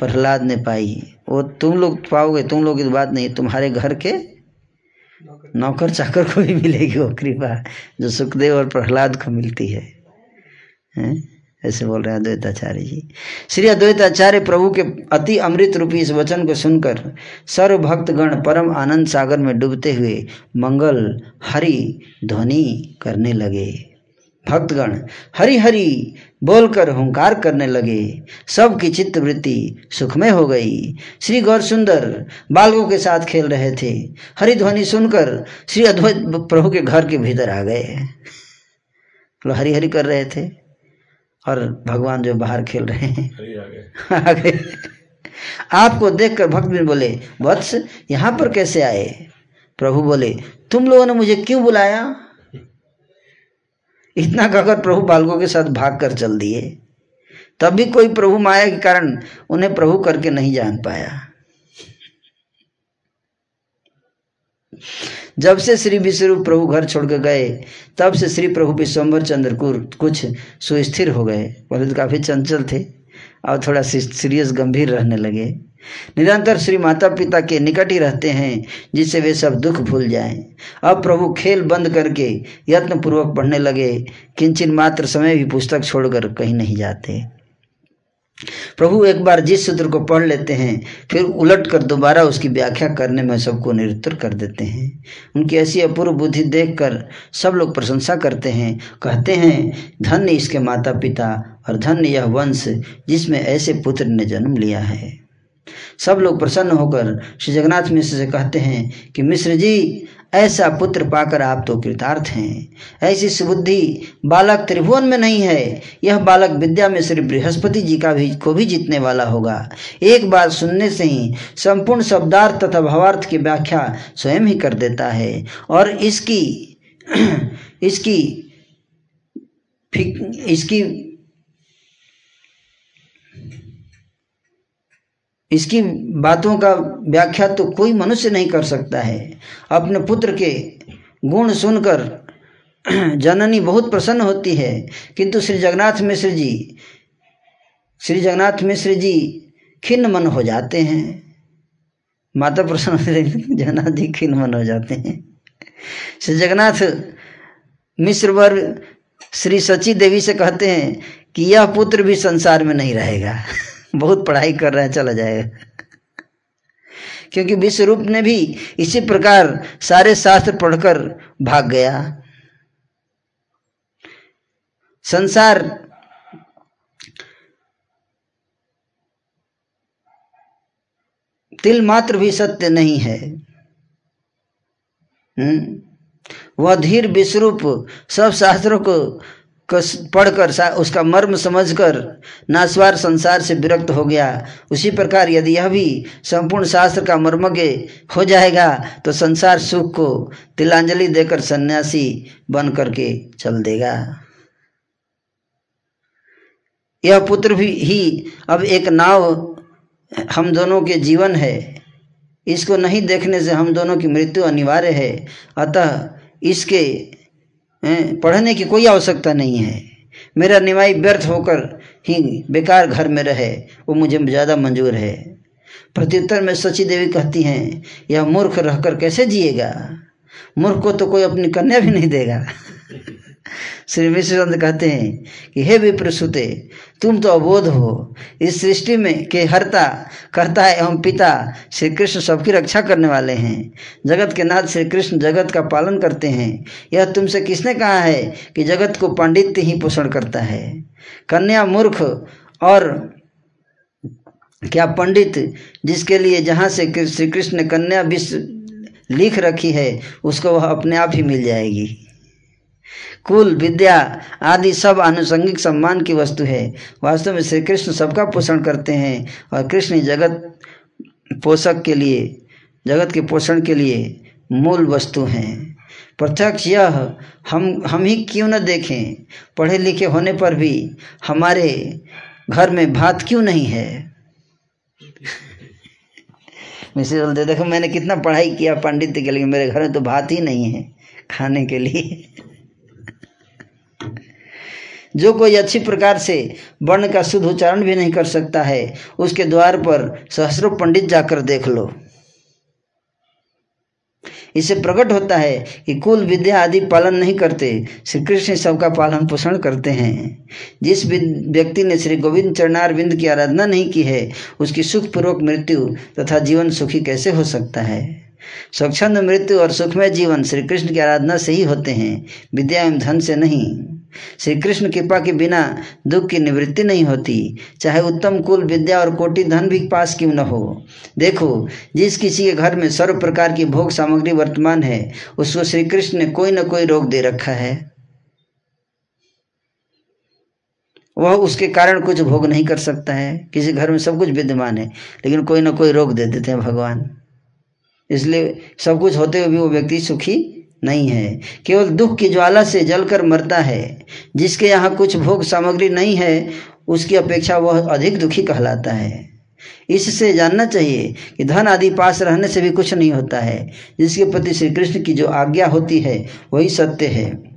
प्रहलाद ने पाई वो तुम लोग पाओगे तुम लोग की बात नहीं तुम्हारे घर के नौकर चाकर को भी मिलेगी वो कृपा जो सुखदेव और प्रहलाद को मिलती है, है? ऐसे बोल रहे हैं अद्वैताचार्य जी। श्री अद्वैताचार्य प्रभु के अति अमृत रूपी इस वचन को सुनकर सर्व भक्तगण परम आनंद सागर में डूबते हुए मंगल हरि ध्वनि करने लगे। भक्तगण हरि हरि बोलकर हुंकार करने लगे। सबकी चित्त वृत्ति सुखमय हो गई। श्री गौर सुंदर बालकों के साथ खेल रहे थे। हरि ध्वनि सुनकर श्री अद्वैत प्रभु के घर के भीतर आ गए। तो हरि हरि कर रहे थे और भगवान जो बाहर खेल रहे हैं आ गए। आपको देखकर भक्त भी बोले वत्स यहाँ पर कैसे आए? प्रभु बोले तुम लोगों ने मुझे क्यों बुलाया? इतना कहकर प्रभु बालकों के साथ भाग कर चल दिए। तब भी कोई प्रभु माया के कारण उन्हें प्रभु करके नहीं जान पाया। जब से श्री विश्वरूप प्रभु घर छोड़कर गए, तब से श्री प्रभु विश्वम्बर चंद्र कुछ सुस्थिर हो गए। पहले तो काफ़ी चंचल थे और थोड़ा सीरियस गंभीर रहने लगे। निरंतर श्री माता पिता के निकट ही रहते हैं, जिससे वे सब दुख भूल जाएँ। अब प्रभु खेल बंद करके यत्न पूर्वक पढ़ने लगे, किंचन मात्र समय भी पुस्तक छोड़कर कहीं नहीं जाते। प्रभु एक बार जिस सूत्र को पढ़ लेते हैं, फिर उलट कर दोबारा उसकी व्याख्या करने में सबको निरुत्तर कर देते हैं। उनकी ऐसी अपूर्व बुद्धि देखकर सब लोग प्रशंसा करते हैं, कहते हैं, धन्य इसके माता पिता और धन्य यह वंश जिसमें ऐसे पुत्र ने जन्म लिया है। सब लोग प्रसन्न होकर श्री जगन्नाथ मिश्र से कहते हैं कि, मिश्र जी, ऐसा पुत्र पाकर आप तो कृतार्थ हैं। ऐसी सुबुद्धि बालक त्रिभुवन में नहीं है। यह बालक विद्या में श्री बृहस्पति जी का भी, को भी जीतने वाला होगा। एक बार सुनने से ही संपूर्ण शब्दार्थ तथा भावार्थ की व्याख्या स्वयं ही कर देता है। और इसकी <clears throat> इसकी इसकी इसकी बातों का व्याख्या तो कोई मनुष्य नहीं कर सकता है। अपने पुत्र के गुण सुनकर <clears throat> जननी बहुत प्रसन्न होती है। किंतु श्री जगन्नाथ मिश्र जी, श्री जगन्नाथ मिश्र जी खिन्न मन हो जाते हैं। माता प्रसन्न जगन्नाथ जी खिन्न मन हो जाते हैं। श्री जगन्नाथ मिश्र वर श्री सची देवी से कहते हैं कि यह पुत्र भी संसार में नहीं रहेगा। <laughs> बहुत पढ़ाई कर रहा है, चला जाएगा। क्योंकि विश्व रूप ने भी इसी प्रकार सारे शास्त्र पढ़कर भाग गया। संसार तिल मात्र भी सत्य नहीं है। हम्म? वह धीर विश्वरूप सब शास्त्रों को पढ़कर उसका मर्म समझकर नासवार संसार से विरक्त हो गया। उसी प्रकार यदि यह भी संपूर्ण शास्त्र का मर्मज्ञ हो जाएगा तो संसार सुख को तिलांजलि देकर सन्यासी बन करके चल देगा। यह पुत्र भी, ही अब एक नाव हम दोनों के जीवन है। इसको नहीं देखने से हम दोनों की मृत्यु अनिवार्य है। अतः इसके पढ़ने की कोई आवश्यकता नहीं है। मेरा निवाई व्यर्थ होकर ही बेकार घर में रहे, वो मुझे ज़्यादा मंजूर है। प्रत्युत्तर में सची देवी कहती हैं, यह मूर्ख रहकर कैसे जिएगा? मूर्ख को तो कोई अपनी कन्या भी नहीं देगा। <laughs> श्री विश्वचंद कहते हैं कि, हे विप्रसुते, तुम तो अबोध हो। इस सृष्टि में के हरता करता है एवं पिता, श्री कृष्ण सबकी रक्षा करने वाले हैं। जगत के नाथ श्री कृष्ण जगत का पालन करते हैं। यह तुमसे किसने कहा है कि जगत को पांडित्य ही पोषण करता है? कन्या मूर्ख और क्या पंडित, जिसके लिए जहाँ से श्री कृष्ण ने कन्या विश्व लिख रखी है, उसको वह अपने आप ही मिल जाएगी? कुल, विद्या आदि सब आनुषंगिक सम्मान की वस्तु है। वास्तव में श्री कृष्ण सबका पोषण करते हैं और कृष्ण जगत पोषक के लिए, जगत के पोषण के लिए मूल वस्तु हैं। प्रत्यक्ष यह, हम हम ही क्यों न देखें? पढ़े लिखे होने पर भी हमारे घर में भात क्यों नहीं है? मिश्री बोलते देखो, मैंने कितना पढ़ाई किया पंडित के लिए, मेरे घर में तो भात ही नहीं है खाने के लिए। जो कोई अच्छी प्रकार से वर्ण का शुद्ध उच्चारण भी नहीं कर सकता है, उसके द्वार पर सहस्रो पंडित जाकर देख लो। इसे प्रकट होता है कि कुल विद्या आदि पालन नहीं करते श्री कृष्ण सबका पालन पोषण करते हैं। जिस व्यक्ति ने श्री गोविंद चरणार बिंद की आराधना नहीं की है, उसकी सुखपूर्वक मृत्यु तथा जीवन सुखी कैसे हो सकता है? स्वच्छंद मृत्यु और सुखमय जीवन श्री कृष्ण की आराधना से ही होते हैं, विद्या एवं धन से नहीं। श्री कृष्ण कृपा के बिना दुख की निवृत्ति नहीं होती। चाहे उत्तम कुल विद्या और कोटि धन भी पास क्यों न हो। देखो, जिस किसी के घर में सर्व प्रकार की भोग सामग्री वर्तमान है, उसको श्री कृष्ण ने कोई न कोई रोग दे रखा है। वह उसके कारण कुछ भोग नहीं कर सकता है। किसी घर में सब कुछ विद्यमान है, लेकिन कोई ना कोई रोग दे देते हैं भगवान। इसलिए सब कुछ होते हुए भी वो व्यक्ति सुखी नहीं है। केवल दुख की ज्वाला से जलकर मरता है। जिसके यहाँ कुछ भोग सामग्री नहीं है, उसकी अपेक्षा वह अधिक दुखी कहलाता है। इससे जानना चाहिए कि धन आदि पास रहने से भी कुछ नहीं होता है। जिसके प्रति श्री कृष्ण की जो आज्ञा होती है, वही सत्य है।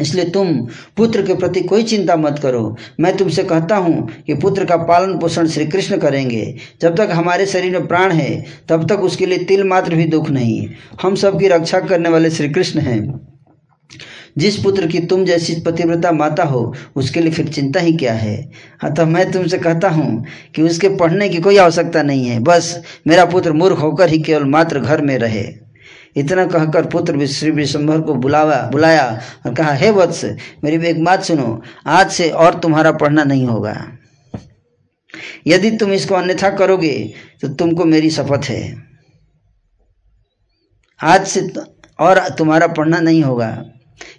इसलिए तुम पुत्र के प्रति कोई चिंता मत करो। मैं तुमसे कहता हूँ कि पुत्र का पालन पोषण श्री कृष्ण करेंगे। जब तक हमारे शरीर में प्राण है, तब तक उसके लिए तिल मात्र भी दुख नहीं। हम सबकी रक्षा करने वाले श्री कृष्ण हैं। जिस पुत्र की तुम जैसी पतिव्रता माता हो, उसके लिए फिर चिंता ही क्या है? अतः मैं तुमसे कहता हूँ कि उसके पढ़ने की कोई आवश्यकता नहीं है। बस मेरा पुत्र मूर्ख होकर ही केवल मात्र घर में रहे। इतना कहकर पुत्र श्री विश्वभर को बुलावा, बुलाया और कहा, हे वत्स, मेरी एक बात सुनो, आज से और तुम्हारा पढ़ना नहीं होगा। यदि तुम इसको अन्यथा करोगे तो तुमको मेरी शपथ है। आज से और तुम्हारा पढ़ना नहीं होगा।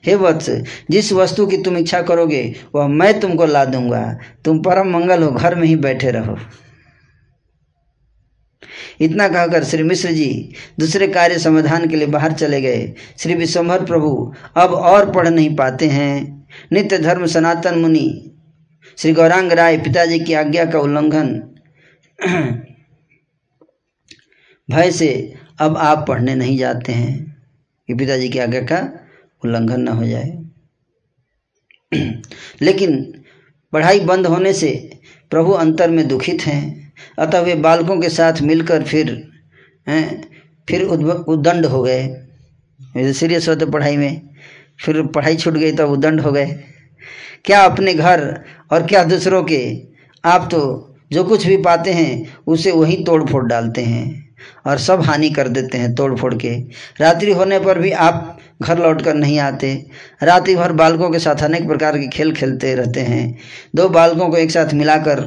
हे वत्स, जिस वस्तु की तुम इच्छा करोगे, वह मैं तुमको ला दूँगा। तुम परम मंगल हो, घर में ही बैठे रहो। इतना कहकर श्री मिश्र जी दूसरे कार्य समाधान के लिए बाहर चले गए। श्री विश्वभर प्रभु, अब और पढ़ नहीं पाते हैं। नित्य धर्म सनातन मुनि, श्री गौरांग राय पिताजी की आज्ञा का उल्लंघन। <clears throat> भय से अब आप पढ़ने नहीं जाते हैं। कि पिताजी की आज्ञा का उल्लंघन न हो जाए। <clears throat> लेकिन पढ़ाई बंद होने से प्रभु अंतर में दुखित हैं। अतः वे बालकों के साथ मिलकर फिर, हैं, फिर उद्दंड हो गए। सीरियस होते पढ़ाई में। फिर पढ़ाई छूट गई तो उद्दंड हो गए। क्या अपने घर और क्या दूसरों के, आप तो जो कुछ भी पाते हैं, उसे वहीं तोड़ फोड़ डालते हैं और सब हानि कर देते हैं तोड़ फोड़ के। रात्रि होने पर भी आप घर लौट कर नहीं आते। रात्रि भर बालकों के साथ अनेक प्रकार के खेल खेलते रहते हैं। दो बालकों को एक साथ मिलाकर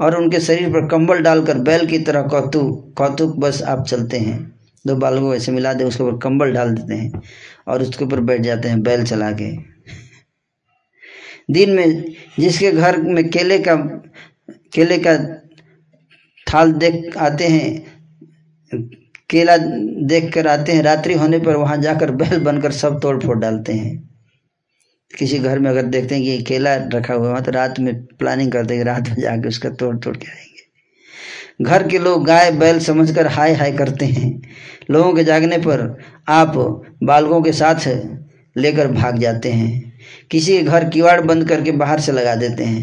और उनके शरीर पर कंबल डालकर बैल की तरह कौतुक कौतुक, बस आप चलते हैं। दो बालकों को ऐसे मिला दे, उसके ऊपर कंबल डाल देते हैं और उसके ऊपर बैठ जाते हैं बैल चला के। दिन में जिसके घर में केले का केले का थाल देख आते हैं केला देख कर आते हैं, रात्रि होने पर वहाँ जाकर बैल बनकर सब तोड़ फोड़ डालते हैं। किसी घर में अगर देखते हैं कि केला रखा हुआ है तो रात में प्लानिंग करते हैं रात में जाके उसका तोड़ तोड़ के आएँगे। घर के लोग गाय बैल समझकर हाय हाय करते हैं। लोगों के जागने पर आप बालकों के साथ लेकर भाग जाते हैं। किसी के घर किवाड़ बंद करके बाहर से लगा देते हैं।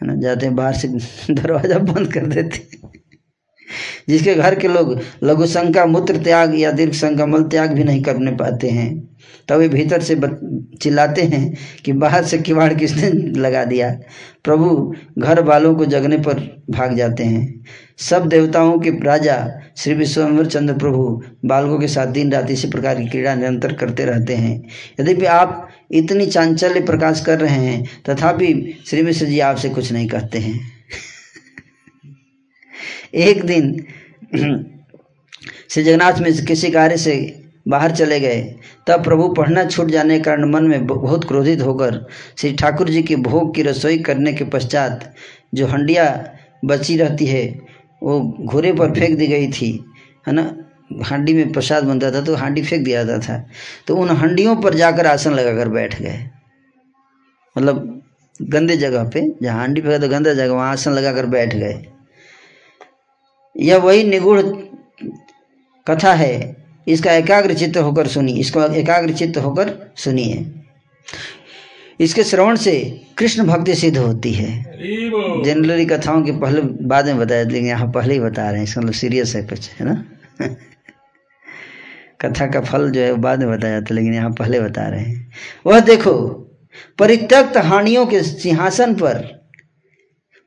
है ना? जाते हैं, बाहर से <laughs> दरवाज़ा बंद कर देते हैं। जिसके घर के लोग लघु संख्या मूत्र त्याग या दीर्घ संख्या मल त्याग भी नहीं करने पाते हैं। तब वे भीतर से चिल्लाते हैं कि बाहर से किवाड़ किसने लगा दिया? प्रभु, घर वालों को जगने पर भाग जाते हैं। सब देवताओं के राजा, श्री विश्वम्बर चंद्र प्रभु, बालकों के साथ दिन रात इसी प्रकार की क्रीड़ा निरंतर करते रहते हैं। यद्यपि आप इतनी चांचल्य प्रकाश कर रहे हैं, तथापि श्री मिश्र जी आपसे कुछ नहीं कहते हैं। एक दिन <clears throat> श्री जगन्नाथ में किसी कार्य से बाहर चले गए। तब प्रभु पढ़ना छूट जाने के कारण मन में बहुत क्रोधित होकर श्री ठाकुर जी की भोग की रसोई करने के पश्चात जो हंडिया बची रहती है, वो घोड़े पर फेंक दी गई थी, है ना? हांडी में प्रसाद बनता था तो हांडी फेंक दिया जाता था। तो उन हंडियों पर जाकर आसन लगाकर बैठ गए। मतलब गंदे जगह पे, जहाँ हांडी फेंका तो गंदा जगह, वहाँ आसन लगाकर बैठ गए। यह वही निगुण कथा है। इसका एकाग्र चित्त होकर सुनिए। इसको एकाग्र चित्त होकर सुनिए। इसके श्रवण से कृष्ण भक्ति सिद्ध होती है। जनरली कथाओं के पहले बाद में बताया लेकिन यहाँ पहले ही बता रहे हैं। इसका मतलब सीरियस है कुछ है ना? <laughs> कथा का फल जो है बाद में बताया जाता लेकिन यहाँ पहले बता रहे हैं। वह देखो परित्यक्त हानियों के सिंहासन पर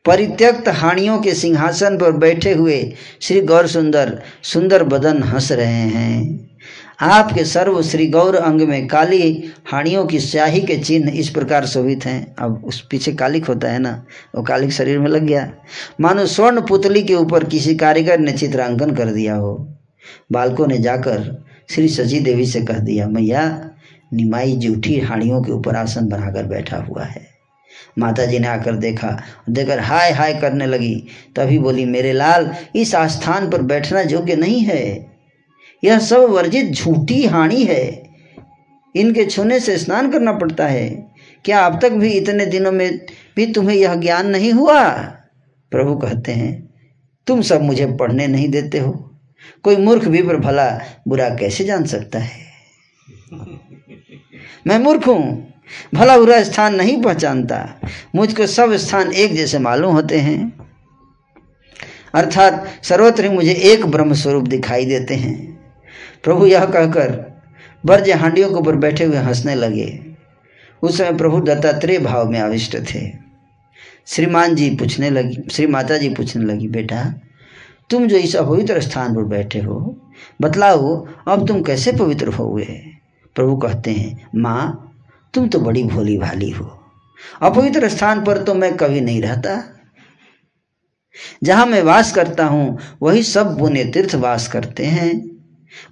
परित्यक्त हानियों के सिंहासन पर बैठे हुए श्री गौर सुंदर सुंदर बदन हंस रहे हैं। आपके सर्व श्री गौर अंग में काली हानियों की स्याही के चिन्ह इस प्रकार शोभित हैं। अब उस पीछे कालिक होता है ना, वो कालिक शरीर में लग गया। मानो स्वर्ण पुतली के ऊपर किसी कारीगर ने चित्रांकन कर दिया हो। बालकों ने जाकर श्री सची देवी से कह दिया, मैया, निमाई जूठी हानियों के ऊपर आसन बनाकर बैठा हुआ है। माता जी ने आकर देखा। देखकर हाय हाय करने लगी। तभी बोली, मेरे लाल, इस आस्थान पर बैठना योग्य नहीं है। यह सब वर्जित झूठी हानि है। इनके छूने से स्नान करना पड़ता है। क्या अब तक भी इतने दिनों में भी तुम्हें यह ज्ञान नहीं हुआ? प्रभु कहते हैं, तुम सब मुझे पढ़ने नहीं देते हो। कोई मूर्ख भी पर भला बुरा कैसे जान सकता है? <laughs> मैं मूर्ख हूँ। भला बुरा स्थान नहीं पहचानता। मुझको सब स्थान एक जैसे मालूम होते हैं। अर्थात सर्वत्र मुझे एक ब्रह्म स्वरूप दिखाई देते हैं। प्रभु यह कहकर बर्ज हांडियों के ऊपर बैठे हुए हंसने लगे। उस समय प्रभु दत्तात्रेय भाव में आविष्ट थे। श्रीमान जी पूछने लगी, श्री माता जी पूछने लगी, बेटा, तुम जो इस अपवित्र स्थान पर बैठे हो, बतलाओ, अब तुम कैसे पवित्र हो गए प्रभु कहते हैं, माँ तुम तो बड़ी भोली भाली हो। अपवित्र स्थान पर तो मैं कभी नहीं रहता। जहाँ मैं वास करता हूँ, वही सब पुण्य तीर्थ वास करते हैं।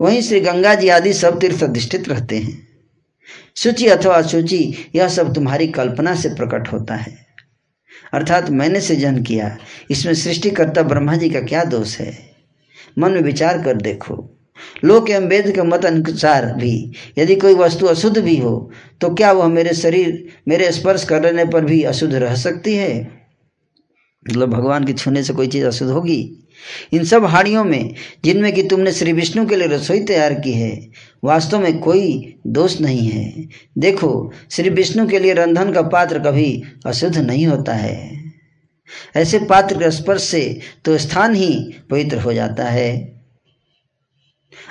वहीं श्री गंगा जी आदि सब तीर्थ अधिष्ठित रहते हैं। सूची अथवा सूची यह सब तुम्हारी कल्पना से प्रकट होता है। अर्थात मैंने सृजन किया। इसमें सृष्टिकर्ता ब्रह्मा जी का क्या दोष है? मन में विचार कर देखो। लोक एवं वेद के मत अनुसार भी। यदि कोई वस्तु अशुद्ध भी हो तो क्या वह मेरे शरीर, मेरे स्पर्श करने पर भी अशुद्ध रह सकती है? मतलब भगवान के छूने से कोई चीज़ अशुद्ध होगी? इन सब हाड़ियों में, जिनमें कि तुमने श्री विष्णु के लिए रसोई तैयार की है, वास्तव में कोई दोष नहीं है। देखो, श्री विष्णु के लिए रंधन का पात्र कभी अशुद्ध नहीं होता है। ऐसे पात्र के स्पर्श से तो स्थान ही पवित्र हो जाता है।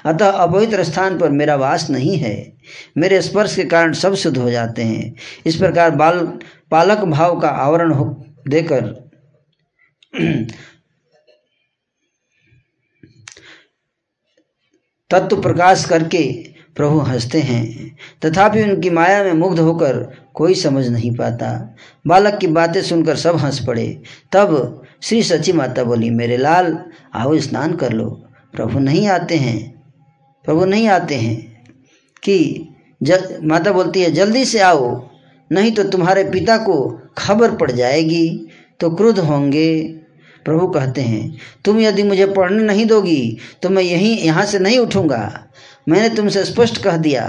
अतः अपवित्र स्थान पर मेरा वास नहीं है। मेरे स्पर्श के कारण सब शुद्ध हो जाते हैं। इस प्रकार बाल, पालक भाव का आवरण हो, देकर तत्व प्रकाश करके प्रभु हँसते हैं। तथापि उनकी माया में मुग्ध होकर कोई समझ नहीं पाता। बालक की बातें सुनकर सब हंस पड़े। तब श्री सची माता बोली, मेरे लाल, आओ स्नान कर लो। प्रभु नहीं आते हैं। प्रभु नहीं आते हैं कि जल, माता बोलती है, जल्दी से आओ, नहीं तो तुम्हारे पिता को खबर पड़ जाएगी तो क्रुद्ध होंगे। प्रभु कहते हैं, तुम यदि मुझे पढ़ने नहीं दोगी तो मैं यहीं, यहाँ से नहीं उठूँगा। मैंने तुमसे स्पष्ट कह दिया।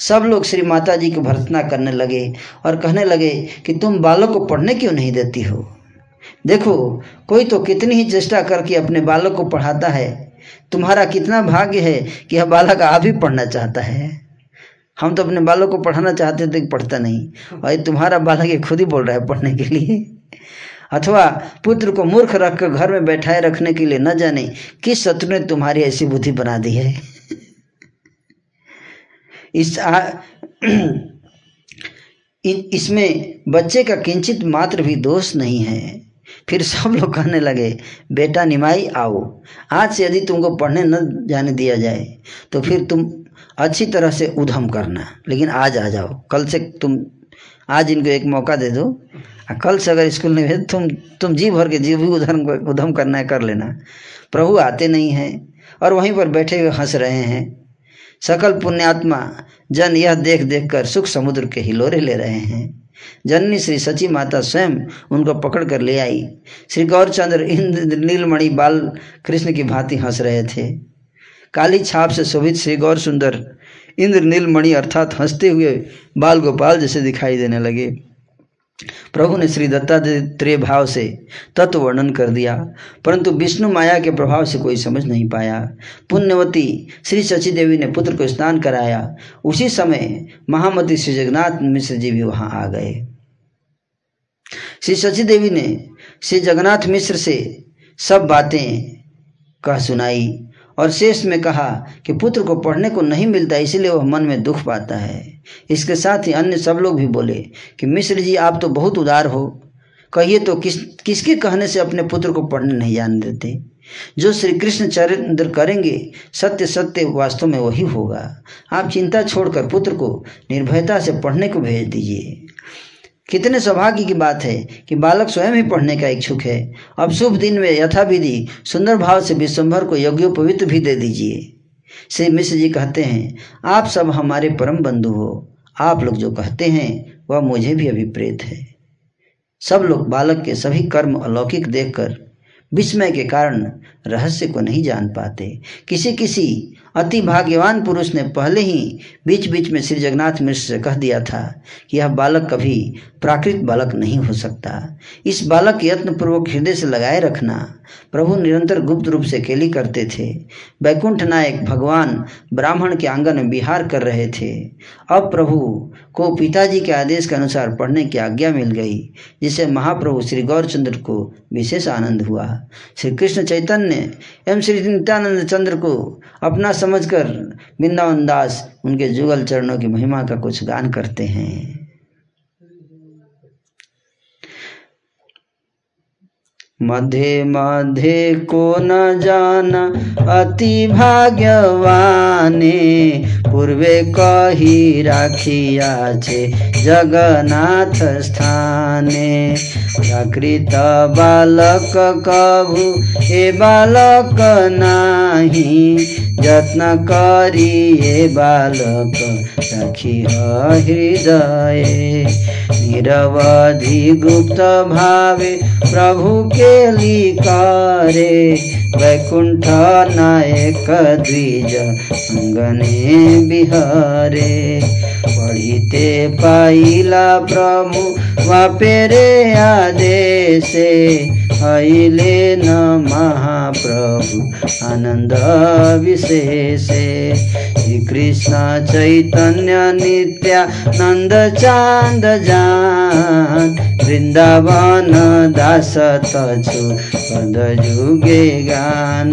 सब लोग श्री माता जी की भर्तना करने लगे और कहने लगे कि तुम बालक को पढ़ने क्यों नहीं देती हो? देखो, कोई तो कितनी ही चेष्टा करके अपने बालक को पढ़ाता है तुम्हारा कितना भाग्य है कि यह बालक आप ही पढ़ना चाहता है? हम तो अपने बालक को पढ़ाना चाहते थे पढ़ता नहीं। और तुम्हारा बालक ये खुद ही बोल रहा है पढ़ने के लिए। अथवा पुत्र को मूर्ख रखकर घर में बैठाए रखने के लिए न जाने किस शत्रु ने तुम्हारी ऐसी बुद्धि बना दी है? इस आ, <clears throat> इसमें बच्चे का किंचित मात्र भी दोष नहीं है। फिर सब लोग कहने लगे, बेटा निमाई आओ। आज से यदि तुमको पढ़ने न जाने दिया जाए तो फिर तुम अच्छी तरह से उधम करना। लेकिन आज आ जाओ। कल से तुम, आज इनको एक मौका दे दो। कल से अगर स्कूल नहीं भेज, तुम तुम जी भर के जी भी उधम उधम करना है, कर लेना। प्रभु आते नहीं हैं और वहीं पर बैठे हुए हंस रहे हैं। सकल पुण्यात्मा जन यह देख देख कर सुख समुद्र के हिलोरे ले रहे हैं। जननी श्री सची माता स्वयं उनको पकड़ कर ले आई। श्री गौरचंद्र इंद्र नीलमणि बाल कृष्ण की भांति हंस रहे थे। काली छाप से शोभित श्री गौर सुंदर इंद्र नीलमणि अर्थात हँसते हुए बाल गोपाल जैसे दिखाई देने लगे। प्रभु ने श्री दत्तात्रेय भाव से तत्व वर्णन कर दिया, परंतु विष्णु माया के प्रभाव से कोई समझ नहीं पाया। पुण्यवती श्री शचि देवी ने पुत्र को स्नान कराया। उसी समय महामती श्री जगन्नाथ मिश्र जी भी वहाँ आ गए। श्री शचि देवी ने श्री जगन्नाथ मिश्र से सब बातें कह सुनाई। और शेष में कहा कि पुत्र को पढ़ने को नहीं मिलता, इसलिए वह मन में दुख पाता है। इसके साथ ही अन्य सब लोग भी बोले कि, मिश्र जी, आप तो बहुत उदार हो। कहिए तो किस, किसके कहने से अपने पुत्र को पढ़ने नहीं जान देते? जो श्री कृष्ण चरित्र करेंगे, सत्य सत्य वास्तव में वही होगा। आप चिंता छोड़कर पुत्र को निर्भयता से पढ़ने को भेज दीजिए। कितने सौभाग्य की बात है कि बालक स्वयं ही पढ़ने का इच्छुक है। अब शुभ दिन में यथाविधि सुंदर भाव से विश्वभर को यज्ञोपवित्र भी दे दीजिए। श्री मिश्र जी कहते हैं, आप सब हमारे परम बंधु हो। आप लोग जो कहते हैं, वह मुझे भी अभिप्रेत है। सब लोग बालक के सभी कर्म अलौकिक देखकर, विस्मय के कारण रहस्य को नहीं जान पाते। किसी किसी अति भाग्यवान पुरुष ने पहले ही बीच बीच में श्री जगन्नाथ मिश्र से कह दिया था कि यह बालक कभी प्राकृत बालक नहीं हो सकता। इस बालक यत्न पूर्वक हृदय से लगाए रखना प्रभु निरंतर गुप्त रूप से केली करते थे। वैकुंठ नायक भगवान ब्राह्मण के आँगन में विहार कर रहे थे। अब प्रभु को पिताजी के आदेश के अनुसार पढ़ने की आज्ञा मिल गई जिसे महाप्रभु श्री गौरचंद्र को विशेष आनंद हुआ। श्री कृष्ण चैतन्य एवं श्री नित्यानंद चंद्र को अपना समझकर वृंदावन दास उनके जुगल चरणों की महिमा का कुछ गान करते हैं। मध्य मध्य को न जान अति भाग्यवाने। पूर्वे कही राखिया छे जगन्नाथ स्थाने। प्रकृत बालक कभु ए बालक नाही। जत्न करी ए बालक राखी हृदय। निरवधि गुप्त भावे प्रभु के लिकारे वैकुंठ नायक द्विज अंगने बिहारे। पढ़िते पाइला प्रभु वापेरे आदेशे। अहिले न महाप्रभु आनन्द विशेषे। श्री कृष्ण चैतन्य नित्यानन्द चान्द जान वृन्दावन दास तछु पद जुगे गान।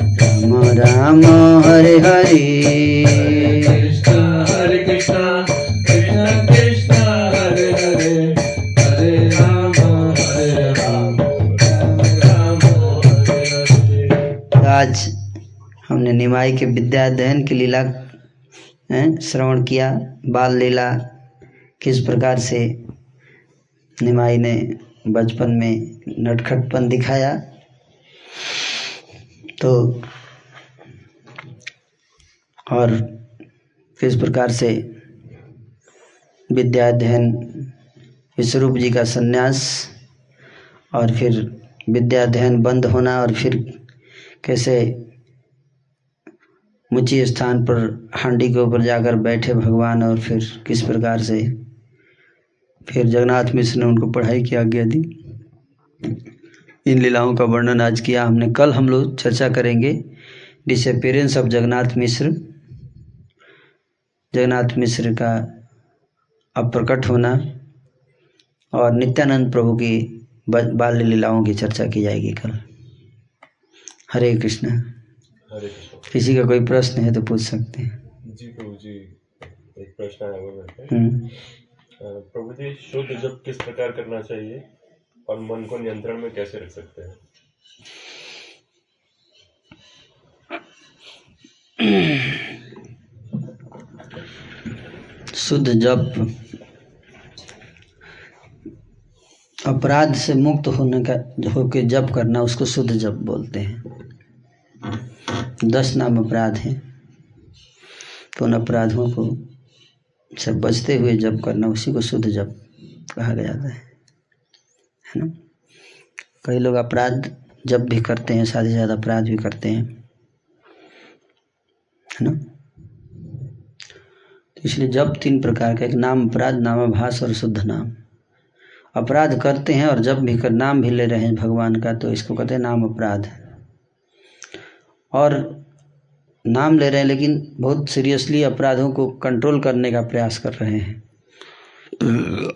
राम हरे हरे। आज हमने निमाई के विद्या अध्ययन की लीला श्रवण किया बाल लीला किस प्रकार से निमाई ने बचपन में नटखटपन दिखाया। तो और किस प्रकार से विद्या अध्ययन विश्वरूप जी का संन्यास और फिर विद्या अध्ययन बंद होना और फिर कैसे मुची स्थान पर हांडी के ऊपर जाकर बैठे भगवान और फिर किस प्रकार से फिर जगन्नाथ मिश्र ने उनको पढ़ाई की आज्ञा दी। इन लीलाओं का वर्णन आज किया हमने। कल हम लोग चर्चा करेंगे डिसअपेरेंस ऑफ़ जगन्नाथ मिश्र। जगन्नाथ मिश्र का अप्रकट होना और नित्यानंद प्रभु की ब- बाल्य लीलाओं की चर्चा की जाएगी कल। हरे कृष्ण। किसी का कोई प्रश्न है तो पूछ सकते हैं। जी प्रभु जी एक प्रश्न आया हुआ हम्म, प्रभु जी शुद्ध जब किस प्रकार करना चाहिए और मन को नियंत्रण में कैसे रख सकते हैं? <clears throat> शुद्ध जप अपराध से मुक्त होने का, होके जप करना, उसको शुद्ध जप बोलते हैं। दस नाम अपराध हैं। तो उन अपराधों को से बचते हुए जप करना, उसी को शुद्ध जप कहा गया है। है ना? कई लोग अपराध जब भी करते हैं, साथ ही साथ अपराध भी करते हैं। है ना? तो इसलिए जब तीन प्रकार का एक नाम, अपराध नामाभास और शुद्ध नाम। अपराध करते हैं और जब भी कर, नाम भी ले रहे हैं भगवान का तो इसको कहते हैं नाम अपराध। और नाम ले रहे हैं, लेकिन बहुत सीरियसली अपराधों को कंट्रोल करने का प्रयास कर रहे हैं।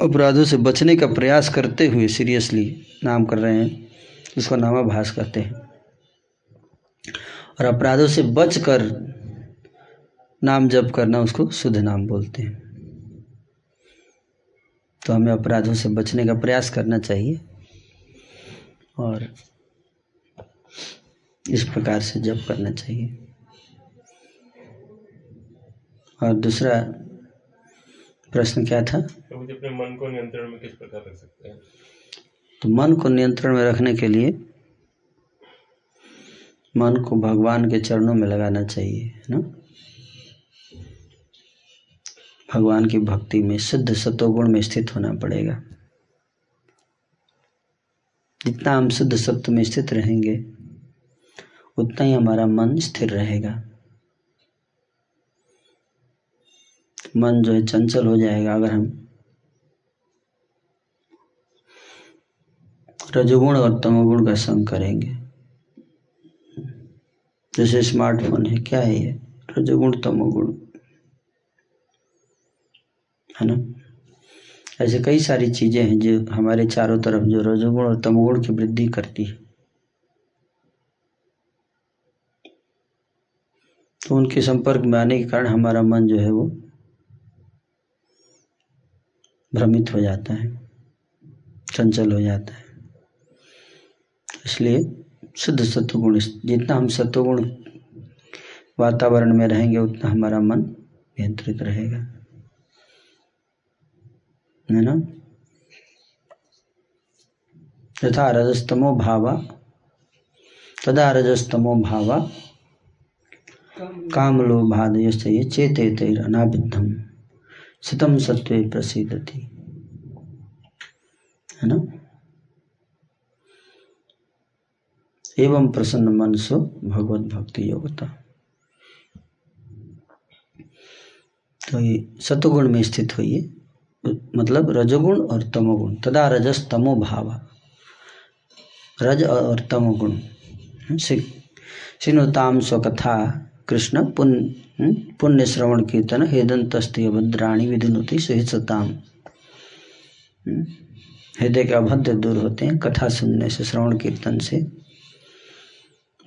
अपराधों से बचने का प्रयास करते हुए सीरियसली नाम कर रहे हैं इसको नामाभास कहते हैं। और अपराधों से बचकर नाम जप करना उसको शुद्ध नाम बोलते हैं। तो हमें अपराधों से बचने का प्रयास करना चाहिए और इस प्रकार से जप करना चाहिए। और दूसरा प्रश्न क्या था? प्रभु जी अपने मन को नियंत्रण में किस प्रकार रख सकते हैं? तो मन को नियंत्रण में रखने के लिए मन को भगवान के चरणों में लगाना चाहिए है ना? भगवान की भक्ति में, शुद्ध सत्वगुण में स्थित होना पड़ेगा। जितना हम शुद्ध सत्व में स्थित रहेंगे, उतना ही हमारा मन स्थिर रहेगा। मन जो है चंचल हो जाएगा अगर हम रजोगुण और तमोगुण का संग करेंगे। जैसे स्मार्टफ़ोन है, क्या है ये? रजोगुण, तमोगुण। है ना? ऐसे कई सारी चीज़ें हैं जो हमारे चारों तरफ़ जो रजोगुण और तमोगुण की वृद्धि करती है। तो उनके संपर्क में आने के कारण हमारा मन जो है वो भ्रमित हो जाता है, चंचल हो जाता है। इसलिए शुद्ध सत्वगुण, जितना हम सत्वगुण वातावरण में रहेंगे, उतना हमारा मन नियंत्रित रहेगा। है ना? यथा रजस्तमो भावा, तदा रजस्तमो भावा काम लोभादयश्च ये चेतेतैरनाबिद्धम सितम सत्वे प्रसिद्धति है ना? एवं प्रसन्न मनसो भगवत भक्ति योगता तो ये सतुगुण में स्थित हुई मतलब रजोगुण और तमोगुण, तदा रजस तमो भाव। रज और तमोगुण। सिनुताम स्वकथा, कृष्ण पुण्य पुण्य श्रवण कीर्तन हेदन तस्ती अभद्राणी विधिनुति सहितताम हृदय के अभद्र दूर होते हैं, कथा सुनने से, श्रवण कीर्तन से,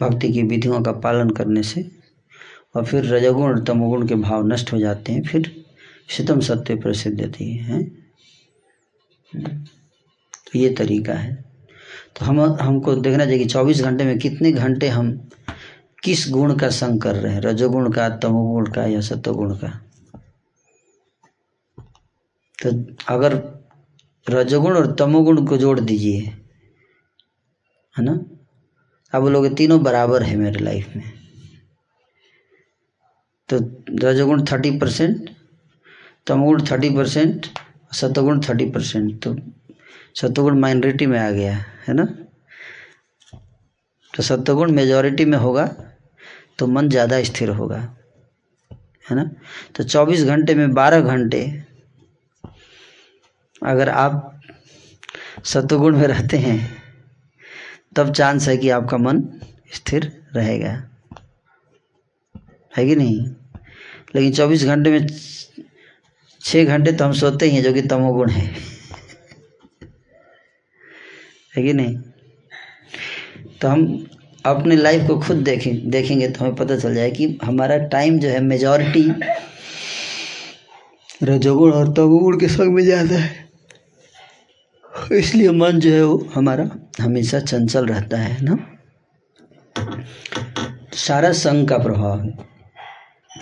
भक्ति की विधियों का पालन करने से, और फिर रजगुण और तमोगुण के भाव नष्ट हो जाते हैं, फिर शीतम सत्य प्रसिद्ध थी, है? तो ये तरीका है। तो हम, हमको देखना चाहिए कि 24 घंटे में कितने घंटे हम किस गुण का संग कर रहे हैं? रजोगुण का, तमोगुण का या सत्वगुण का? तो अगर रजोगुण और तमोगुण को जोड़ दीजिए, है ना? अब लोग तीनों बराबर है मेरे लाइफ में। तो रजोगुण थर्टी परसेंट तमोगुण थर्टी परसेंट, सतोगुण थर्टी परसेंट तो सतोगुण माइनॉरिटी में आ गया, है ना? तो सत्वगुण मेजॉरिटी में होगा तो मन ज़्यादा स्थिर होगा, है ना? तो 24 घंटे में 12 घंटे, अगर आप सत्वगुण में रहते हैं, तब चांस है कि आपका मन स्थिर रहेगा। है कि नहीं? लेकिन 24 घंटे में छः घंटे तो हम सोते ही हैं, जो कि तमोगुण है। है कि नहीं? तो हम अपने लाइफ को खुद देखें, देखेंगे तो हमें पता चल जाए कि हमारा टाइम जो है मेजॉरिटी रजोगुण और तमोगुण के संग में ज़्यादा है। इसलिए मन जो है वो हमारा हमेशा चंचल रहता है, ना? सारा संग का प्रभाव है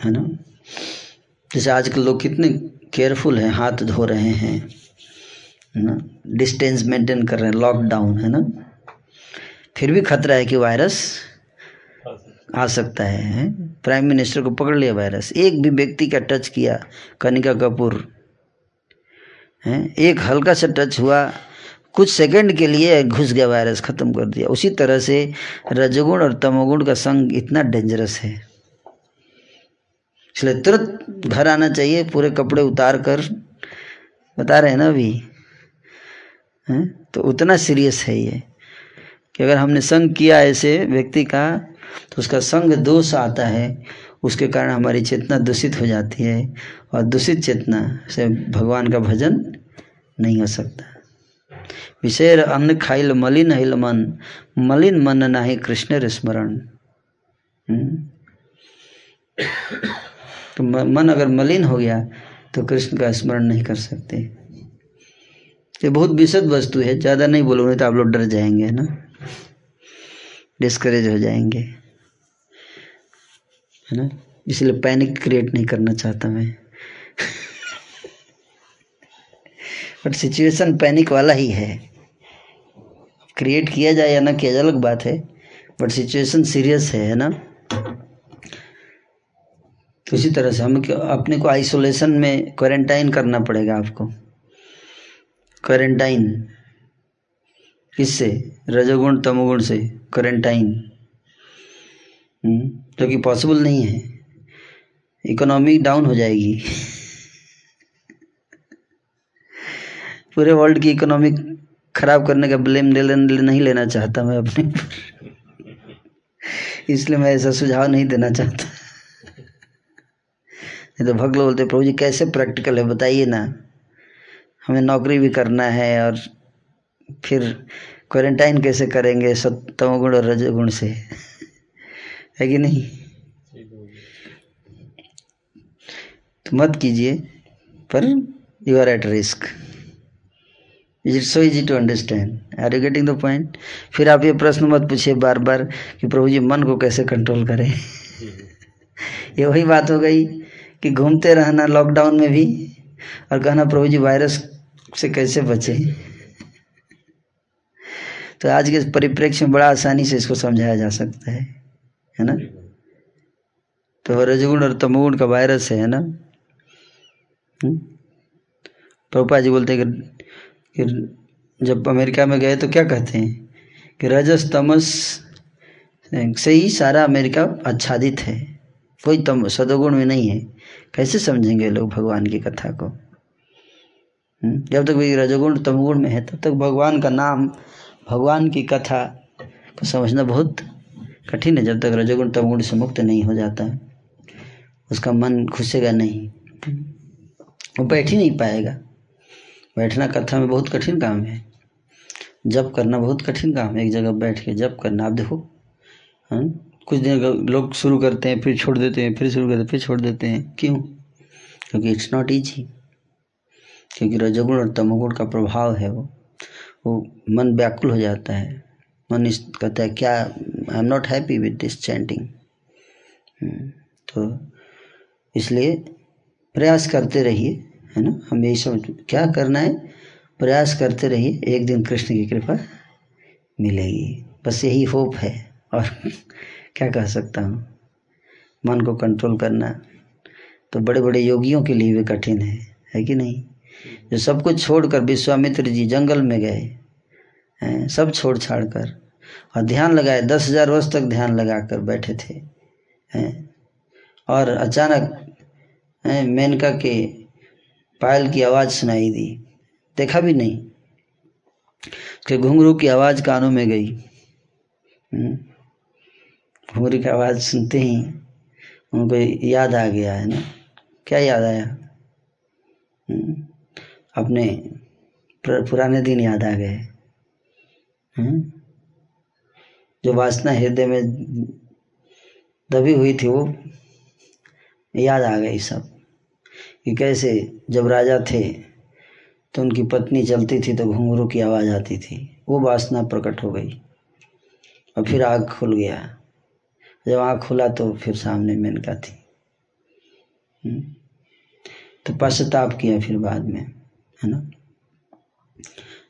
है ना? जैसे आजकल लोग कितने केयरफुल हैं, हाथ धो रहे हैं ना? डिस्टेंस मेंटेन कर रहे हैं लॉकडाउन है ना? फिर भी खतरा है कि वायरस आ सकता है प्राइम मिनिस्टर को पकड़ लिया वायरस एक भी व्यक्ति का टच किया, कनिका कपूर, है? एक हल्का सा टच हुआ, कुछ सेकंड के लिए घुस गया वायरस ख़त्म कर दिया। उसी तरह से रजगुण और तमोगुण का संग इतना डेंजरस है। इसलिए तुरंत घर आना चाहिए, पूरे कपड़े उतार कर। बता रहे हैं ना अभी? हैं? तो उतना सीरियस है ये, कि अगर हमने संग किया ऐसे व्यक्ति का तो उसका संग दोष आता है। उसके कारण हमारी चेतना दूषित हो जाती है, और दूषित चेतना से भगवान का भजन नहीं हो सकता। विषय अन्न खाइल मलिन हिल मन, मलिन मन नाही कृष्ण स्मरण। हम्म? तो मन अगर मलिन हो गया तो कृष्ण का स्मरण नहीं कर सकते। ये बहुत विशद वस्तु है, ज़्यादा नहीं बोलूँगे तो आप लोग डर जाएँगे ना? डिस्करेज हो जाएँगे, है ना? इसलिए पैनिक क्रिएट नहीं करना चाहता मैं। बट सिचुएशन पैनिक वाला ही है। क्रिएट किया जाए या ना किया जाए, अलग बात है। बट सिचुएशन सीरियस है है ना? तो इसी तरह से हम अपने को आइसोलेशन में क्वारंटाइन करना पड़ेगा आपको। क्वारंटाइन किससे? रजोगुण तमोगुण से क्वारंटाइन हम्म, जो कि पॉसिबल नहीं है। इकोनॉमी डाउन हो जाएगी। <laughs> पूरे वर्ल्ड की इकोनॉमी खराब करने का ब्लेम ले, ले, नहीं लेना चाहता मैं अपने <laughs> इसलिए मैं ऐसा सुझाव नहीं देना चाहता। नहीं तो भक्त बोलते, प्रभु जी, कैसे प्रैक्टिकल है? बताइए ना। हमें नौकरी भी करना है और फिर क्वारंटाइन कैसे करेंगे? सत्तम गुण और रजगुण से। <laughs> है कि नहीं? तो मत कीजिए, पर you are at risk is it so easy to understand are you getting the point फिर आप ये प्रश्न मत पूछिए बार बार कि प्रभु जी, मन को कैसे कंट्रोल करें? <laughs> ये वही बात हो गई। कि घूमते रहना लॉकडाउन में भी और कहना, प्रभु जी वायरस से कैसे बचे? <laughs> तो आज के परिप्रेक्ष्य में बड़ा आसानी से इसको समझाया जा सकता है है ना? तो रजगुण और तमोगुण का वायरस है है ना? हम्म? प्रभुपा जी बोलते हैं कि जब अमेरिका में गए तो क्या कहते हैं? कि रजस, तमस, से ही सारा अमेरिका आच्छादित है। कोई तम, सदोगुण में नहीं है। कैसे समझेंगे लोग भगवान की कथा को? हम्म? जब तक भी रजोगुण तमगुण में है, तब तक भगवान का नाम, भगवान की कथा को समझना बहुत कठिन है। जब तक रजोगुण तमगुण से मुक्त नहीं हो जाता, उसका मन खुशेगा नहीं। वो बैठ ही नहीं पाएगा। बैठना कथा में बहुत कठिन काम है। जब करना बहुत कठिन काम है। एक जगह बैठ के जब करना, आप देखो। हाँ कुछ दिन लोग शुरू करते हैं, फिर छोड़ देते हैं, फिर शुरू करते हैं, फिर छोड़ देते हैं। क्यों? क्योंकि इट्स नॉट ईजी क्योंकि रजोगुण और तमोगुण का प्रभाव है वो। वो मन व्याकुल हो जाता है। मन इस कहता है, क्या I am not happy with this chanting तो इसलिए प्रयास करते रहिए, है ना? हम यही समझ क्या करना है? प्रयास करते रहिए। एक दिन कृष्ण की कृपा मिलेगी। बस यही होप है। और क्या कह सकता हूँ? मन को कंट्रोल करना तो बड़े बड़े योगियों के लिए भी कठिन है है कि नहीं? जो सब कुछ छोड़कर विश्वामित्र जी जंगल में गए, हैं, सब छोड़ छाड़ कर और ध्यान लगाए, दस हज़ार वर्ष तक ध्यान लगा कर बैठे थे, हैं, और अचानक मेनका के पायल की आवाज़ सुनाई दी। देखा भी नहीं। कि घुंघरू की आवाज़ कानों में गई। घुंघरू की आवाज़ सुनते ही उनको याद आ गया है ना? क्या याद आया? अपने पुराने दिन याद आ गए। जो वासना हृदय में दबी हुई थी वो याद आ गई सब। कि कैसे जब राजा थे तो उनकी पत्नी चलती थी तो घुंघरू की आवाज़ आती थी। वो वासना प्रकट हो गई। और फिर आग खुल गया। जब आँख खुला तो फिर सामने मेनका थी? तो पश्चाताप किया फिर बाद में, है ना?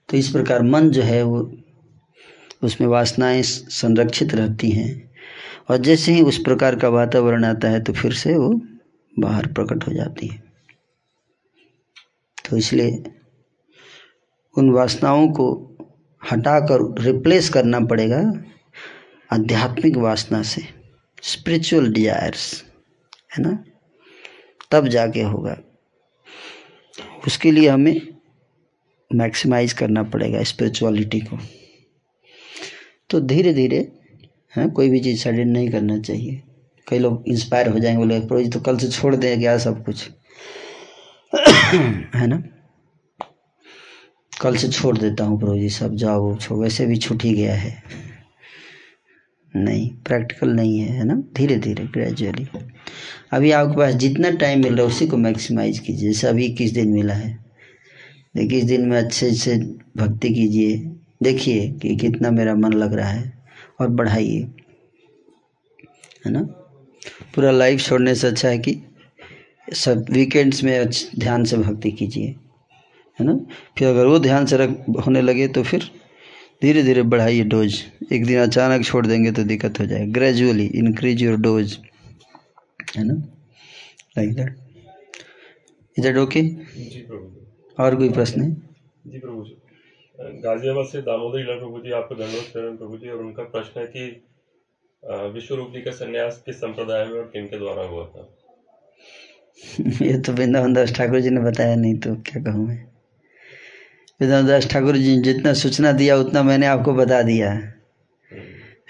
तो इस प्रकार मन जो है वो, उसमें वासनाएँ संरक्षित रहती हैं। और जैसे ही उस प्रकार का वातावरण आता है तो फिर से वो बाहर प्रकट हो जाती है। तो इसलिए उन वासनाओं को हटाकर रिप्लेस करना पड़ेगा आध्यात्मिक वासना से। स्पिरिचुअल डिजायर्स है ना? तब जाके होगा। उसके लिए हमें मैक्सिमाइज करना पड़ेगा स्पिरिचुअलिटी को। तो धीरे धीरे है, कोई भी चीज़ सडन नहीं करना चाहिए। कई लोग इंस्पायर हो जाएँगे, बोले प्रो तो कल से छोड़ दें क्या सब कुछ? <clears throat> है ना? कल से छोड़ देता हूँ प्रोजी सब जाओ छो वैसे भी छूट ही गया है। नहीं प्रैक्टिकल नहीं है है ना? धीरे धीरे ग्रेजुअली अभी आपके पास जितना टाइम मिल रहा है, उसी को मैक्सिमाइज कीजिए। जैसे अभी इक्कीस दिन मिला है? इक्कीस दिन में अच्छे से भक्ति कीजिए। देखिए कि कितना मेरा मन लग रहा है, और बढ़ाइए। है ना? पूरा लाइफ छोड़ने से अच्छा है कि सब वीकेंड्स में ध्यान से भक्ति कीजिए। है ना? फिर अगर वो ध्यान से रख, होने लगे तो फिर धीरे धीरे बढ़ाइए डोज। एक दिन अचानक छोड़ देंगे तो दिक्कत हो जाए ग्रेजुअली इंक्रीज योर डोज है ना? Like that is that okay और कोई प्रश्न है? जी प्रभु जी। गाजियाबाद से दामोदर लीला प्रभु जी आपको धन्यवाद करें प्रभु जी। और उनका प्रश्न है कि विश्व रूप जी का संन्यास किस संप्रदाय में और किन के द्वारा हुआ था? <laughs> ये तो वृंदावन दास ठाकुर जी ने बताया नहीं तो क्या कहूँ मैं? वृंदावन दास ठाकुर जी जितना सूचना दिया, उतना मैंने आपको बता दिया।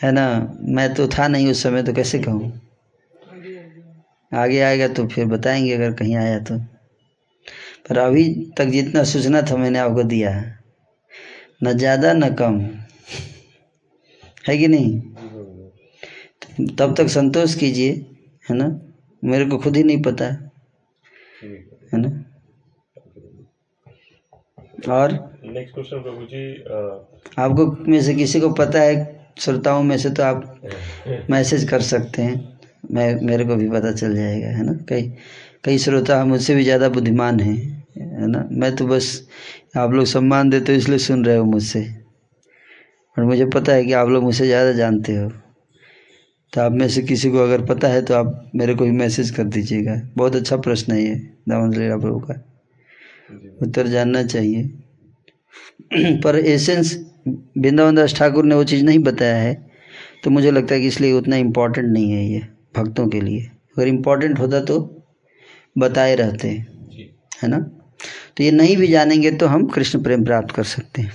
है ना? मैं तो था नहीं उस समय तो कैसे कहूँ? आगे आएगा तो फिर बताएँगे अगर कहीं आया तो। पर अभी तक जितना सूचना था, मैंने आपको दिया। है न ज़्यादा, न कम। है कि नहीं? तब तक संतोष कीजिए, है ना? मेरे को खुद ही नहीं पता। है ना? और? नेक्स्ट क्वेश्चन प्रभु जी आपको में से किसी को पता है श्रोताओं में से तो आप <laughs> मैसेज कर सकते हैं। मैं मेरे को भी पता चल जाएगा है ना? कई कई श्रोता मुझसे भी ज़्यादा बुद्धिमान हैं है ना? मैं तो बस आप लोग सम्मान देते हो इसलिए सुन रहे हो मुझसे। और मुझे पता है कि आप लोग मुझसे ज़्यादा जानते हो। तो आप में से किसी को अगर पता है तो आप मेरे को भी मैसेज कर दीजिएगा। बहुत अच्छा प्रश्न है ये दामोदर लीला प्रभु का। उत्तर जानना चाहिए। पर एसेंस वृंदावन दास ठाकुर ने वो चीज़ नहीं बताया है तो मुझे लगता है कि इसलिए उतना इम्पोर्टेंट नहीं है ये भक्तों के लिए। अगर इम्पोर्टेंट होता तो बताए रहते हैं है ना? तो ये नहीं भी जानेंगे तो हम कृष्ण प्रेम प्राप्त कर सकते हैं।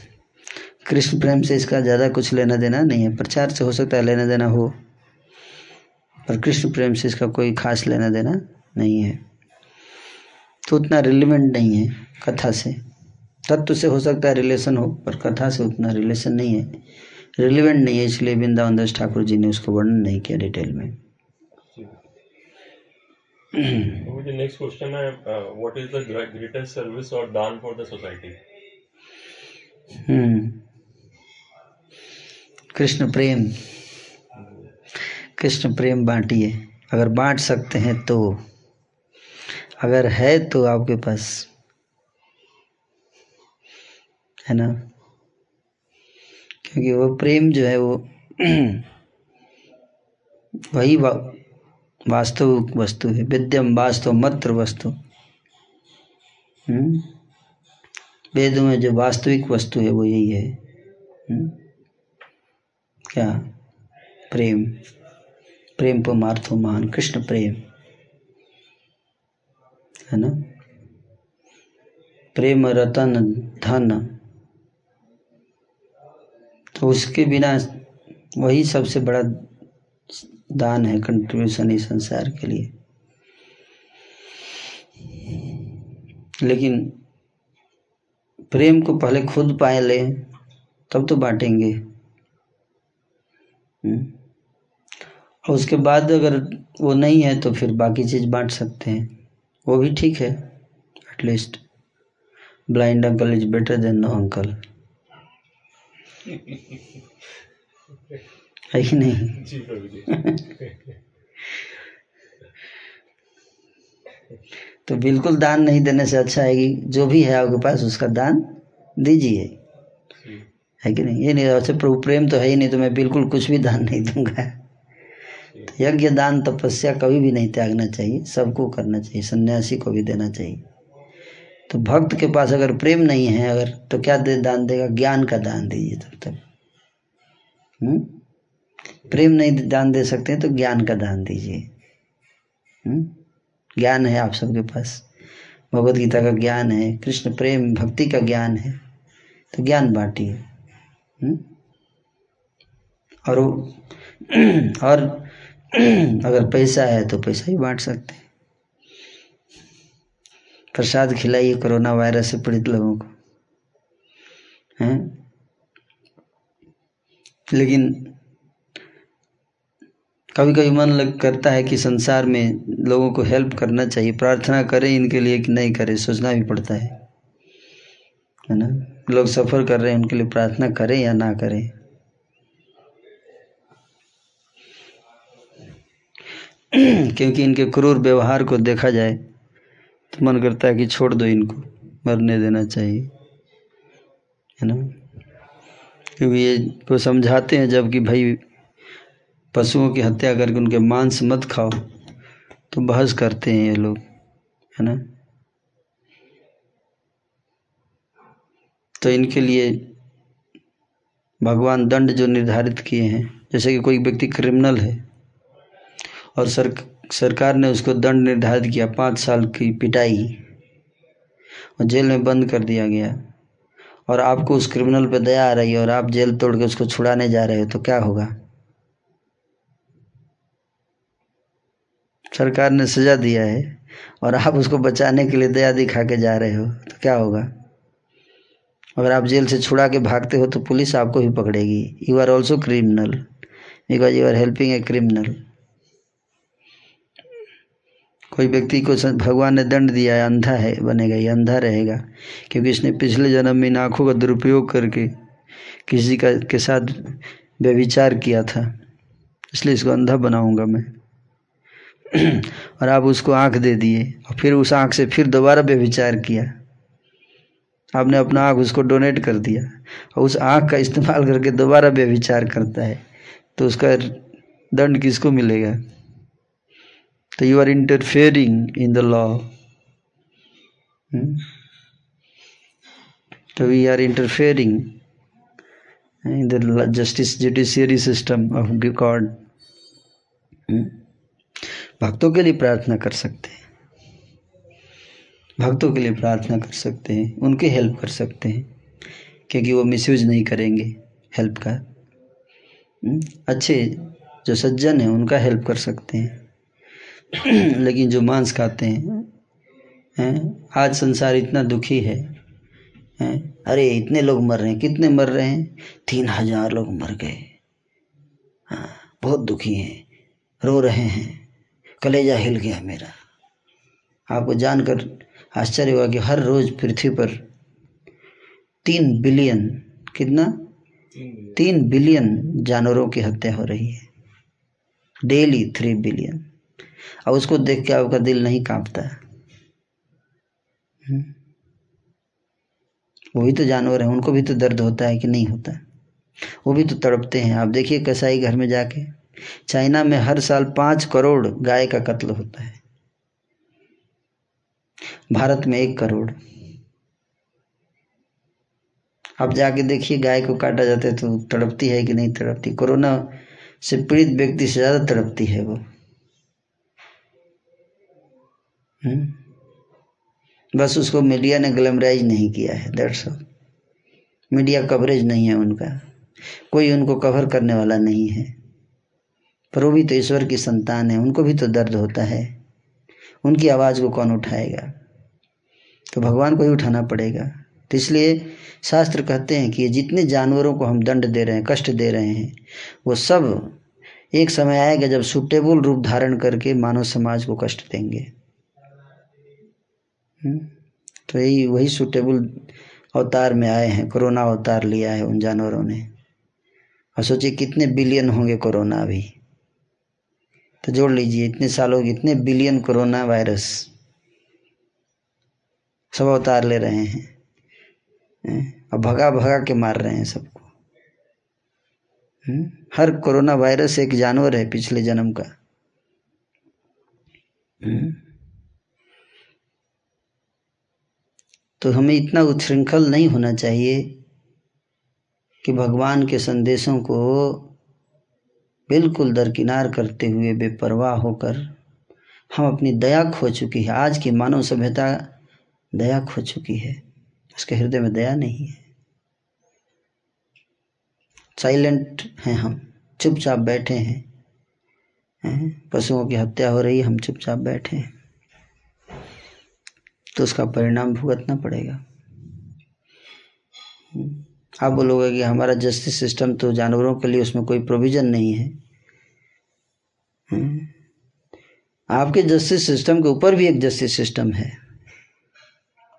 कृष्ण प्रेम से इसका ज़्यादा कुछ लेना देना नहीं है। प्रचार से हो सकता है लेना देना हो पर कृष्ण प्रेम से इसका कोई खास लेना देना नहीं है। तो उतना रिलेवेंट नहीं है कथा से। तत्व से हो सकता है रिलेशन हो पर कथा से उतना रिलेशन नहीं है। रिलेवेंट नहीं है इसलिए वृंदावन दास ठाकुर जी ने उसको वर्णन नहीं किया डिटेल में। जी प्रभु जी नेक्स्ट क्वेश्चन है what is the greatest service और दान for the society hmm. Krishna प्रेम। कृष्ण प्रेम बांटिए। अगर बांट सकते हैं तो अगर है तो आपके पास है ना? क्योंकि वो प्रेम जो है वो <clears throat> वही वा, वास्तविक वस्तु है विद्यम वास्तव मात्र वस्तु। वेद में जो वास्तविक वस्तु है वो यही है। हम्म? क्या? प्रेम। प्रेम परमार्थो मान कृष्ण प्रेम। है ना? प्रेम रतन धन। तो उसके बिना वही सबसे बड़ा दान है कंट्रीब्यूशन इस संसार के लिए। लेकिन प्रेम को पहले खुद पाए ले, तब तो बांटेंगे। हम्म? और उसके बाद अगर वो नहीं है तो फिर बाकी चीज़ बांट सकते हैं। वो भी ठीक है at least blind uncle is better than no uncle है कि नहीं? तो बिल्कुल दान नहीं देने से अच्छा है कि जो भी है आपके पास उसका दान दीजिए। है कि नहीं? ये नहीं अच्छा प्रभु प्रेम तो है ही नहीं तो मैं बिल्कुल कुछ भी दान नहीं दूँगा। यज्ञ दान तपस्या कभी भी नहीं त्यागना चाहिए, सबको करना चाहिए, सन्यासी को भी देना चाहिए तो भक्त के पास अगर प्रेम नहीं है, अगर तो क्या दे, दान देगा ज्ञान का दान दीजिए तब तक हम्म? प्रेम नहीं दान दे सकते तो ज्ञान का दान दीजिए हम्म? ज्ञान है आप सबके पास भगवत गीता का ज्ञान है, कृष्ण प्रेम, भक्ति का ज्ञान है तो ज्ञान बांटिए हम्म? और <clears throat> और अगर पैसा है तो पैसा ही बांट सकते हैं। प्रसाद खिलाइए कोरोना वायरस से पीड़ित लोगों को। हैं? लेकिन कभी कभी मन लग करता है कि संसार में लोगों को हेल्प करना चाहिए, प्रार्थना करें इनके लिए कि नहीं करें, सोचना भी पड़ता है। है ना? लोग सफ़र कर रहे हैं, उनके लिए प्रार्थना करें या ना करें। <clears throat> क्योंकि इनके क्रूर व्यवहार को देखा जाए तो मन करता है कि छोड़ दो इनको, मरने देना चाहिए। है ना? क्योंकि ये को समझाते हैं जबकि भाई, पशुओं की हत्या करके उनके मांस मत खाओ तो बहस करते हैं ये लोग, है ना? तो इनके लिए भगवान दंड जो निर्धारित किए हैं, जैसे कि कोई व्यक्ति क्रिमिनल है और सर, सरकार ने उसको दंड निर्धारित किया, पाँच साल की पिटाई। और जेल में बंद कर दिया गया। और आपको उस क्रिमिनल पर दया आ रही है और आप जेल तोड़ के उसको छुड़ाने जा रहे हो तो क्या होगा? सरकार ने सजा दिया है और आप उसको बचाने के लिए दया दिखा के जा रहे हो तो क्या होगा? अगर आप जेल से छुड़ा के भागते हो तो पुलिस आपको ही पकड़ेगी। You are also criminal because you are helping a criminal कोई व्यक्ति को भगवान ने दंड दिया है, अंधा है, बनेगा, ये अंधा रहेगा। क्योंकि इसने पिछले जन्म में इन आँखों का दुरुपयोग करके किसी का के साथ व्यभिचार किया था। इसलिए इसको अंधा बनाऊँगा मैं। <clears throat> और आप उसको आँख दे दिए, और फिर उस आँख से फिर दोबारा व्यभिचार किया। आपने अपना आँख उसको डोनेट कर दिया, और उस आँख का इस्तेमाल करके दोबारा व्यभिचार करता है तो उसका दंड किसको मिलेगा? तो you are interfering in the law तो we are interfering in the justice judiciary system of god भक्तों के लिए प्रार्थना कर सकते हैं। भक्तों के लिए प्रार्थना कर सकते हैं। उनकी हेल्प कर सकते हैं। क्योंकि वो मिसयूज नहीं करेंगे हेल्प का। हम्म? अच्छे जो सज्जन हैं, उनका हेल्प कर सकते हैं। <clears throat> लेकिन जो मांस खाते हैं हैं, आज संसार इतना दुखी है, हैं, अरे इतने लोग मर रहे हैं, कितने मर रहे हैं? तीन हज़ार लोग मर गए। हाँ बहुत दुखी हैं, रो रहे हैं, कलेजा हिल गया मेरा। आपको जानकर आश्चर्य हुआ कि हर रोज पृथ्वी पर तीन बिलियन, कितना? तीन बिलियन जानवरों की हत्या हो रही है। डेली थ्री बिलियन और उसको देख के आपका दिल नहीं कांपता हम्म। वो भी तो जानवर है, उनको भी तो दर्द होता है कि नहीं होता वो भी तो तड़पते हैं। आप देखिए कसाई घर में जाके, चाइना में हर साल पाँच करोड़ गाय का कत्ल होता है। भारत में एक करोड़। आप जाके देखिए गाय को काटा जाता है तो तड़पती है कि नहीं तड़पती। कोरोना से पीड़ित व्यक्ति से ज़्यादा तड़पती है वो। बस उसको मीडिया ने ग्लैमराइज नहीं किया है दैट्स ऑल मीडिया कवरेज नहीं है उनका। कोई उनको कवर करने वाला नहीं है। पर वो भी तो ईश्वर की संतान है, उनको भी तो दर्द होता है। उनकी आवाज़ को कौन उठाएगा? तो भगवान को ही उठाना पड़ेगा। तो इसलिए शास्त्र कहते हैं कि जितने जानवरों को हम दंड दे रहे हैं, कष्ट दे रहे हैं, वो सब एक समय आएगा जब सुटेबल रूप धारण करके मानव समाज को कष्ट देंगे? तो यही, वही सुटेबल अवतार में आए हैं, कोरोना अवतार लिया है उन जानवरों ने। और सोचिए कितने बिलियन होंगे कोरोना अभी तो जोड़ लीजिए, इतने सालों इतने बिलियन कोरोना वायरस सब अवतार ले रहे हैं। और भगा भगा के मार रहे हैं सबको। हम्म? हर कोरोना वायरस एक जानवर है पिछले जन्म का। तो हमें इतना उच्छृंखल नहीं होना चाहिए कि भगवान के संदेशों को बिल्कुल दरकिनार करते हुए बेपरवाह होकर हम अपनी दया खो चुकी है। आज की मानव सभ्यता दया खो चुकी है। उसके हृदय में दया नहीं है। साइलेंट हैं हम। चुपचाप बैठे हैं। पशुओं की हत्या हो रही है, हम चुपचाप बैठे हैं। तो उसका परिणाम भुगतना पड़ेगा। आप बोलोगे कि हमारा जस्टिस सिस्टम तो जानवरों के लिए उसमें कोई प्रोविज़न नहीं है। आपके जस्टिस सिस्टम के ऊपर भी एक जस्टिस सिस्टम है।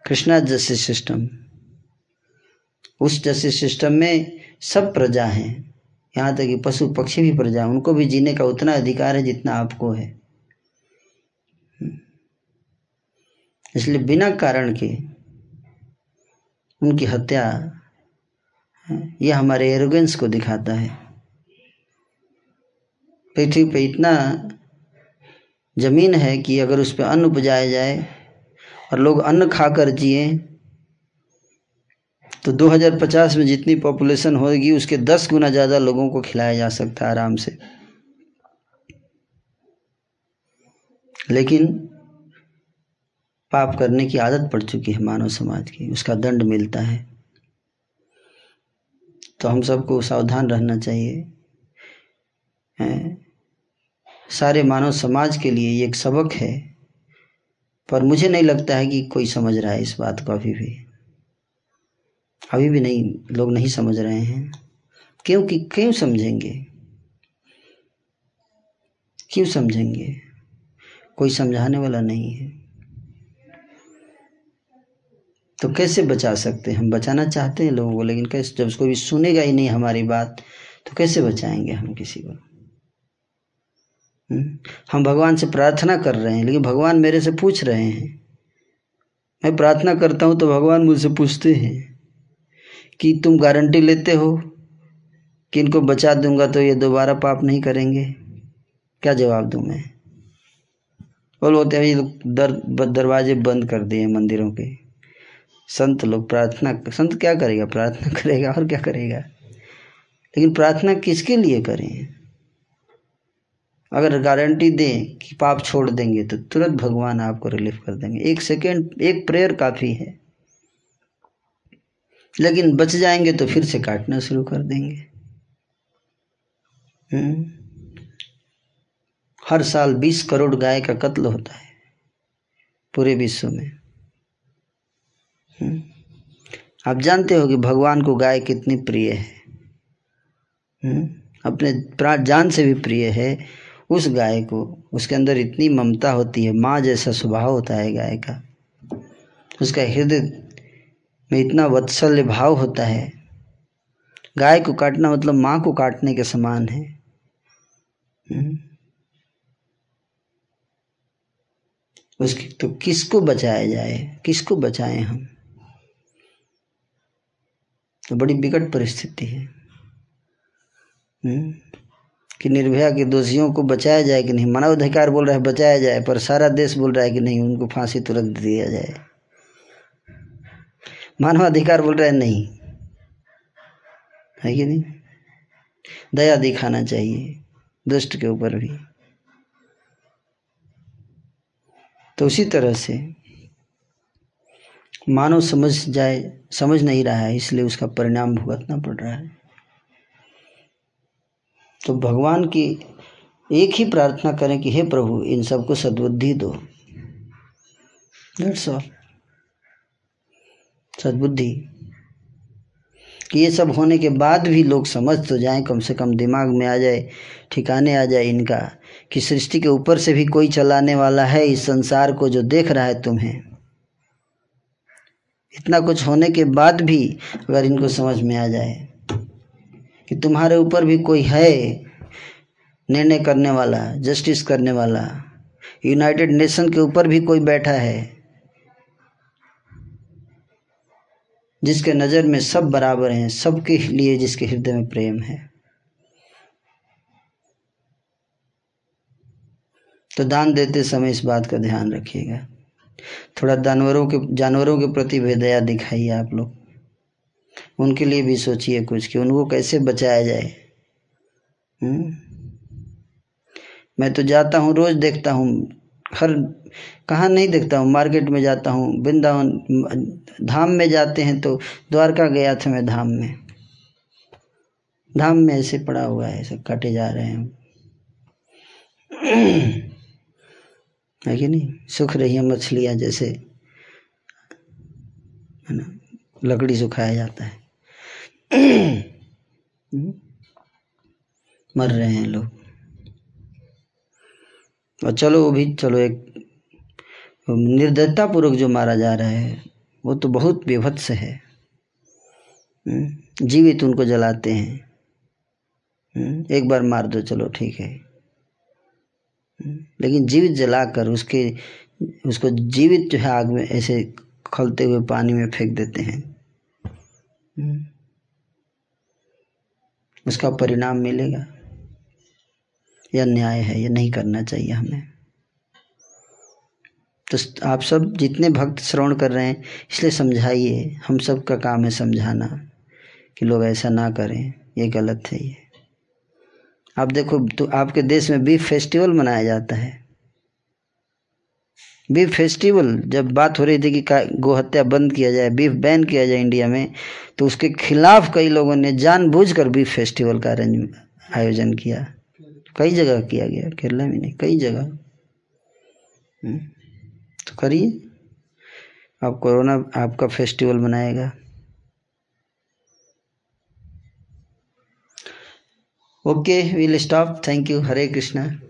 कृष्णा जस्टिस सिस्टम उस जस्टिस सिस्टम में सब प्रजा हैं। यहाँ तक कि पशु पक्षी भी प्रजा उनको भी जीने का उतना अधिकार है जितना आपको है। इसलिए बिना कारण के उनकी हत्या यह हमारे एरोगेंस को दिखाता है। पृथ्वी पे इतना ज़मीन है कि अगर उस पर अन्न उपजाया जाए और लोग अन्न खाकर जिए तो 2050 में जितनी पॉपुलेशन होगी, उसके 10 गुना ज़्यादा लोगों को खिलाया जा सकता है आराम से। लेकिन पाप करने की आदत पड़ चुकी है मानव समाज की, उसका दंड मिलता है। तो हम सबको सावधान रहना चाहिए। है? सारे मानव समाज के लिए एक सबक है, पर मुझे नहीं लगता है कि कोई समझ रहा है इस बात को अभी भी। अभी भी नहीं, लोग नहीं समझ रहे हैं। क्योंकि क्यों समझेंगे? क्यों समझेंगे? कोई समझाने वाला नहीं है। तो कैसे बचा सकते हैं? हम बचाना चाहते हैं लोगों को, लेकिन कैसे? जब कोई सुनेगा ही नहीं हमारी बात तो कैसे बचाएँगे हम किसी को? हम्म? हम भगवान से प्रार्थना कर रहे हैं, लेकिन भगवान मेरे से पूछ रहे हैं। मैं प्रार्थना करता हूँ तो भगवान मुझसे पूछते हैं कि तुम गारंटी लेते हो कि इनको बचा दूँगा तो ये दोबारा पाप नहीं करेंगे? क्या जवाब दूँ मैं? बोल, बोलते हैं ये दर, दरवाजे बंद कर दिए मंदिरों के। संत लोग प्रार्थना, संत क्या करेगा? प्रार्थना <laughs> करेगा और क्या करेगा? लेकिन प्रार्थना किसके लिए करें? अगर गारंटी दें कि पाप छोड़ देंगे तो तुरंत भगवान आपको रिलीफ कर देंगे। एक सेकेंड एक प्रेयर काफ़ी है। लेकिन बच जाएँगे तो फिर से काटना शुरू कर देंगे। हम्म। हर साल बीस करोड़ गाय का कत्ल होता है, पूरे विश्व में। आप जानते हो कि भगवान को गाय कितनी प्रिय है। हम्म। अपने प्राण जान से भी प्रिय है। उस गाय को, उसके अंदर इतनी ममता होती है, माँ जैसा स्वभाव होता है गाय का। उसका हृदय में इतना वत्सल्य भाव होता है। गाय को काटना मतलब माँ को काटने के समान है। हम्म। उसकी तो किसको बचाया जाए? किसको बचाएँ हम? तो बड़ी विकट परिस्थिति है। हम्म। कि निर्भया के दोषियों को बचाया जाए कि नहीं? मानव अधिकार बोल रहा है बचाया जाए, पर सारा देश बोल रहा है कि नहीं? उनको फांसी तुरंत दिया जाए। मानव अधिकार बोल रहा है नहीं। है कि नहीं? दया दिखाना चाहिए, दुष्ट के ऊपर भी। तो उसी तरह से मानव समझ जाए, समझ नहीं रहा है, इसलिए उसका परिणाम भुगतना पड़ रहा है। तो भगवान की एक ही प्रार्थना करें कि, हे प्रभु, इन सबको सद्बुद्धि दो। सद्बुद्धि। कि ये सब होने के बाद भी लोग समझ तो जाएँ, कम से कम दिमाग में आ जाए, ठिकाने आ जाए इनका, कि सृष्टि के ऊपर से भी कोई चलाने वाला है, इस संसार को जो देख रहा है तुम्हें। इतना कुछ होने के बाद भी अगर इनको समझ में आ जाए कि तुम्हारे ऊपर भी कोई है, निर्णय करने वाला जस्टिस करने वाला यूनाइटेड नेशन के ऊपर भी कोई बैठा है, जिसके नज़र में सब बराबर हैं, सबके लिए जिसके हृदय में प्रेम है। तो दान देते समय इस बात का ध्यान रखिएगा। थोड़ा जानवरों के जानवरों के प्रति भी दया दिखाइए आप लोग। उनके लिए भी सोचिए कुछ कि उनको कैसे बचाया जाए? हम्म? मैं तो जाता हूँ, रोज़ देखता हूँ। हर, कहाँ नहीं देखता हूँ, मार्केट में जाता हूँ। वृंदावन, धाम में जाते हैं तो द्वारका गया था मैं धाम में। धाम में ऐसे पड़ा हुआ है, सब काटे जा रहे हैं। है कि नहीं? सुख रही है मछलियाँ जैसे। है ना? लकड़ी सुखाया जाता है। मर रहे हैं लोग। और चलो वो भी चलो एक निर्दयता पूर्वक जो मारा जा रहा है वो तो बहुत विभत्स है। हम्म, जीवित उनको जलाते हैं। हम्म, एक बार मार दो चलो ठीक है। लेकिन जीवित जलाकर उसके उसको जीवित जो है आग में ऐसे खलते हुए पानी में फेंक देते हैं। उसका परिणाम मिलेगा। यह न्याय है यह नहीं करना चाहिए हमें। तो आप सब जितने भक्त श्रवण कर रहे हैं इसलिए समझाइए। हम सब का काम है समझाना कि लोग ऐसा ना करें ये गलत है ये। आप देखो तो आपके देश में बीफ फेस्टिवल मनाया जाता है। बीफ फेस्टिवल जब बात हो रही थी कि गो हत्या बंद किया जाए बीफ बैन किया जाए इंडिया में तो उसके खिलाफ कई लोगों ने जानबूझकर बीफ फेस्टिवल का अरेंज आयोजन किया। कई जगह किया गया केरला में नहीं कई जगह। हम्म, तो करिए। आप कोरोना आपका फेस्टिवल मनाएगा। Okay, we'll stop. Thank you. Hare Krishna.